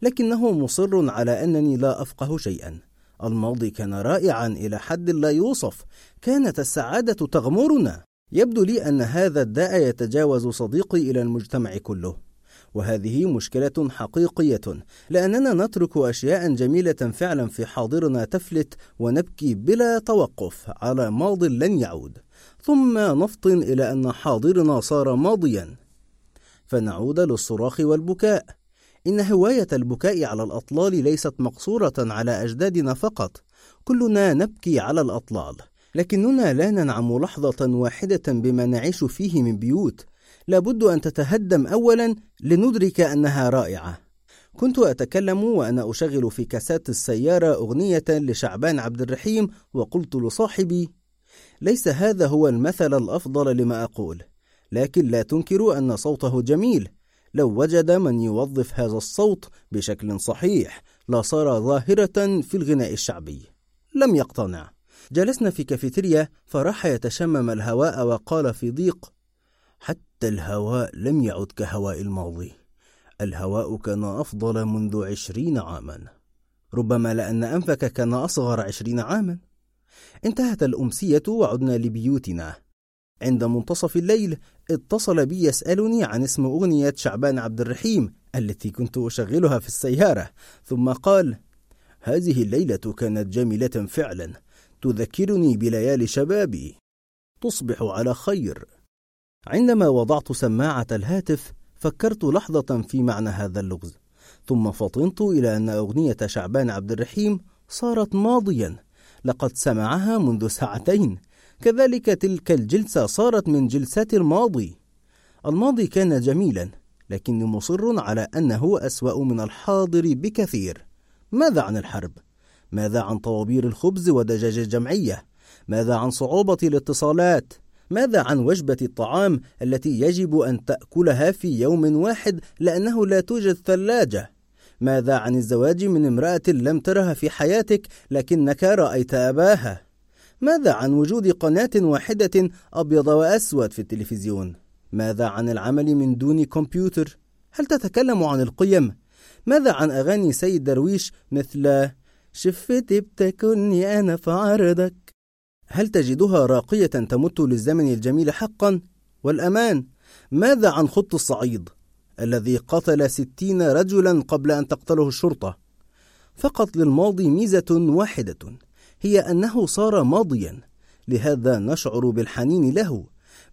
لكنه مصر على أنني لا أفقه شيئا. الماضي كان رائعا إلى حد لا يوصف. كانت السعادة تغمرنا. يبدو لي أن هذا الداء يتجاوز صديقي إلى المجتمع كله. وهذه مشكلة حقيقية لأننا نترك أشياء جميلة فعلا في حاضرنا تفلت ونبكي بلا توقف على ماض لن يعود. ثم نفطن إلى أن حاضرنا صار ماضيا. فنعود للصراخ والبكاء. إن هواية البكاء على الأطلال ليست مقصورة على أجدادنا فقط. كلنا نبكي على الأطلال. لكننا لا ننعم لحظة واحدة بما نعيش فيه من بيوت. لابد أن تتهدم أولا لندرك أنها رائعة. كنت أتكلم وأنا أشغل في كاسات السيارة أغنية لشعبان عبد الرحيم وقلت لصاحبي ليس هذا هو المثل الأفضل لما أقول. لكن لا تنكروا أن صوته جميل. لو وجد من يوظف هذا الصوت بشكل صحيح لصار ظاهرة في الغناء الشعبي. لم يقتنع. جلسنا في كافيتيريا فراح يتشمم الهواء وقال في ضيق حتى الهواء لم يعد كهواء الماضي. الهواء كان أفضل منذ عشرين عاما. ربما لأن أنفك كان أصغر عشرين عاما. انتهت الأمسية وعدنا لبيوتنا. عند منتصف الليل اتصل بي يسألني عن اسم أغنية شعبان عبد الرحيم التي كنت أشغلها في السيارة ثم قال هذه الليلة كانت جميلة فعلا تذكرني بليالي شبابي. تصبح على خير. عندما وضعت سماعة الهاتف فكرت لحظة في معنى هذا اللغز ثم فطنت إلى أن أغنية شعبان عبد الرحيم صارت ماضيا لقد سمعها منذ ساعتين. كذلك تلك الجلسة صارت من جلسات الماضي الماضي كان جميلا لكني مصر على أنه أسوأ من الحاضر بكثير ماذا عن الحرب؟ ماذا عن طوابير الخبز ودجاج الجمعية؟ ماذا عن صعوبة الاتصالات؟ ماذا عن وجبة الطعام التي يجب أن تأكلها في يوم واحد لأنه لا توجد ثلاجة؟ ماذا عن الزواج من امرأة لم ترها في حياتك لكنك رأيت أباها؟ ماذا عن وجود قناة واحدة أبيض وأسود في التلفزيون؟ ماذا عن العمل من دون كمبيوتر؟ هل تتكلم عن القيم؟ ماذا عن أغاني سيد درويش مثل شفتي بتكني أنا في عرضك؟ هل تجدها راقية تمت للزمن الجميل حقا؟ والأمان ماذا عن خط الصعيد الذي قتل ستين رجلا قبل أن تقتله الشرطة فقط للماضي ميزة واحدة هي أنه صار ماضيا. لهذا نشعر بالحنين له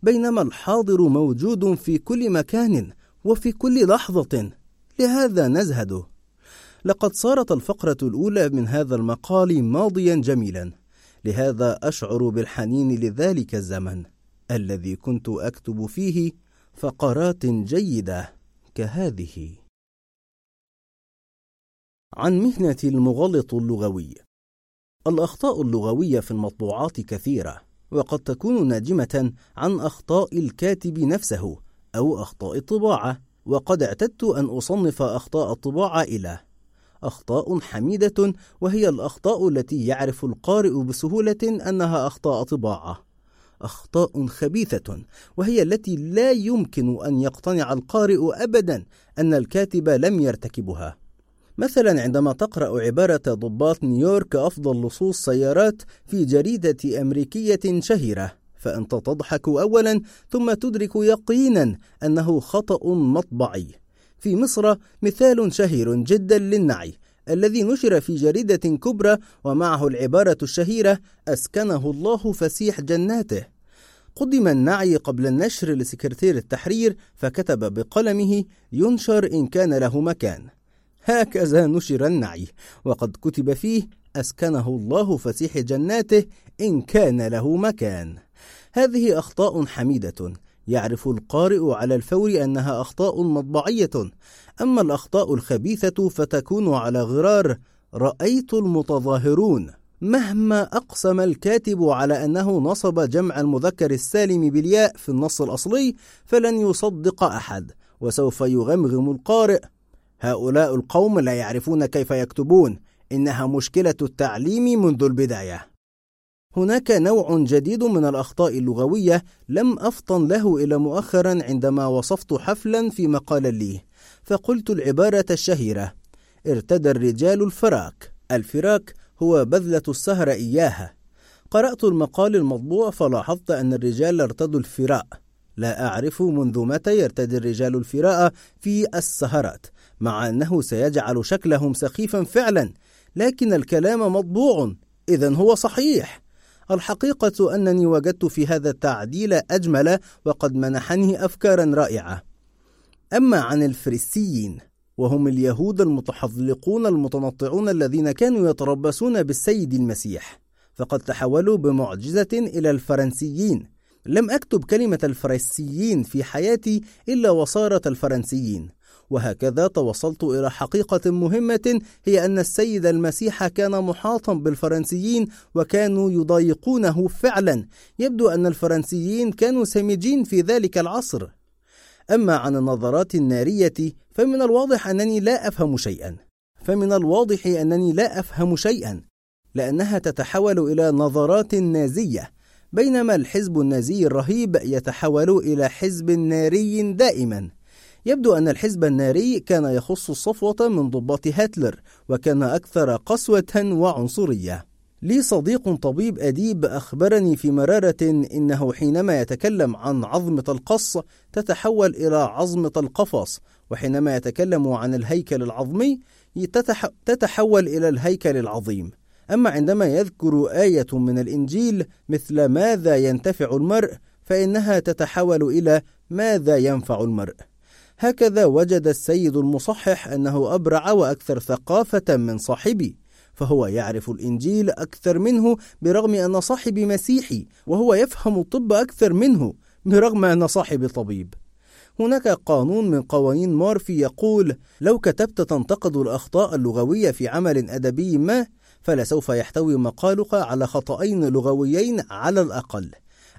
بينما الحاضر موجود في كل مكان وفي كل لحظة. لهذا نزهده لقد صارت الفقرة الأولى من هذا المقال ماضيا جميلا. لهذا أشعر بالحنين لذلك الزمن. الذي كنت أكتب فيه فقرات جيدة كهذه. عن مهنة المغلط اللغوي. الأخطاء اللغوية في المطبوعات كثيرة وقد تكون ناجمة عن أخطاء الكاتب نفسه أو أخطاء الطباعة وقد اعتدت أن أصنف أخطاء الطباعة إلى أخطاء حميدة وهي الأخطاء التي يعرف القارئ بسهولة أنها أخطاء طباعة. أخطاء خبيثة وهي التي لا يمكن أن يقتنع القارئ أبدا أن الكاتب لم يرتكبها. مثلا عندما تقرأ عبارة ضباط نيويورك أفضل لصوص سيارات في جريدة أمريكية شهيرة فأنت تضحك أولا ثم تدرك يقينا أنه خطأ مطبعي. في مصر مثال شهير جدا للنعي الذي نشر في جريدة كبرى ومعه العبارة الشهيرة أسكنه الله فسيح جناته قدم النعي قبل النشر لسكرتير التحرير فكتب بقلمه ينشر إن كان له مكان هكذا نشر النعي. وقد كتب فيه أسكنه الله فسيح جناته إن كان له مكان. هذه أخطاء حميدة. يعرف القارئ على الفور أنها أخطاء مطبعية. أما الأخطاء الخبيثة فتكون على غرار رأيت المتظاهرون. مهما أقسم الكاتب على أنه نصب جمع المذكر السالم بالياء في النص الأصلي فلن يصدق أحد. وسوف يغمغم القارئ هؤلاء القوم لا يعرفون كيف يكتبون إنها مشكلة التعليم منذ البداية. هناك نوع جديد من الأخطاء اللغوية لم أفطن له إلى مؤخرا عندما وصفت حفلا في مقال لي فقلت العبارة الشهيرة ارتدى الرجال الفراك الفراك هو بذلة السهر إياها قرأت المقال المطبوع فلاحظت أن الرجال ارتدوا الفراء. لا أعرف منذ متى يرتدي الرجال الفراء في السهرات مع أنه سيجعل شكلهم سخيفا فعلا لكن الكلام مطبوع إذا هو صحيح. الحقيقة أنني وجدت في هذا التعديل أجمل وقد منحني أفكارا رائعة. أما عن الفريسيين وهم اليهود المتحذلقون المتنطعون الذين كانوا يتربصون بالسيد المسيح فقد تحولوا بمعجزة إلى الفرنسيين. لم أكتب كلمة الفرنسيين في حياتي إلا وصارت الفرنسيين. وهكذا توصلت إلى حقيقة مهمة هي أن السيد المسيح كان محاطا بالفرنسيين وكانوا يضايقونه فعلا. يبدو أن الفرنسيين كانوا سمجين في ذلك العصر. أما عن النظرات النارية فمن الواضح أنني لا أفهم شيئا. فمن الواضح أنني لا أفهم شيئا لأنها تتحول إلى نظرات نازية بينما الحزب النازي الرهيب يتحول إلى حزب ناري دائما. يبدو أن الحزب الناري كان يخص الصفوة من ضباط هتلر وكان أكثر قسوة وعنصرية. لي صديق طبيب أديب أخبرني في مرارة إنه حينما يتكلم عن عظمة القص تتحول إلى عظمة القفص وحينما يتكلم عن الهيكل العظمي تتحول إلى الهيكل العظيم. أما عندما يذكر آية من الإنجيل مثل ماذا ينتفع المرء فإنها تتحول إلى ماذا ينفع المرء هكذا وجد السيد المصحح أنه أبرع وأكثر ثقافة من صاحبي فهو يعرف الإنجيل أكثر منه برغم أن صاحبي مسيحي وهو يفهم الطب أكثر منه برغم أن صاحبي طبيب. هناك قانون من قوانين مورفي يقول لو كتبت تنتقد الأخطاء اللغوية في عمل أدبي ما فلسوف يحتوي مقالك على خطأين لغويين على الأقل.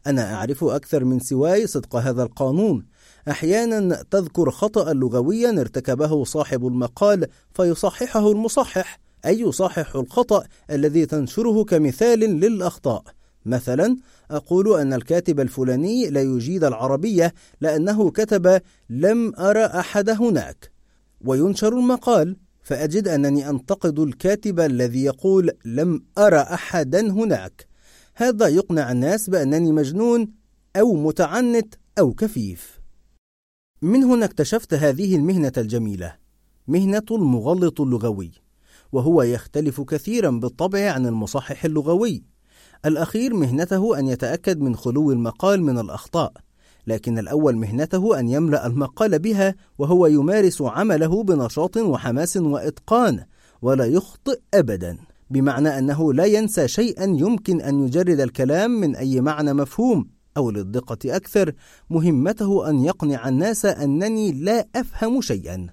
أنا أعرف أكثر من سواي صدق هذا القانون أحيانا تذكر خطأ لغويا ارتكبه صاحب المقال فيصححه المصحح أي يصحح الخطأ الذي تنشره كمثال للأخطاء. مثلا أقول أن الكاتب الفلاني لا يجيد العربية لأنه كتب لم أرى أحد هناك وينشر المقال. فأجد أنني أنتقد الكاتب الذي يقول لم أرى أحدا هناك هذا يقنع الناس بأنني مجنون أو متعنت أو كفيف. من هنا اكتشفت هذه المهنة الجميلة مهنة المغلط اللغوي وهو يختلف كثيرا بالطبع عن المصحح اللغوي. الأخير مهنته أن يتأكد من خلو المقال من الأخطاء لكن الأول مهنته أن يملأ المقال بها وهو يمارس عمله بنشاط وحماس وإتقان ولا يخطئ أبدا. بمعنى أنه لا ينسى شيئا يمكن أن يجرد الكلام من أي معنى مفهوم. أو للدقة أكثر مهمته أن يقنع الناس أنني لا أفهم شيئا.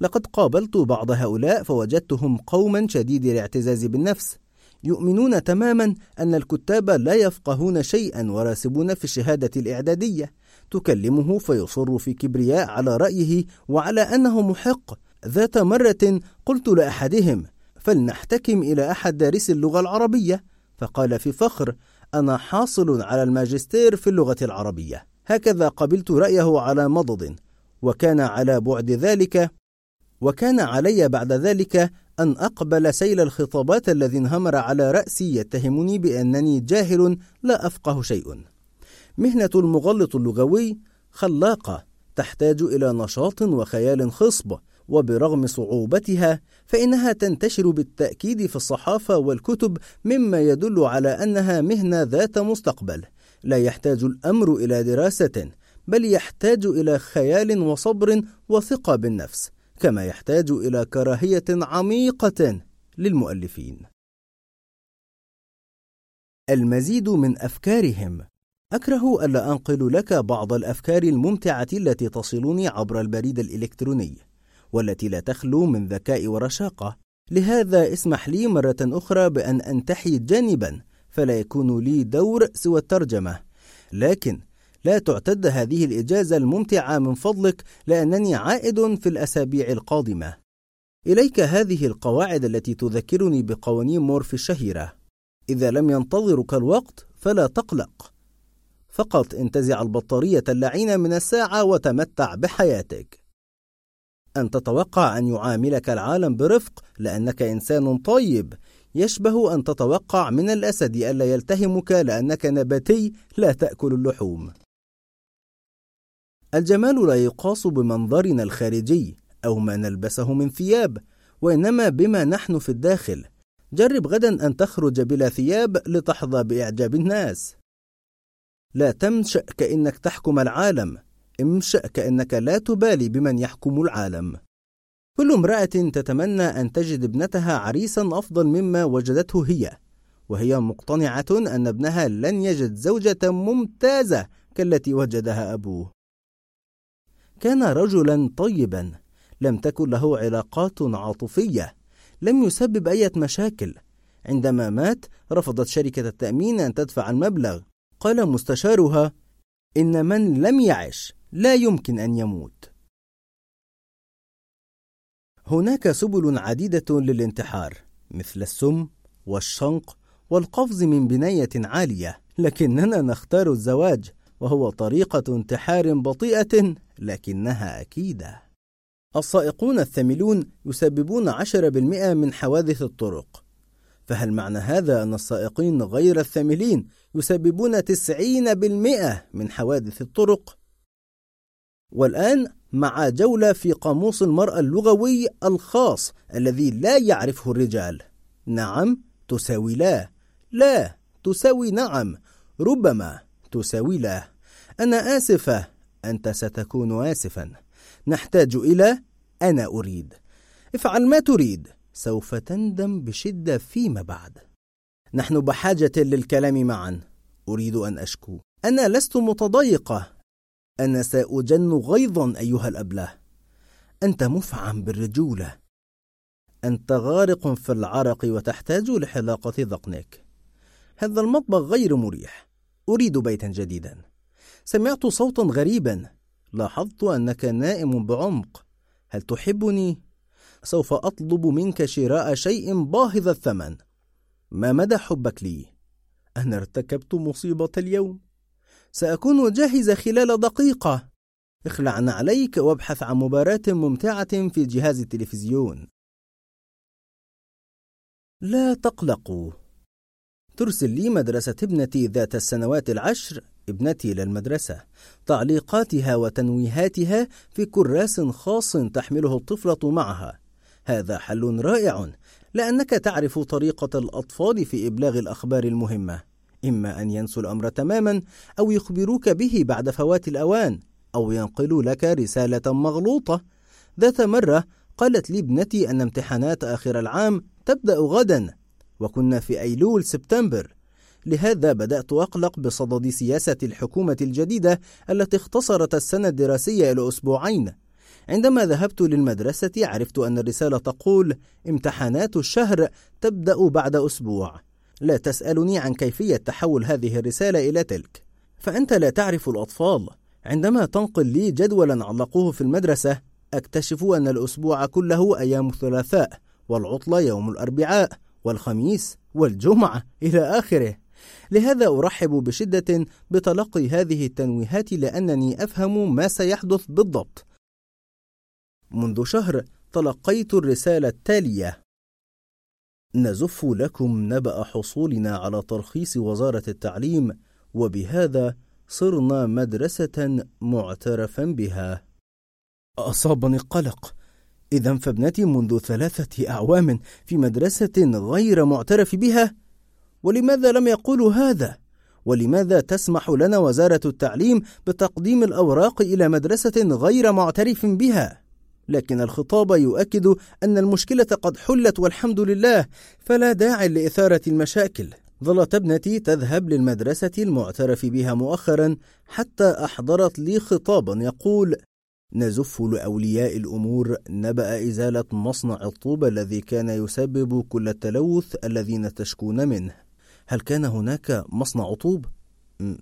لقد قابلت بعض هؤلاء فوجدتهم قوما شديدي الاعتزاز بالنفس يؤمنون تماما أن الكتاب لا يفقهون شيئا وراسبون في الشهادة الإعدادية تكلمه فيصر في كبرياء على رأيه وعلى أنه محق. ذات مرة قلت لأحدهم فلنحتكم إلى أحد دارسي اللغة العربية؟ فقال في فخر أنا حاصل على الماجستير في اللغة العربية هكذا قبلت رأيه على مضض وكان على بعد ذلك وكان علي بعد ذلك أن أقبل سيل الخطابات الذي انهمر على رأسي يتهمني بأنني جاهل لا أفقه شيء. مهنة المغلط اللغوي خلاقة تحتاج إلى نشاط وخيال خصب، وبرغم صعوبتها فإنها تنتشر بالتأكيد في الصحافة والكتب مما يدل على أنها مهنة ذات مستقبل. لا يحتاج الأمر إلى دراسة، بل يحتاج إلى خيال وصبر وثقة بالنفس. كما يحتاج إلى كراهية عميقة للمؤلفين. المزيد من أفكارهم أكره ألا أنقل لك بعض الأفكار الممتعة التي تصلني عبر البريد الإلكتروني والتي لا تخلو من ذكاء ورشاقة لهذا اسمح لي مرة أخرى بأن أنتحي جانبا فلا يكون لي دور سوى الترجمة لكن لا تعتد هذه الإجازة الممتعة من فضلك لأنني عائد في الأسابيع القادمة. إليك هذه القواعد التي تذكرني بقوانين مورف الشهيرة. إذا لم ينتظرك الوقت فلا تقلق. فقط انتزع البطارية اللعينة من الساعة وتمتع بحياتك. أن تتوقع أن يعاملك العالم برفق لأنك إنسان طيب. يشبه أن تتوقع من الأسد ألا يلتهمك لأنك نباتي لا تأكل اللحوم. الجمال لا يقاس بمنظرنا الخارجي أو ما نلبسه من ثياب وإنما بما نحن في الداخل. جرب غدا أن تخرج بلا ثياب لتحظى بإعجاب الناس. لا تمشأ كأنك تحكم العالم. امشأ كأنك لا تبالي بمن يحكم العالم. كل امرأة تتمنى أن تجد ابنتها عريسا أفضل مما وجدته هي وهي مقتنعة أن ابنها لن يجد زوجة ممتازة كالتي وجدها أبوه. كان رجلا طيبا لم تكن له علاقات عاطفية لم يسبب أي مشاكل. عندما مات رفضت شركة التأمين أن تدفع المبلغ. قال مستشارها إن من لم يعش لا يمكن أن يموت هناك سبل عديدة للانتحار مثل السم والشنق والقفز من بناية عالية لكننا نختار الزواج وهو طريقة انتحار بطيئة لكنها أكيدة. السائقون الثملون يسببون 10% من حوادث الطرق. فهل معنى هذا أن السائقين غير الثملين يسببون 90% من حوادث الطرق؟ والآن مع جولة في قاموس المرأة اللغوي الخاص الذي لا يعرفه الرجال. نعم تساوي لا، لا تساوي نعم، ربما تساوي لا. أنا آسفة. أنت ستكون آسفا. نحتاج إلى أنا أريد. افعل ما تريد. سوف تندم بشدة فيما بعد. نحن بحاجة للكلام معا. أريد أن أشكو. أنا لست متضايقة. أنا سأجن غيظا أيها الأبلة. أنت مفعم بالرجولة. أنت غارق في العرق وتحتاج لحلاقة ذقنك. هذا المطبخ غير مريح. أريد بيتا جديدا. سمعت صوتا غريبا. لاحظت أنك نائم بعمق. هل تحبني؟ سوف أطلب منك شراء شيء باهظ الثمن. ما مدى حبك لي؟ أنا ارتكبت مصيبة اليوم. سأكون جاهزة خلال دقيقة. اخلع عليك وابحث عن مباراة ممتعة في جهاز التلفزيون. لا تقلقوا. ترسل لي مدرسة ابنتي ذات السنوات العشر ابنتي للمدرسة. تعليقاتها وتنويهاتها في كراس خاص تحمله الطفلة معها. هذا حل رائع لأنك تعرف طريقة الأطفال في إبلاغ الأخبار المهمة. إما أن ينسوا الأمر تماما أو يخبروك به بعد فوات الأوان أو ينقلوا لك رسالة مغلوطة. ذات مرة قالت لي ابنتي أن امتحانات آخر العام تبدأ غدا وكنا في أيلول سبتمبر. لهذا بدأت أقلق بصدد سياسة الحكومة الجديدة التي اختصرت السنة الدراسية إلى أسبوعين عندما ذهبت للمدرسة عرفت أن الرسالة تقول امتحانات الشهر تبدأ بعد أسبوع. لا تسألني عن كيفية تحول هذه الرسالة إلى تلك. فأنت لا تعرف الأطفال. عندما تنقل لي جدولا علقوه في المدرسة أكتشف أن الأسبوع كله أيام الثلاثاء والعطلة يوم الأربعاء والخميس والجمعة إلى آخره. لهذا أرحب بشدة بتلقي هذه التنويهات لأنني أفهم ما سيحدث بالضبط. منذ شهر تلقيت الرسالة التالية. نزف لكم نبأ حصولنا على ترخيص وزارة التعليم وبهذا صرنا مدرسة معترفا بها أصابني القلق إذا فابنتي منذ ثلاثة أعوام في مدرسة غير معترف بها ولماذا لم يقولوا هذا؟ ولماذا تسمح لنا وزارة التعليم بتقديم الأوراق إلى مدرسة غير معترف بها؟ لكن الخطاب يؤكد أن المشكلة قد حلت والحمد لله فلا داعي لإثارة المشاكل ظلت ابنتي تذهب للمدرسة المعترف بها مؤخرا حتى أحضرت لي خطابا يقول نزف لأولياء الأمور نبأ إزالة مصنع الطوب الذي كان يسبب كل التلوث الذين تشكون منه هل كان هناك مصنع طوب؟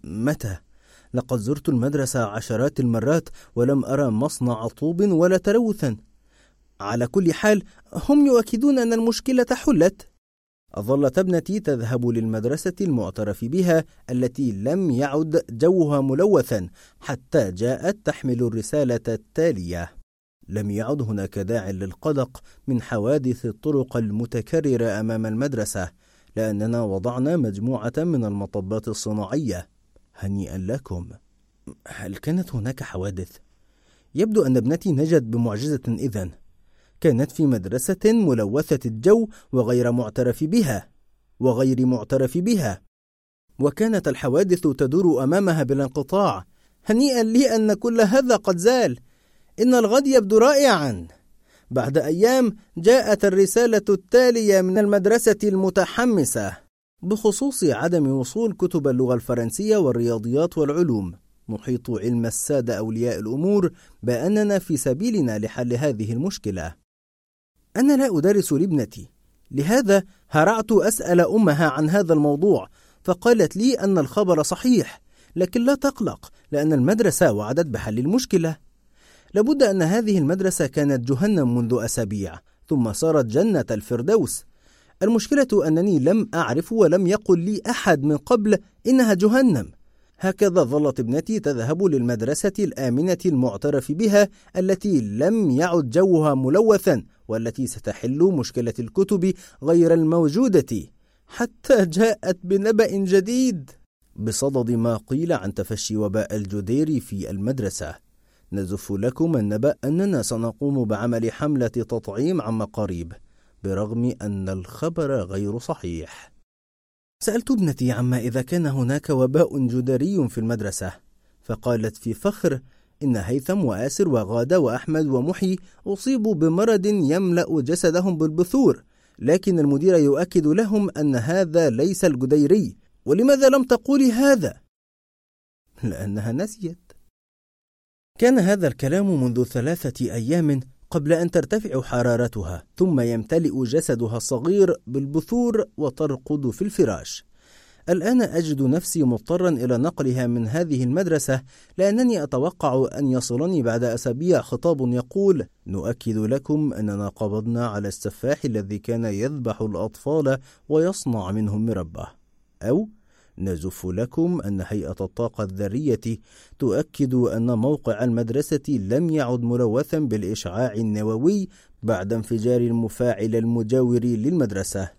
متى؟ لقد زرت المدرسة عشرات المرات ولم أرى مصنع طوب ولا تلوثا. على كل حال هم يؤكدون أن المشكلة حلت. ظلت ابنتي تذهب للمدرسة المعترف بها التي لم يعد جوها ملوثا حتى جاءت تحمل الرسالة التالية. لم يعد هناك داع للقلق من حوادث الطرق المتكررة أمام المدرسة لأننا وضعنا مجموعة من المطبات الصناعية. هنيئا لكم. هل كانت هناك حوادث؟ يبدو أن ابنتي نجت بمعجزة إذن. كانت في مدرسة ملوثة الجو وغير معترف بها وغير معترف بها. وكانت الحوادث تدور أمامها بلا انقطاع. هنيئا لي أن كل هذا قد زال. إن الغد يبدو رائعا. بعد أيام جاءت الرسالة التالية من المدرسة المتحمسة. بخصوص عدم وصول كتب اللغة الفرنسية والرياضيات والعلوم محيط علم السادة أولياء الأمور بأننا في سبيلنا لحل هذه المشكلة. أنا لا أدرس لابنتي لهذا هرعت أسأل أمها عن هذا الموضوع فقالت لي أن الخبر صحيح لكن لا تقلق لأن المدرسة وعدت بحل المشكلة. لابد أن هذه المدرسة كانت جهنم منذ أسابيع ثم صارت جنة الفردوس. المشكلة أنني لم أعرف ولم يقل لي أحد من قبل إنها جهنم. هكذا ظلت ابنتي تذهب للمدرسة الآمنة المعترف بها التي لم يعد جوها ملوثا والتي ستحل مشكلة الكتب غير الموجودة حتى جاءت بنبأ جديد. بصدد ما قيل عن تفشي وباء الجدير في المدرسة. نزف لكم النبأ أننا سنقوم بعمل حملة تطعيم عما قريب برغم أن الخبر غير صحيح سألت ابنتي عما إذا كان هناك وباء جدري في المدرسة فقالت في فخر إن هيثم وآسر وغادة وأحمد ومحي أصيبوا بمرض يملأ جسدهم بالبثور لكن المدير يؤكد لهم أن هذا ليس الجديري ولماذا لم تقولي هذا؟ لأنها نسيت كان هذا الكلام منذ ثلاثة أيام قبل أن ترتفع حرارتها ثم يمتلئ جسدها الصغير بالبثور وترقد في الفراش. الآن أجد نفسي مضطرا إلى نقلها من هذه المدرسة لأنني أتوقع أن يصلني بعد أسابيع. خطاب يقول: نؤكد لكم أننا قبضنا على السفاح الذي كان يذبح الأطفال ويصنع منهم مربى، أو نزف لكم أن هيئة الطاقة الذرية تؤكد أن موقع المدرسة لم يعد ملوثا بالإشعاع النووي بعد انفجار المفاعل المجاور للمدرسة.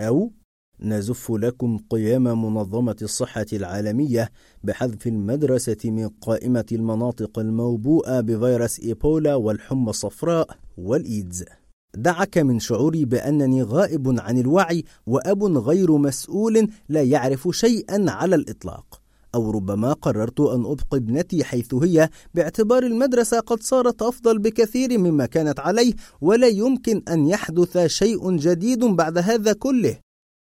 أو نزف لكم قيام منظمة الصحة العالمية بحذف المدرسة من قائمة المناطق الموبوءة بفيروس إيبولا والحمى الصفراء والإيدز. دعك من شعوري بأنني غائب عن الوعي وأب غير مسؤول لا يعرف شيئا على الإطلاق أو ربما قررت أن أبقي ابنتي حيث هي. باعتبار المدرسة قد صارت أفضل بكثير مما كانت عليه ولا يمكن أن يحدث شيء جديد بعد هذا كله.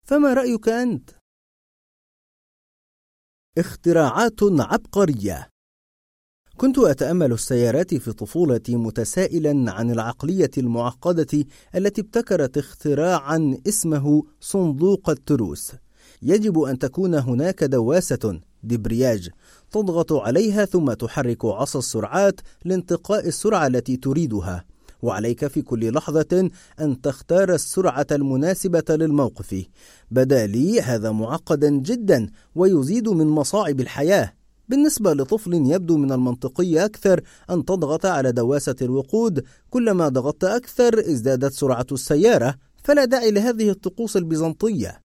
فما رأيك أنت؟ اختراعات عبقرية. كنت أتأمل السيارات في طفولتي متسائلا عن العقلية المعقدة التي ابتكرت اختراعا اسمه صندوق التروس. يجب أن تكون هناك دواسة دبرياج تضغط عليها ثم تحرك عصا السرعات لانتقاء السرعة التي تريدها. وعليك في كل لحظة أن تختار السرعة المناسبة للموقف. بدا لي هذا معقدا جدا ويزيد من مصاعب الحياة. بالنسبة لطفل يبدو من المنطقي أكثر أن تضغط على دواسة الوقود. كلما ضغطت أكثر ازدادت سرعة السيارة فلا داعي لهذه الطقوس البيزنطية.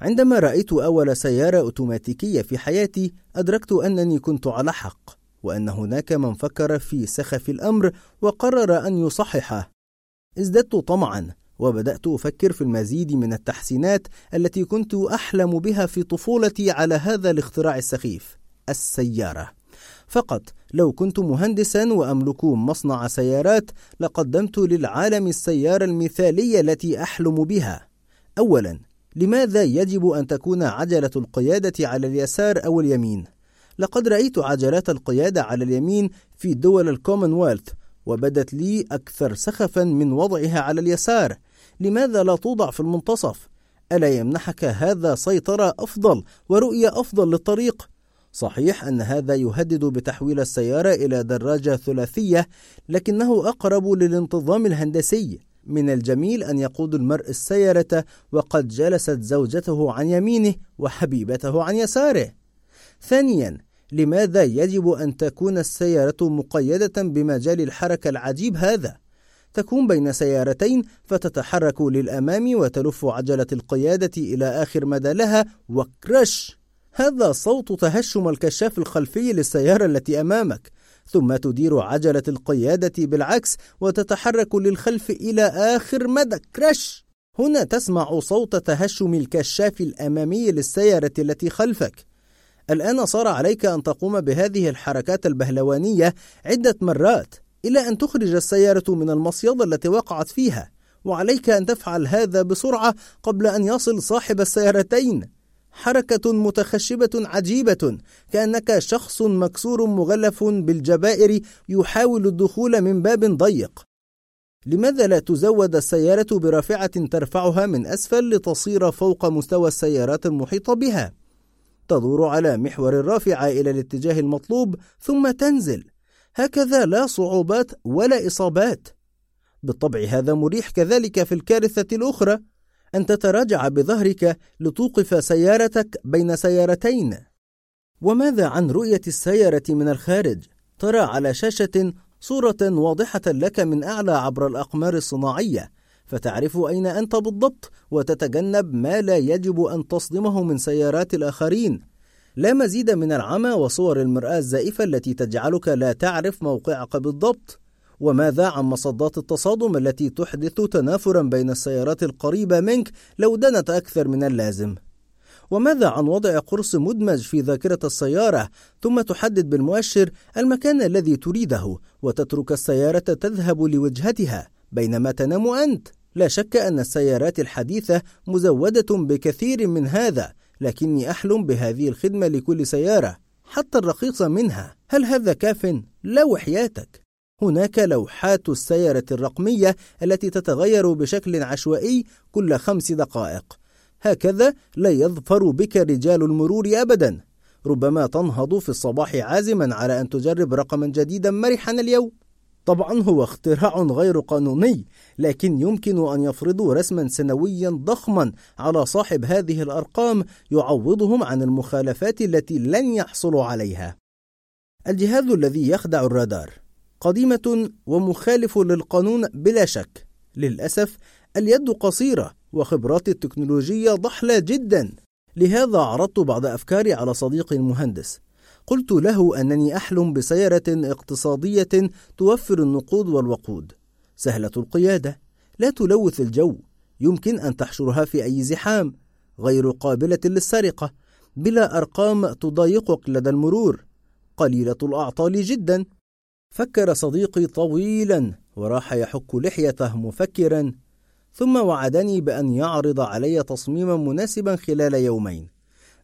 عندما رأيت أول سيارة أوتوماتيكية في حياتي أدركت أنني كنت على حق وأن هناك من فكر في سخف الأمر وقرر أن يصححه. ازددت طمعا وبدأت أفكر في المزيد من التحسينات التي كنت أحلم بها في طفولتي على هذا الاختراع السخيف. السيارة فقط لو كنت مهندسا وأملك مصنع سيارات لقدمت للعالم السيارة المثالية التي أحلم بها أولا لماذا يجب أن تكون عجلة القيادة على اليسار أو اليمين؟ لقد رأيت عجلات القيادة على اليمين في دول الكومنولث وبدت لي أكثر سخفا من وضعها على اليسار لماذا لا توضع في المنتصف؟ ألا يمنحك هذا سيطرة أفضل ورؤية أفضل للطريق؟ صحيح أن هذا يهدد بتحويل السيارة إلى دراجة ثلاثية لكنه أقرب للانتظام الهندسي. من الجميل أن يقود المرء السيارة وقد جلست زوجته عن يمينه وحبيبته عن يساره. ثانيا لماذا يجب أن تكون السيارة مقيدة بمجال الحركة العجيب هذا؟ تكون بين سيارتين فتتحرك للأمام وتلف عجلة القيادة إلى آخر مدى لها وكرش. هذا صوت تهشم الكشاف الخلفي للسيارة التي أمامك ثم تدير عجلة القيادة بالعكس وتتحرك للخلف إلى آخر مدى. كرش هنا تسمع صوت تهشم الكشاف الأمامي للسيارة التي خلفك. الآن صار عليك أن تقوم بهذه الحركات البهلوانية عدة مرات إلى أن تخرج السيارة من المصيدة التي وقعت فيها وعليك أن تفعل هذا بسرعة قبل أن يصل صاحب السيارتين. حركة متخشبة عجيبة كأنك شخص مكسور مغلف بالجبائر يحاول الدخول من باب ضيق. لماذا لا تزود السيارة برافعة ترفعها من أسفل لتصير فوق مستوى السيارات المحيطة بها؟ تدور على محور الرافعة إلى الاتجاه المطلوب ثم تنزل. هكذا لا صعوبات ولا إصابات. بالطبع هذا مريح كذلك في الكارثة الأخرى. أن تتراجع بظهرك لتوقف سيارتك بين سيارتين. وماذا عن رؤية السيارة من الخارج؟ ترى على شاشة صورة واضحة لك من أعلى عبر الأقمار الصناعية فتعرف أين أنت بالضبط وتتجنب ما لا يجب أن تصدمه من سيارات الآخرين. لا مزيد من العمى وصور المرآة الزائفة التي تجعلك لا تعرف موقعك بالضبط. وماذا عن مصدات التصادم التي تحدث تنافرا بين السيارات القريبة منك لو دنت أكثر من اللازم؟ وماذا عن وضع قرص مدمج في ذاكرة السيارة ثم تحدد بالمؤشر المكان الذي تريده وتترك السيارة تذهب لوجهتها بينما تنام أنت؟ لا شك أن السيارات الحديثة مزودة بكثير من هذا لكني أحلم بهذه الخدمة لكل سيارة حتى الرخيصة منها هل هذا كاف؟ لا وحياتك هناك لوحات السيارة الرقمية التي تتغير بشكل عشوائي كل خمس دقائق. هكذا لا يظفر بك رجال المرور أبدا. ربما تنهض في الصباح عازما على أن تجرب رقما جديدا مرحا اليوم. طبعا هو اختراع غير قانوني لكن يمكن أن يفرضوا رسما سنويا ضخما على صاحب هذه الأرقام يعوضهم عن المخالفات التي لن يحصلوا عليها. الجهاز الذي يخدع الرادار. قديمة ومخالف للقانون بلا شك. للأسف اليد قصيرة وخبراتي التكنولوجية ضحلة جدا. لهذا عرضت بعض أفكاري على صديقي المهندس. قلت له أنني أحلم بسيارة اقتصادية توفر النقود والوقود. سهلة القيادة. لا تلوث الجو. يمكن أن تحشرها في أي زحام. غير قابلة للسرقة. بلا أرقام تضايقك لدى المرور. قليلة الأعطال جدا. فكر صديقي طويلا وراح يحك لحيته مفكرا ثم وعدني بأن يعرض علي تصميما مناسبا خلال يومين.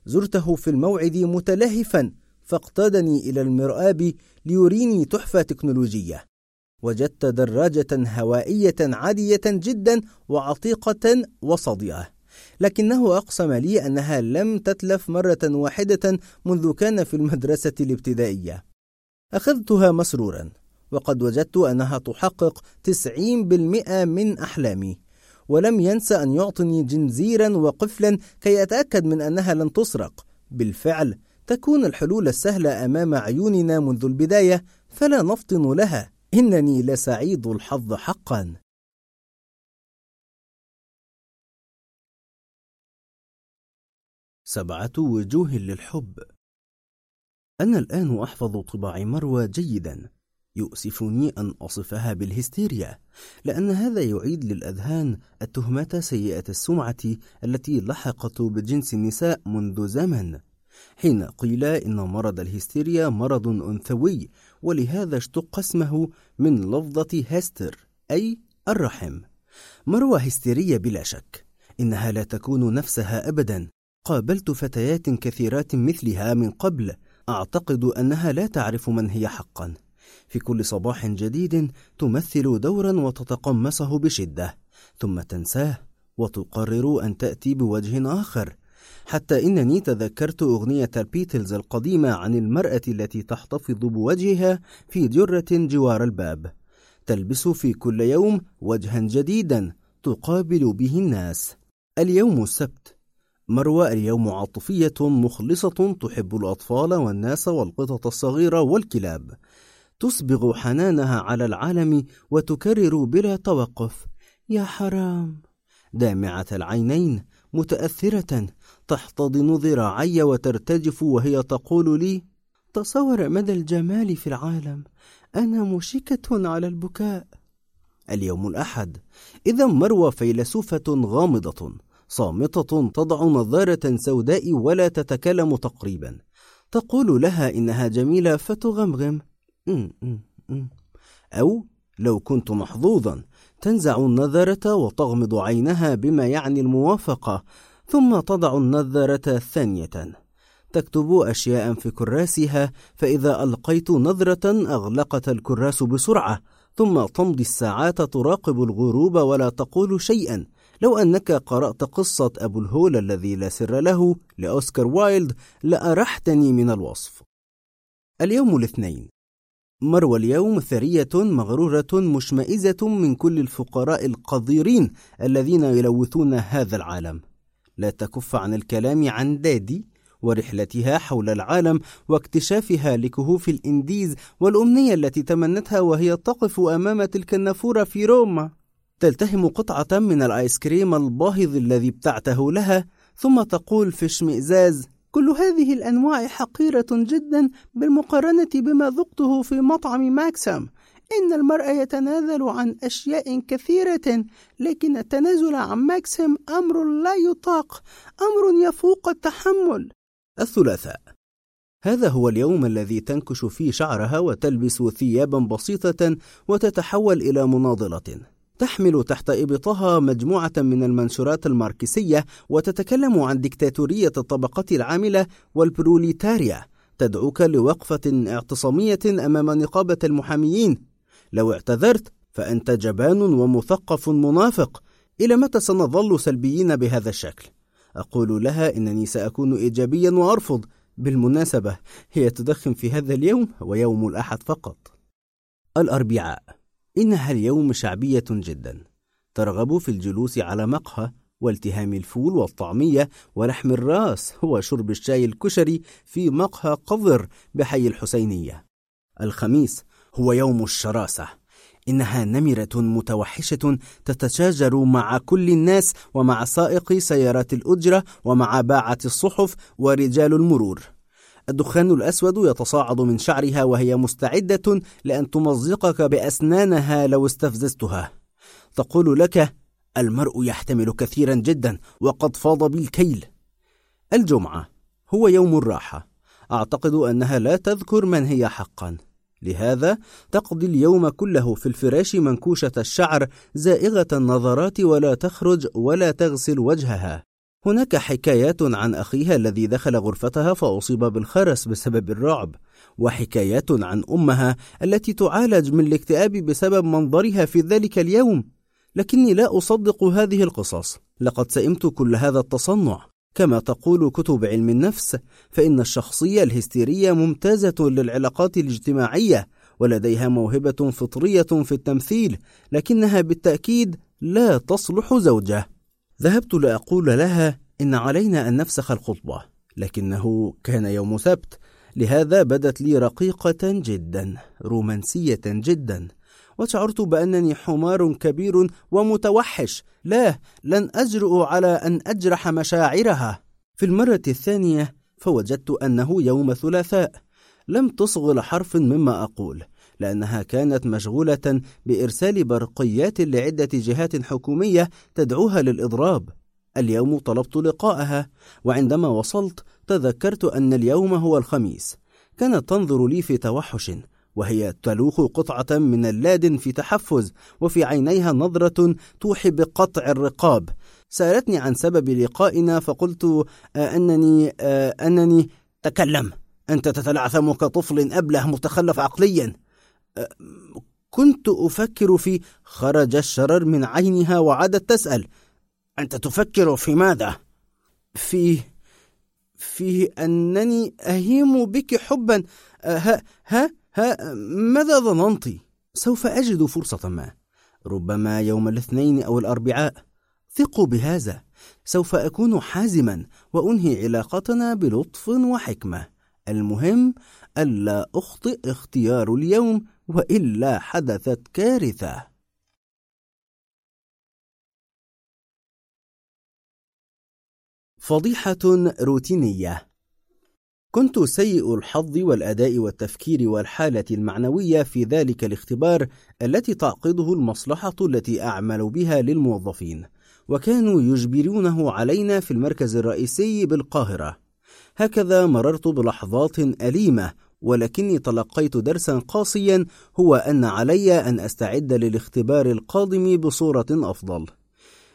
زرته في الموعد متلهفا فاقتادني إلى المرآب ليريني تحفة تكنولوجية. وجدت دراجة هوائية عادية جدا وعتيقة وصدئة لكنه أقسم لي أنها لم تتلف مرة واحدة منذ كان في المدرسة الابتدائية. أخذتها مسرورا وقد وجدت أنها تحقق 90% من أحلامي ولم ينس أن يعطني جنزيرا وقفلا كي أتأكد من أنها لن تسرق. بالفعل تكون الحلول السهلة أمام عيوننا منذ البداية فلا نفطن لها. إنني لسعيد الحظ حقا. سبعة وجوه للحب. أنا الآن أحفظ طباع مروى جيدا. يؤسفني أن أصفها بالهستيريا لأن هذا يعيد للأذهان التهمات سيئة السمعة التي لحقت بجنس النساء منذ زمن. حين قيل إن مرض الهستيريا مرض أنثوي ولهذا اشتق اسمه من لفظة هستر أي الرحم. مروى هستيرية بلا شك إنها لا تكون نفسها أبدا. قابلت فتيات كثيرات مثلها من قبل أعتقد أنها لا تعرف من هي حقا. في كل صباح جديد تمثل دورا وتتقمصه بشدة ثم تنساه وتقرر أن تأتي بوجه آخر. حتى إنني تذكرت أغنية البيتلز القديمة عن المرأة التي تحتفظ بوجهها في جرة جوار الباب. تلبس في كل يوم وجها جديدا تقابل به الناس. اليوم السبت. مروى اليوم عاطفية مخلصة تحب الأطفال والناس والقطط الصغيرة والكلاب. تصبغ حنانها على العالم وتكرر بلا توقف. يا حرام. دامعة العينين متأثرة تحتضن ذراعي وترتجف وهي تقول لي تصور مدى الجمال في العالم. أنا مشكة على البكاء. اليوم الأحد. إذا مروى فيلسوفة غامضة. صامتة تضع نظارة سوداء ولا تتكلم تقريبا. تقول لها إنها جميلة فتغمغم. أو لو كنت محظوظا تنزع النظرة وتغمض عينها بما يعني الموافقة ثم تضع النظارة الثانية تكتب أشياء في كراسها فإذا ألقيت نظرة أغلقت الكراس بسرعة ثم تمضي الساعات تراقب الغروب ولا تقول شيئا. لو أنك قرأت قصة أبو الهول الذي لا سر له لأوسكار وايلد لأرحتني من الوصف. اليوم الاثنين. مروى اليوم ثرية مغرورة مشمئزة من كل الفقراء القذيرين الذين يلوثون هذا العالم. لا تكف عن الكلام عن دادي ورحلتها حول العالم واكتشافها لكهوف الإنديز والأمنية التي تمنتها وهي تقف أمام تلك النافورة في روما. تلتهم قطعة من الايس كريم الباهظ الذي ابتعته لها ثم تقول في اشمئزاز كل هذه الأنواع حقيرة جدا بالمقارنة بما ذقته في مطعم ماكسام. إن المرء يتنازل عن أشياء كثيرة لكن التنازل عن ماكسيم أمر لا يطاق أمر يفوق التحمل. الثلاثاء. هذا هو اليوم الذي تنكش فيه شعرها وتلبس ثيابا بسيطة وتتحول إلى مناضلة. تحمل تحت إبطها مجموعة من المنشورات الماركسية وتتكلم عن ديكتاتورية الطبقة العاملة والبروليتاريا تدعوك لوقفة اعتصامية أمام نقابة المحاميين. لو اعتذرت فأنت جبان ومثقف منافق. إلى متى سنظل سلبيين بهذا الشكل؟ أقول لها إنني سأكون إيجابيا وأرفض. بالمناسبة هي تدخن في هذا اليوم ويوم الأحد فقط. الأربعاء. إنها اليوم شعبية جدا ترغب في الجلوس على مقهى والتهام الفول والطعمية ولحم الراس وشرب الشاي الكشري في مقهى قذر بحي الحسينية. الخميس هو يوم الشراسة إنها نمرة متوحشة تتشاجر مع كل الناس ومع سائقي سيارات الأجرة ومع باعة الصحف ورجال المرور. الدخان الأسود يتصاعد من شعرها وهي مستعدة لأن تمزقك بأسنانها لو استفززتها. تقول لك المرء يحتمل كثيرا جدا وقد فاض بالكيل. الجمعة هو يوم الراحة. أعتقد أنها لا تذكر من هي حقا. لهذا تقضي اليوم كله في الفراش منكوشة الشعر زائغة النظرات ولا تخرج ولا تغسل وجهها. هناك حكايات عن أخيها الذي دخل غرفتها فأصيب بالخرس بسبب الرعب وحكايات عن أمها التي تعالج من الاكتئاب بسبب منظرها في ذلك اليوم. لكني لا أصدق هذه القصص. لقد سئمت كل هذا التصنع. كما تقول كتب علم النفس فإن الشخصية الهستيرية ممتازة للعلاقات الاجتماعية ولديها موهبة فطرية في التمثيل لكنها بالتأكيد لا تصلح زوجة. ذهبت لأقول لها إن علينا أن نفسخ الخطبة لكنه كان يوم سبت لهذا بدت لي رقيقة جدا رومانسية جدا وشعرت بأنني حمار كبير ومتوحش. لا لن أجرؤ على أن أجرح مشاعرها. في المرة الثانية فوجدت أنه يوم ثلاثاء لم تصغ لحرف مما أقول. لأنها كانت مشغولة بإرسال برقيات لعدة جهات حكومية تدعوها للإضراب. اليوم طلبت لقاءها وعندما وصلت تذكرت أن اليوم هو الخميس. كانت تنظر لي في توحش وهي تلوخ قطعة من اللادن في تحفز وفي عينيها نظرة توحي بقطع الرقاب. سألتني عن سبب لقائنا فقلت آه أنني آه أنني تكلم أنت تتلعثم كطفل أبله متخلف عقليا. كنت أفكر في خرج الشرر من عينها وعادت تسأل أنت تفكر في ماذا؟ في في أنني أهيم بك حبا. آه، ها ها ها ماذا ظننت؟ سوف أجد فرصة ما. ربما يوم الاثنين أو الأربعاء. ثقوا بهذا. سوف أكون حازما وأنهي علاقتنا بلطف وحكمة. المهم ألا أخطئ اختيار اليوم. وإلا حدثت كارثة. فضيحة روتينية. كنت سيء الحظ والأداء والتفكير والحالة المعنوية في ذلك الاختبار التي تعقده المصلحة التي أعمل بها للموظفين وكانوا يجبرونه علينا في المركز الرئيسي بالقاهرة. هكذا مررت بلحظات أليمة ولكني تلقيت درسا قاسيا هو أن علي أن أستعد للاختبار القادم بصورة أفضل.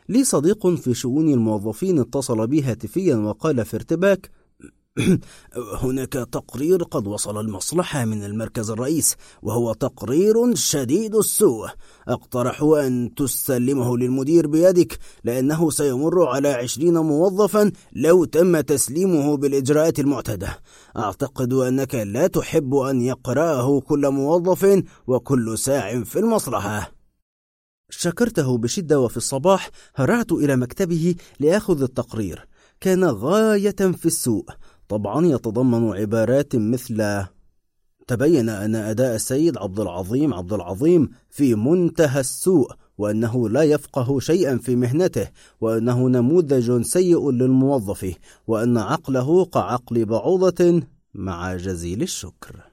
لي صديق في شؤون الموظفين اتصل بي هاتفيا وقال في ارتباك هناك تقرير قد وصل المصلحة من المركز الرئيس وهو تقرير شديد السوء. أقترح أن تسلمه للمدير بيدك لأنه سيمر على عشرين موظفا لو تم تسليمه بالإجراءات المعتادة أعتقد أنك لا تحب أن يقرأه كل موظف وكل ساع في المصلحة. شكرته بشدة وفي الصباح هرعت إلى مكتبه لآخذ التقرير. كان غاية في السوء. طبعا يتضمن عبارات مثل تبين أن أداء السيد عبد العظيم عبد العظيم في منتهى السوء وأنه لا يفقه شيئا في مهنته وأنه نموذج سيء للموظف وأن عقله كعقل بعوضة مع جزيل الشكر.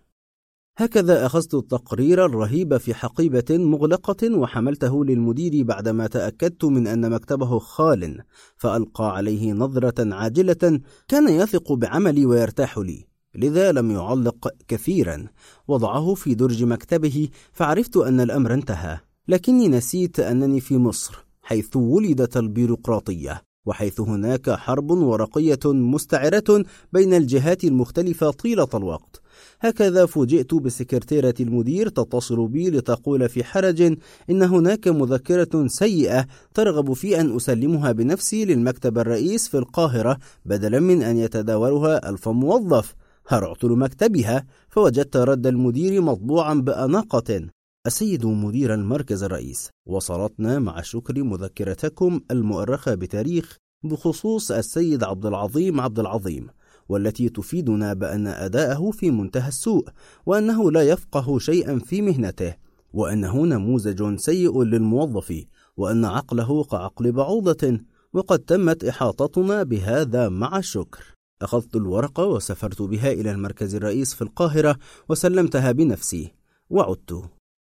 هكذا أخذت التقرير الرهيب في حقيبة مغلقة وحملته للمدير بعدما تأكدت من أن مكتبه خال فألقى عليه نظرة عاجلة كان يثق بعملي ويرتاح لي لذا لم يعلق كثيرا. وضعه في درج مكتبه فعرفت أن الأمر انتهى لكني نسيت أنني في مصر حيث ولدت البيروقراطية وحيث هناك حرب ورقية مستعرة بين الجهات المختلفة طيلة الوقت. هكذا فوجئت بسكرتيرة المدير تتصل بي لتقول في حرج إن هناك مذكرة سيئة ترغب في أن أسلمها بنفسي للمكتب الرئيس في القاهرة بدلا من أن يتداولها ألف موظف. هرعت لمكتبها فوجدت رد المدير مطبوعا بأناقة. السيد مدير المركز الرئيس وصلتنا مع شكر مذكرتكم المؤرخة بتاريخ بخصوص السيد عبد العظيم عبد العظيم. والتي تفيدنا بأن أداءه في منتهى السوء وأنه لا يفقه شيئا في مهنته وأنه نموذج سيء للموظف وأن عقله كعقل بعوضة وقد تمت إحاطتنا بهذا مع الشكر. أخذت الورقة وسافرت بها إلى المركز الرئيس في القاهرة وسلمتها بنفسي وعدت.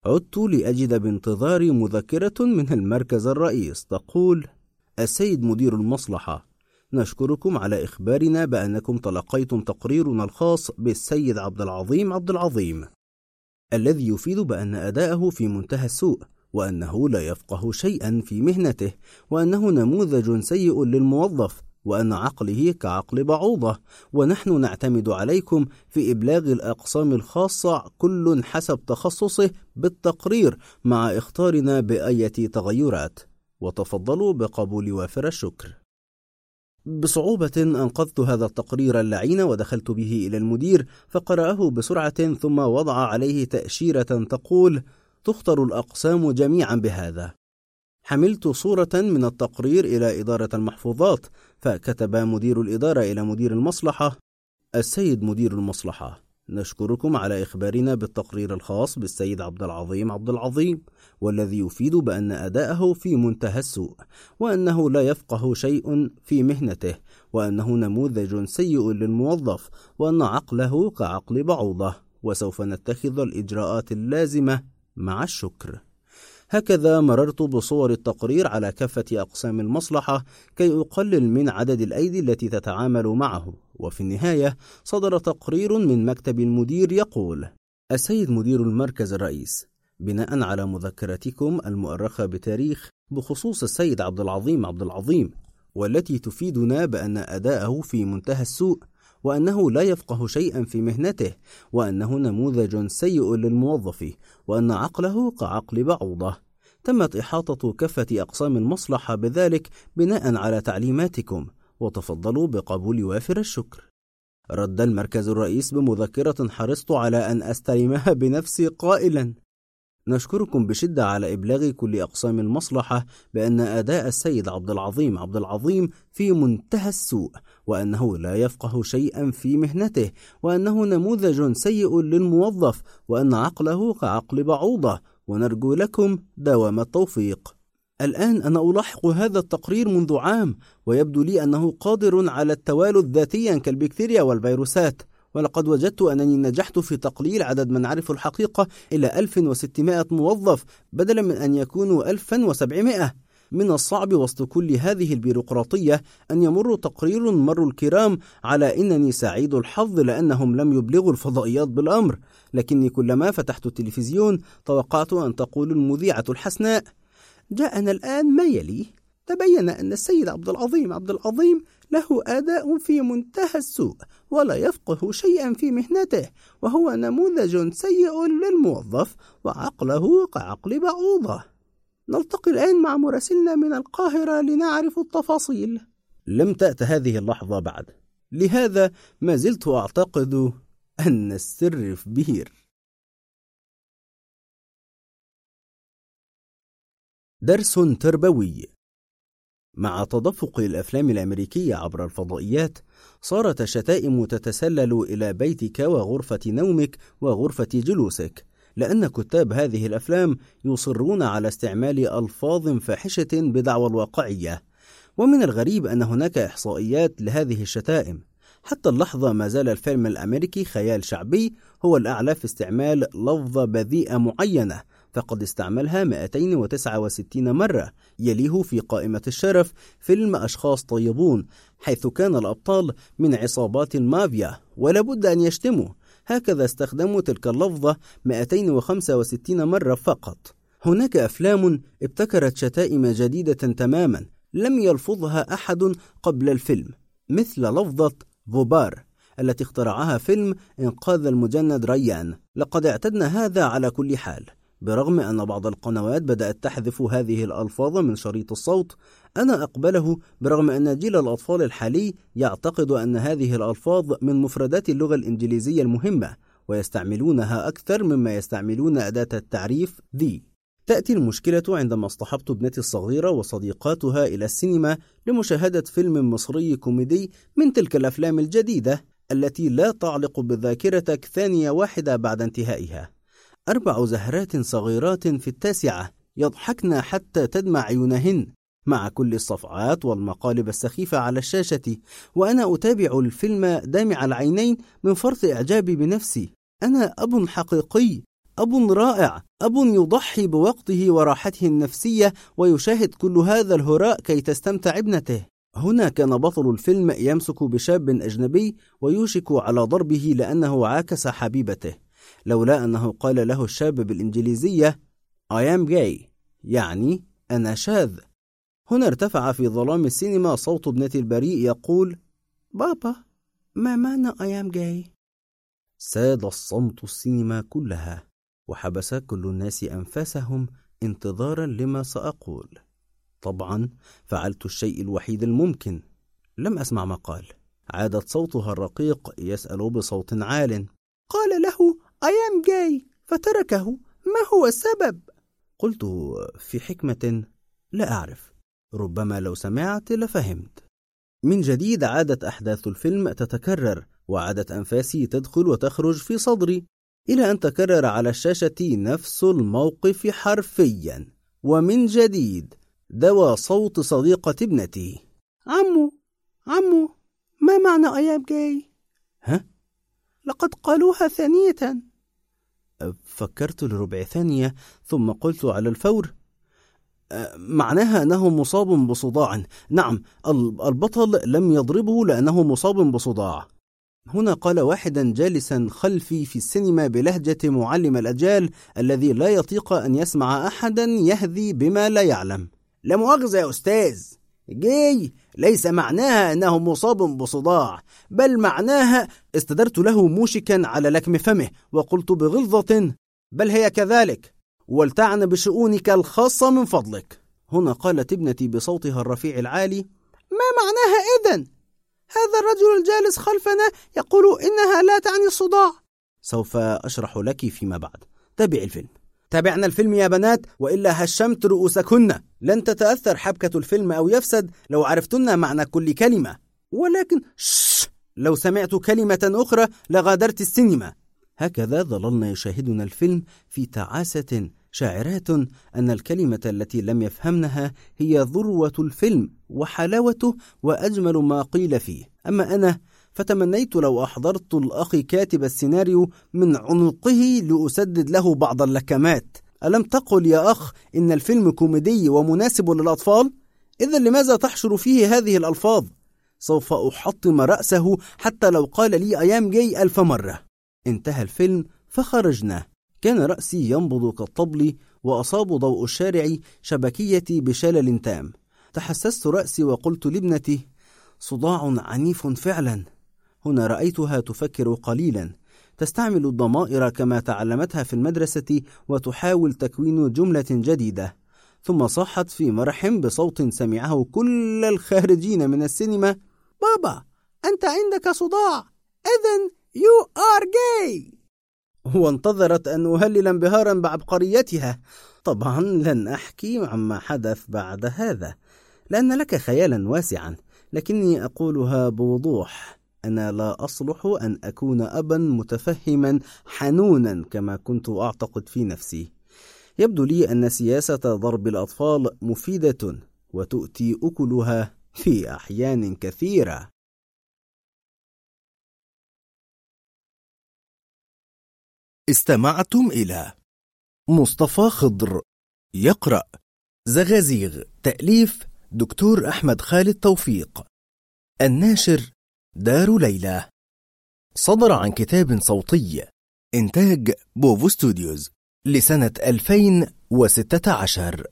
عدت لأجد بانتظاري مذكرة من المركز الرئيس تقول السيد مدير المصلحة نشكركم على إخبارنا بأنكم تلقيتم تقريرنا الخاص بالسيد عبد العظيم عبد العظيم الذي يفيد بأن أداءه في منتهى السوء وأنه لا يفقه شيئا في مهنته وأنه نموذج سيء للموظف وأن عقله كعقل بعوضة ونحن نعتمد عليكم في إبلاغ الأقسام الخاصة كل حسب تخصصه بالتقرير مع اختارنا بأية تغيرات. وتفضلوا بقبول وافر الشكر. بصعوبة أنقذت هذا التقرير اللعين ودخلت به إلى المدير فقرأه بسرعة ثم وضع عليه تأشيرة تقول تختر الأقسام جميعا بهذا. حملت صورة من التقرير إلى إدارة المحفوظات. فكتب مدير الإدارة إلى مدير المصلحة السيد مدير المصلحة. نشكركم على إخبارنا بالتقرير الخاص بالسيد عبد العظيم عبد العظيم والذي يفيد بأن أداءه في منتهى السوء وأنه لا يفقه شيء في مهنته وأنه نموذج سيء للموظف وأن عقله كعقل بعوضة وسوف نتخذ الإجراءات اللازمة. مع الشكر. هكذا مررت بصور التقرير على كافة أقسام المصلحة كي أقلل من عدد الأيدي التي تتعامل معه. وفي النهاية صدر تقرير من مكتب المدير يقول السيد مدير المركز الرئيس بناء على مذكرتكم المؤرخة بتاريخ بخصوص السيد عبد العظيم عبد العظيم والتي تفيدنا بأن أداءه في منتهى السوء وأنه لا يفقه شيئا في مهنته وأنه نموذج سيء للموظف وأن عقله كعقل بعوضة. تمت إحاطة كافة أقسام المصلحة بذلك بناء على تعليماتكم وتفضلوا بقبول وافر الشكر. رد المركز الرئيس بمذكرة حرصت على أن أستلمها بنفسي قائلا. نشكركم بشدة على إبلاغ كل أقسام المصلحة بأن أداء السيد عبد العظيم عبد العظيم في منتهى السوء وأنه لا يفقه شيئا في مهنته وأنه نموذج سيء للموظف وأن عقله كعقل بعوضة ونرجو لكم دوام التوفيق. الآن أنا ألاحق هذا التقرير منذ عام ويبدو لي أنه قادر على التوالد ذاتيا كالبكتيريا والفيروسات. ولقد وجدت أنني نجحت في تقليل عدد من عرف الحقيقة إلى 1600 موظف بدلا من أن يكونوا 1700 من الصعب وسط كل هذه البيروقراطية أن يمر تقرير مر الكرام على إنني سعيد الحظ لأنهم لم يبلغوا الفضائيات بالأمر. لكني كلما فتحت التلفزيون توقعت أن تقول المذيعة الحسناء جاءنا الآن ما يلي؟ تبين أن السيد عبد العظيم عبد العظيم له أداء في منتهى السوء ولا يفقه شيئا في مهنته وهو نموذج سيء للموظف وعقله كعقل بعوضة. نلتقي الآن مع مراسلنا من القاهرة لنعرف التفاصيل. لم تأت هذه اللحظة بعد. لهذا ما زلت أعتقد أن السر في بير درس تربوي. مع تدفق الأفلام الأمريكية عبر الفضائيات صارت الشتائم تتسلل إلى بيتك وغرفة نومك وغرفة جلوسك لأن كتاب هذه الأفلام يصرون على استعمال ألفاظ فاحشة بدعوى الواقعية. ومن الغريب أن هناك إحصائيات لهذه الشتائم. حتى اللحظة ما زال الفيلم الأمريكي خيال شعبي هو الأعلى في استعمال لفظه بذيئة معينة فقد استعملها 269 مرة. يليه في قائمة الشرف فيلم أشخاص طيبون حيث كان الأبطال من عصابات المافيا ولا بد أن يشتموا. هكذا استخدموا تلك اللفظة 265 مرة فقط. هناك أفلام ابتكرت شتائم جديدة تماما لم يلفظها أحد قبل الفيلم مثل لفظة غبار التي اخترعها فيلم إنقاذ المجند ريان. لقد اعتدنا هذا على كل حال. برغم أن بعض القنوات بدأت تحذف هذه الألفاظ من شريط الصوت أنا أقبله برغم أن جيل الأطفال الحالي يعتقد أن هذه الألفاظ من مفردات اللغة الإنجليزية المهمة ويستعملونها أكثر مما يستعملون أداة التعريف ذي تأتي المشكلة عندما اصطحبت ابنتي الصغيرة وصديقاتها إلى السينما لمشاهدة فيلم مصري كوميدي من تلك الأفلام الجديدة التي لا تعلق بذاكرتك ثانية واحدة بعد انتهائها. أربع زهرات صغيرات في التاسعة يضحكن حتى تدمع عيونهن مع كل الصفعات والمقالب السخيفة على الشاشة، وأنا أتابع الفيلم دامع العينين من فرط إعجابي بنفسي. أنا أب حقيقي أب رائع، أب يضحي بوقته وراحته النفسية ويشاهد كل هذا الهراء كي تستمتع ابنته. هنا كان بطل الفيلم يمسك بشاب أجنبي ويوشك على ضربه لأنه عاكس حبيبته، لولا أنه قال له الشاب بالإنجليزية I am gay يعني أنا شاذ. هنا ارتفع في ظلام السينما صوت ابنتي البريء يقول: بابا ما معنى I am gay؟ ساد الصمت السينما كلها. وحبس كل الناس أنفاسهم انتظارا لما سأقول طبعا فعلت الشيء الوحيد الممكن لم أسمع ما قال عادت صوتها الرقيق يسأل بصوت عال قال له أيام جاي فتركه. ما هو السبب؟ قلت في حكمة لا أعرف. ربما لو سمعت لفهمت. من جديد عادت أحداث الفيلم تتكرر وعادت أنفاسي تدخل وتخرج في صدري إلى أن تكرر على الشاشة نفس الموقف حرفيا. ومن جديد دوى صوت صديقة ابنتي. عمو عمو ما معنى أيام جاي؟ ها؟ لقد قالوها ثانية. فكرت لربع ثانية ثم قلت على الفور معناها أنه مصاب بصداع. نعم البطل لم يضربه لأنه مصاب بصداع. هنا قال واحدا جالسا خلفي في السينما بلهجة معلم الأجيال الذي لا يطيق أن يسمع أحدا يهذي بما لا يعلم. لا مؤاخذة يا أستاذ. جاي. ليس معناها أنه مصاب بصداع بل معناها استدرت له موشكا على لكم فمه وقلت بغلظة بل هي كذلك ولتعن بشؤونك الخاصة من فضلك. هنا قالت ابنتي بصوتها الرفيع العالي ما معناها إذن؟ هذا الرجل الجالس خلفنا يقول إنها لا تعني الصداع. سوف أشرح لك فيما بعد. تابع الفيلم. تابعنا الفيلم يا بنات وإلا هشمت رؤوسكن. لن تتأثر حبكة الفيلم أو يفسد لو عرفتن معنى كل كلمة. ولكن شش لو سمعت كلمة أخرى لغادرت السينما. هكذا ظللنا يشاهدون الفيلم في تعاسة شاعرات أن الكلمة التي لم يفهمنها هي ذروة الفيلم وحلاوته وأجمل ما قيل فيه. أما أنا فتمنيت لو أحضرت الأخ كاتب السيناريو من عنقه لأسدد له بعض اللكمات. ألم تقل يا أخ إن الفيلم كوميدي ومناسب للأطفال؟ إذا لماذا تحشر فيه هذه الألفاظ؟ سوف أحطم رأسه حتى لو قال لي أيام جاي ألف مرة. انتهى الفيلم فخرجنا. كان رأسي ينبض كالطبل وأصاب ضوء الشارع شبكيتي بشلل تام. تحسست رأسي وقلت لابنتي صداع عنيف فعلا. هنا رأيتها تفكر قليلا. تستعمل الضمائر كما تعلمتها في المدرسة وتحاول تكوين جملة جديدة. ثم صاحت في مرح بصوت سمعه كل الخارجين من السينما. بابا أنت عندك صداع. إذن you are gay وانتظرت أن أهلل انبهارا بعبقريتها. طبعا لن أحكي عما حدث بعد هذا لأن لك خيالا واسعا لكني أقولها بوضوح. أنا لا أصلح أن أكون أبا متفهما حنونا كما كنت أعتقد في نفسي. يبدو لي أن سياسة ضرب الأطفال مفيدة وتؤتي أكلها في أحيان كثيرة. استمعتم إلى مصطفى خضر يقرأ زغازيغ تأليف دكتور أحمد خالد توفيق الناشر دار ليلى. صدر عن كتاب صوتي. إنتاج بوفو ستوديوز. لسنة 2016